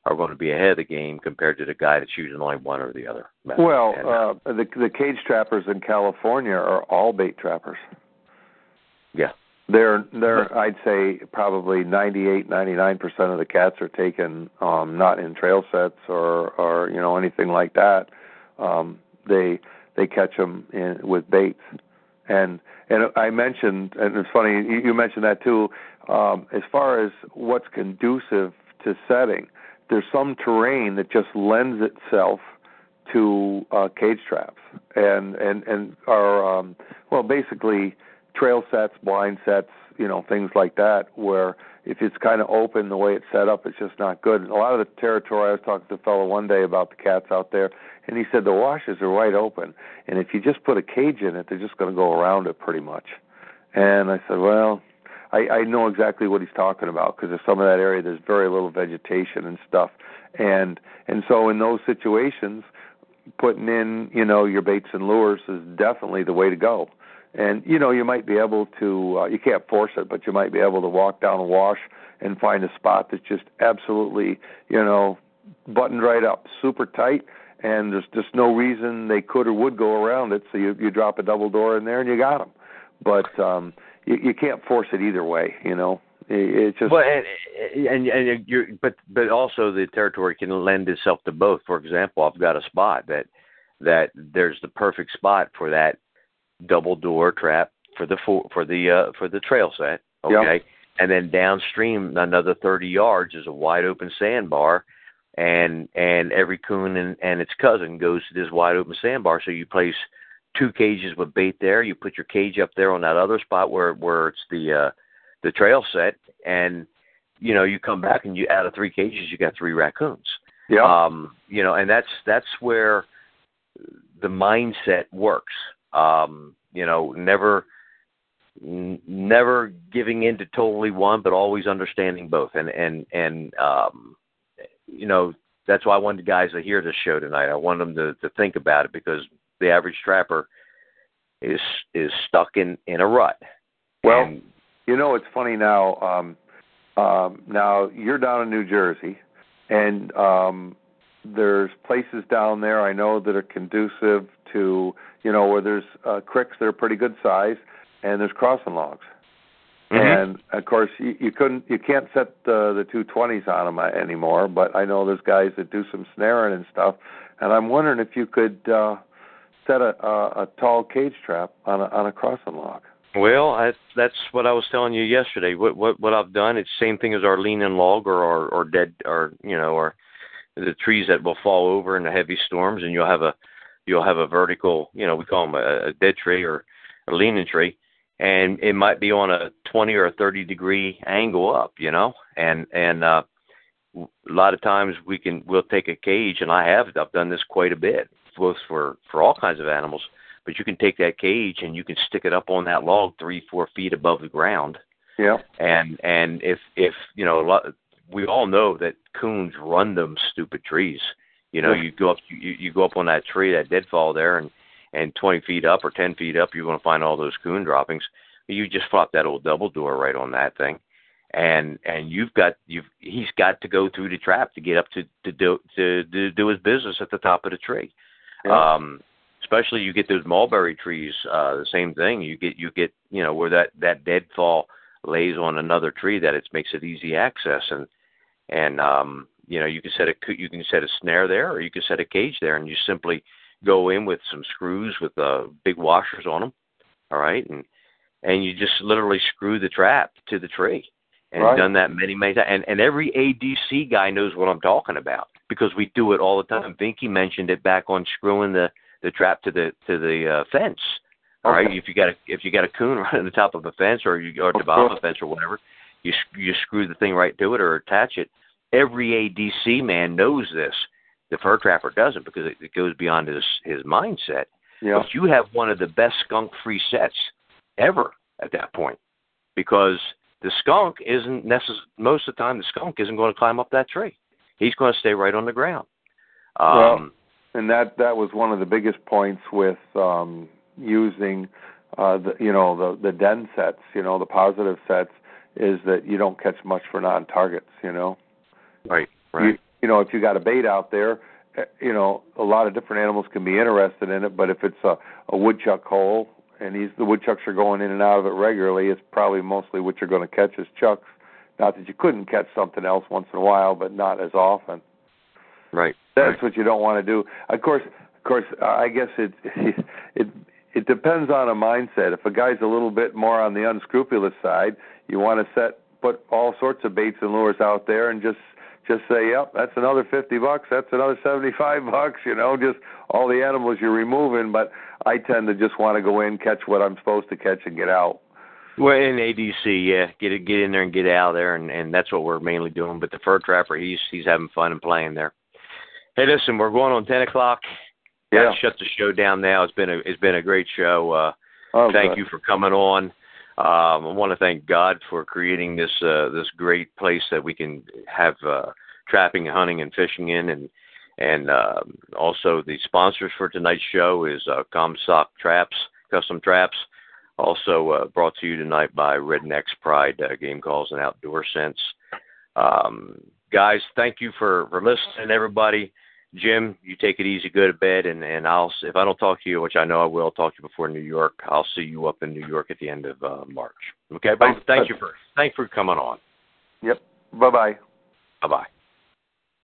[SPEAKER 2] are going to be ahead of the game compared to the guy that's using only one or the other.
[SPEAKER 3] Method. Well, and, uh, the the cage trappers in California are all bait trappers.
[SPEAKER 2] Yeah.
[SPEAKER 3] They're they're I'd say probably 98 99% of the cats are taken um not in trail sets or or you know anything like that. Um they they catch them in with baits. And and I mentioned, and it's funny you mentioned that too. Um, as far as what's conducive to setting, there's some terrain that just lends itself to uh, cage traps, and and and are um, well basically trail sets, blind sets, you know things like that, where if it's kind of open the way it's set up, it's just not good. And a lot of the territory, I was talking to a fellow one day about the cats out there, and he said the washes are wide open, and if you just put a cage in it, they're just going to go around it pretty much. And I said, well, I, I know exactly what he's talking about because there's some of that area there's very little vegetation and stuff, and and so in those situations, putting in you know your baits and lures is definitely the way to go and you know you might be able to uh, you can't force it but you might be able to walk down a wash and find a spot that's just absolutely you know buttoned right up super tight and there's just no reason they could or would go around it so you you drop a double door in there and you got them but um you, you can't force it either way you know it's just
[SPEAKER 2] but and, and and you're but but also the territory can lend itself to both for example i've got a spot that that there's the perfect spot for that double door trap for the for, for the uh, for the trail set. Okay,
[SPEAKER 3] yep.
[SPEAKER 2] and then downstream another 30 yards is a wide open sandbar, and and every coon and, and its cousin goes to this wide open sandbar. So you place two cages with bait there. You put your cage up there on that other spot where where it's the uh, the trail set, and you know you come back and you out of three cages you got three raccoons.
[SPEAKER 3] Yeah.
[SPEAKER 2] Um, you know, and that's that's where the mindset works. Um, you know, never n- never giving in to totally one, but always understanding both. And and and um, you know, that's why I wanted the guys to hear this show tonight. I want them to to think about it because the average trapper is is stuck in in a rut.
[SPEAKER 3] Well,
[SPEAKER 2] and,
[SPEAKER 3] you know, it's funny now. Um, um, now you're down in New Jersey, and um, there's places down there I know that are conducive to you know where there's uh, creeks that are pretty good size, and there's crossing logs.
[SPEAKER 2] Mhm.
[SPEAKER 3] And of course, you, you couldn't, you can't set the the two twenties on them anymore. But I know there's guys that do some snaring and stuff, and I'm wondering if you could uh, set a, a a tall cage trap on a on a crossing log.
[SPEAKER 2] Well, I, that's what I was telling you yesterday. What what what I've done, it's same thing as our leaning log or or, or dead or you know or the trees that will fall over in the heavy storms, and you'll have a you'll have a vertical, you know, we call them a, a dead tree or a leaning tree, and it might be on a 20 or a 30 degree angle up, you know, and and uh, a lot of times we can we'll take a cage, and I have I've done this quite a bit, both for for all kinds of animals but you can take that cage and you can stick it up on that log three four feet above the ground
[SPEAKER 3] Yeah.
[SPEAKER 2] and and if if you know a lot we all know that coons run them stupid trees you know
[SPEAKER 3] Yeah.
[SPEAKER 2] you go up you you go up on that tree that deadfall there and and 20 feet up or 10 feet up you're going to find all those coon droppings. You just flop that old double door right on that thing. And and you've got you've he's got to go through the trap to get up to to do to, to do his business at the top of the tree.
[SPEAKER 3] Yeah.
[SPEAKER 2] um especially you get those mulberry trees uh the same thing. You get you get you know where that that deadfall lays on another tree that it makes it easy access. And and um you know you can set a you can set a snare there or you can set a cage there and you simply go in with some screws with uh big washers on them all right and and you just literally screw the trap to the tree and
[SPEAKER 3] Right.
[SPEAKER 2] done that many many times and and every ADC guy knows what I'm talking about because we do it all the time Vinky mentioned it back on screwing the the trap to the to the uh, fence all right,
[SPEAKER 3] Okay.
[SPEAKER 2] if you got a if you got a coon <laughs> right on the top of a fence or you or at the bottom of a fence or whatever, you you screw the thing right to it or attach it. Every ADC man knows this. The fur trapper doesn't because it, it goes beyond his his mindset.
[SPEAKER 3] Yeah.
[SPEAKER 2] But you have one of the best skunk free sets ever at that point because the skunk isn't necess- most of the time the skunk isn't going to climb up that tree. He's going to stay right on the ground. Um,
[SPEAKER 3] Well, and that that was one of the biggest points with um using uh the you know the the den sets you know the positive sets is that you don't catch much for non targets you know
[SPEAKER 2] right, right.
[SPEAKER 3] You, know if you got a bait out there eh, you know a lot of different animals can be interested in it but if it's a a woodchuck hole and these the woodchucks are going in and out of it regularly it's probably mostly what you're going to catch is chucks not that you couldn't catch something else once in a while but not as often
[SPEAKER 2] right.
[SPEAKER 3] that's
[SPEAKER 2] right.
[SPEAKER 3] what you don't want to do. Of course, of course, I guess it <laughs> it it depends on a mindset. If a guy's a little bit more on the unscrupulous side, you want to set put all sorts of baits and lures out there and just just say, "Yep, that's another 50 bucks, that's another 75 <laughs> bucks," you know, just all the animals you're removing, but I tend to just want to go in, catch what I'm supposed to catch and get out.
[SPEAKER 2] Well, in ADC, yeah, get it, get in there and get out of there, and and that's what we're mainly doing. But the fur trapper, he's he's having fun and playing there. Hey, listen, we're going on ten o'clock.
[SPEAKER 3] Yeah.
[SPEAKER 2] Shut the show down now. It's been a it's been a great show. Uh,
[SPEAKER 3] Oh,
[SPEAKER 2] thank
[SPEAKER 3] good.
[SPEAKER 2] you for coming on. Um, I want to thank God for creating this uh, this great place that we can have uh, trapping, hunting, and fishing in, and and um also the sponsors for tonight's show is uh, Comstock Traps, Custom Traps. Also uh, brought to you tonight by Rednecks Pride uh, Game Calls and Outdoor Sense. Um, guys, thank you for for listening, everybody. Jim, you take it easy, go to bed, and and I'll if I don't talk to you, which I know I will, talk to you before New York. I'll see you up in New York at the end of uh, March. Okay, but
[SPEAKER 3] Sounds
[SPEAKER 2] thank you for thank you for coming on.
[SPEAKER 3] Yep. Bye bye.
[SPEAKER 2] Bye bye.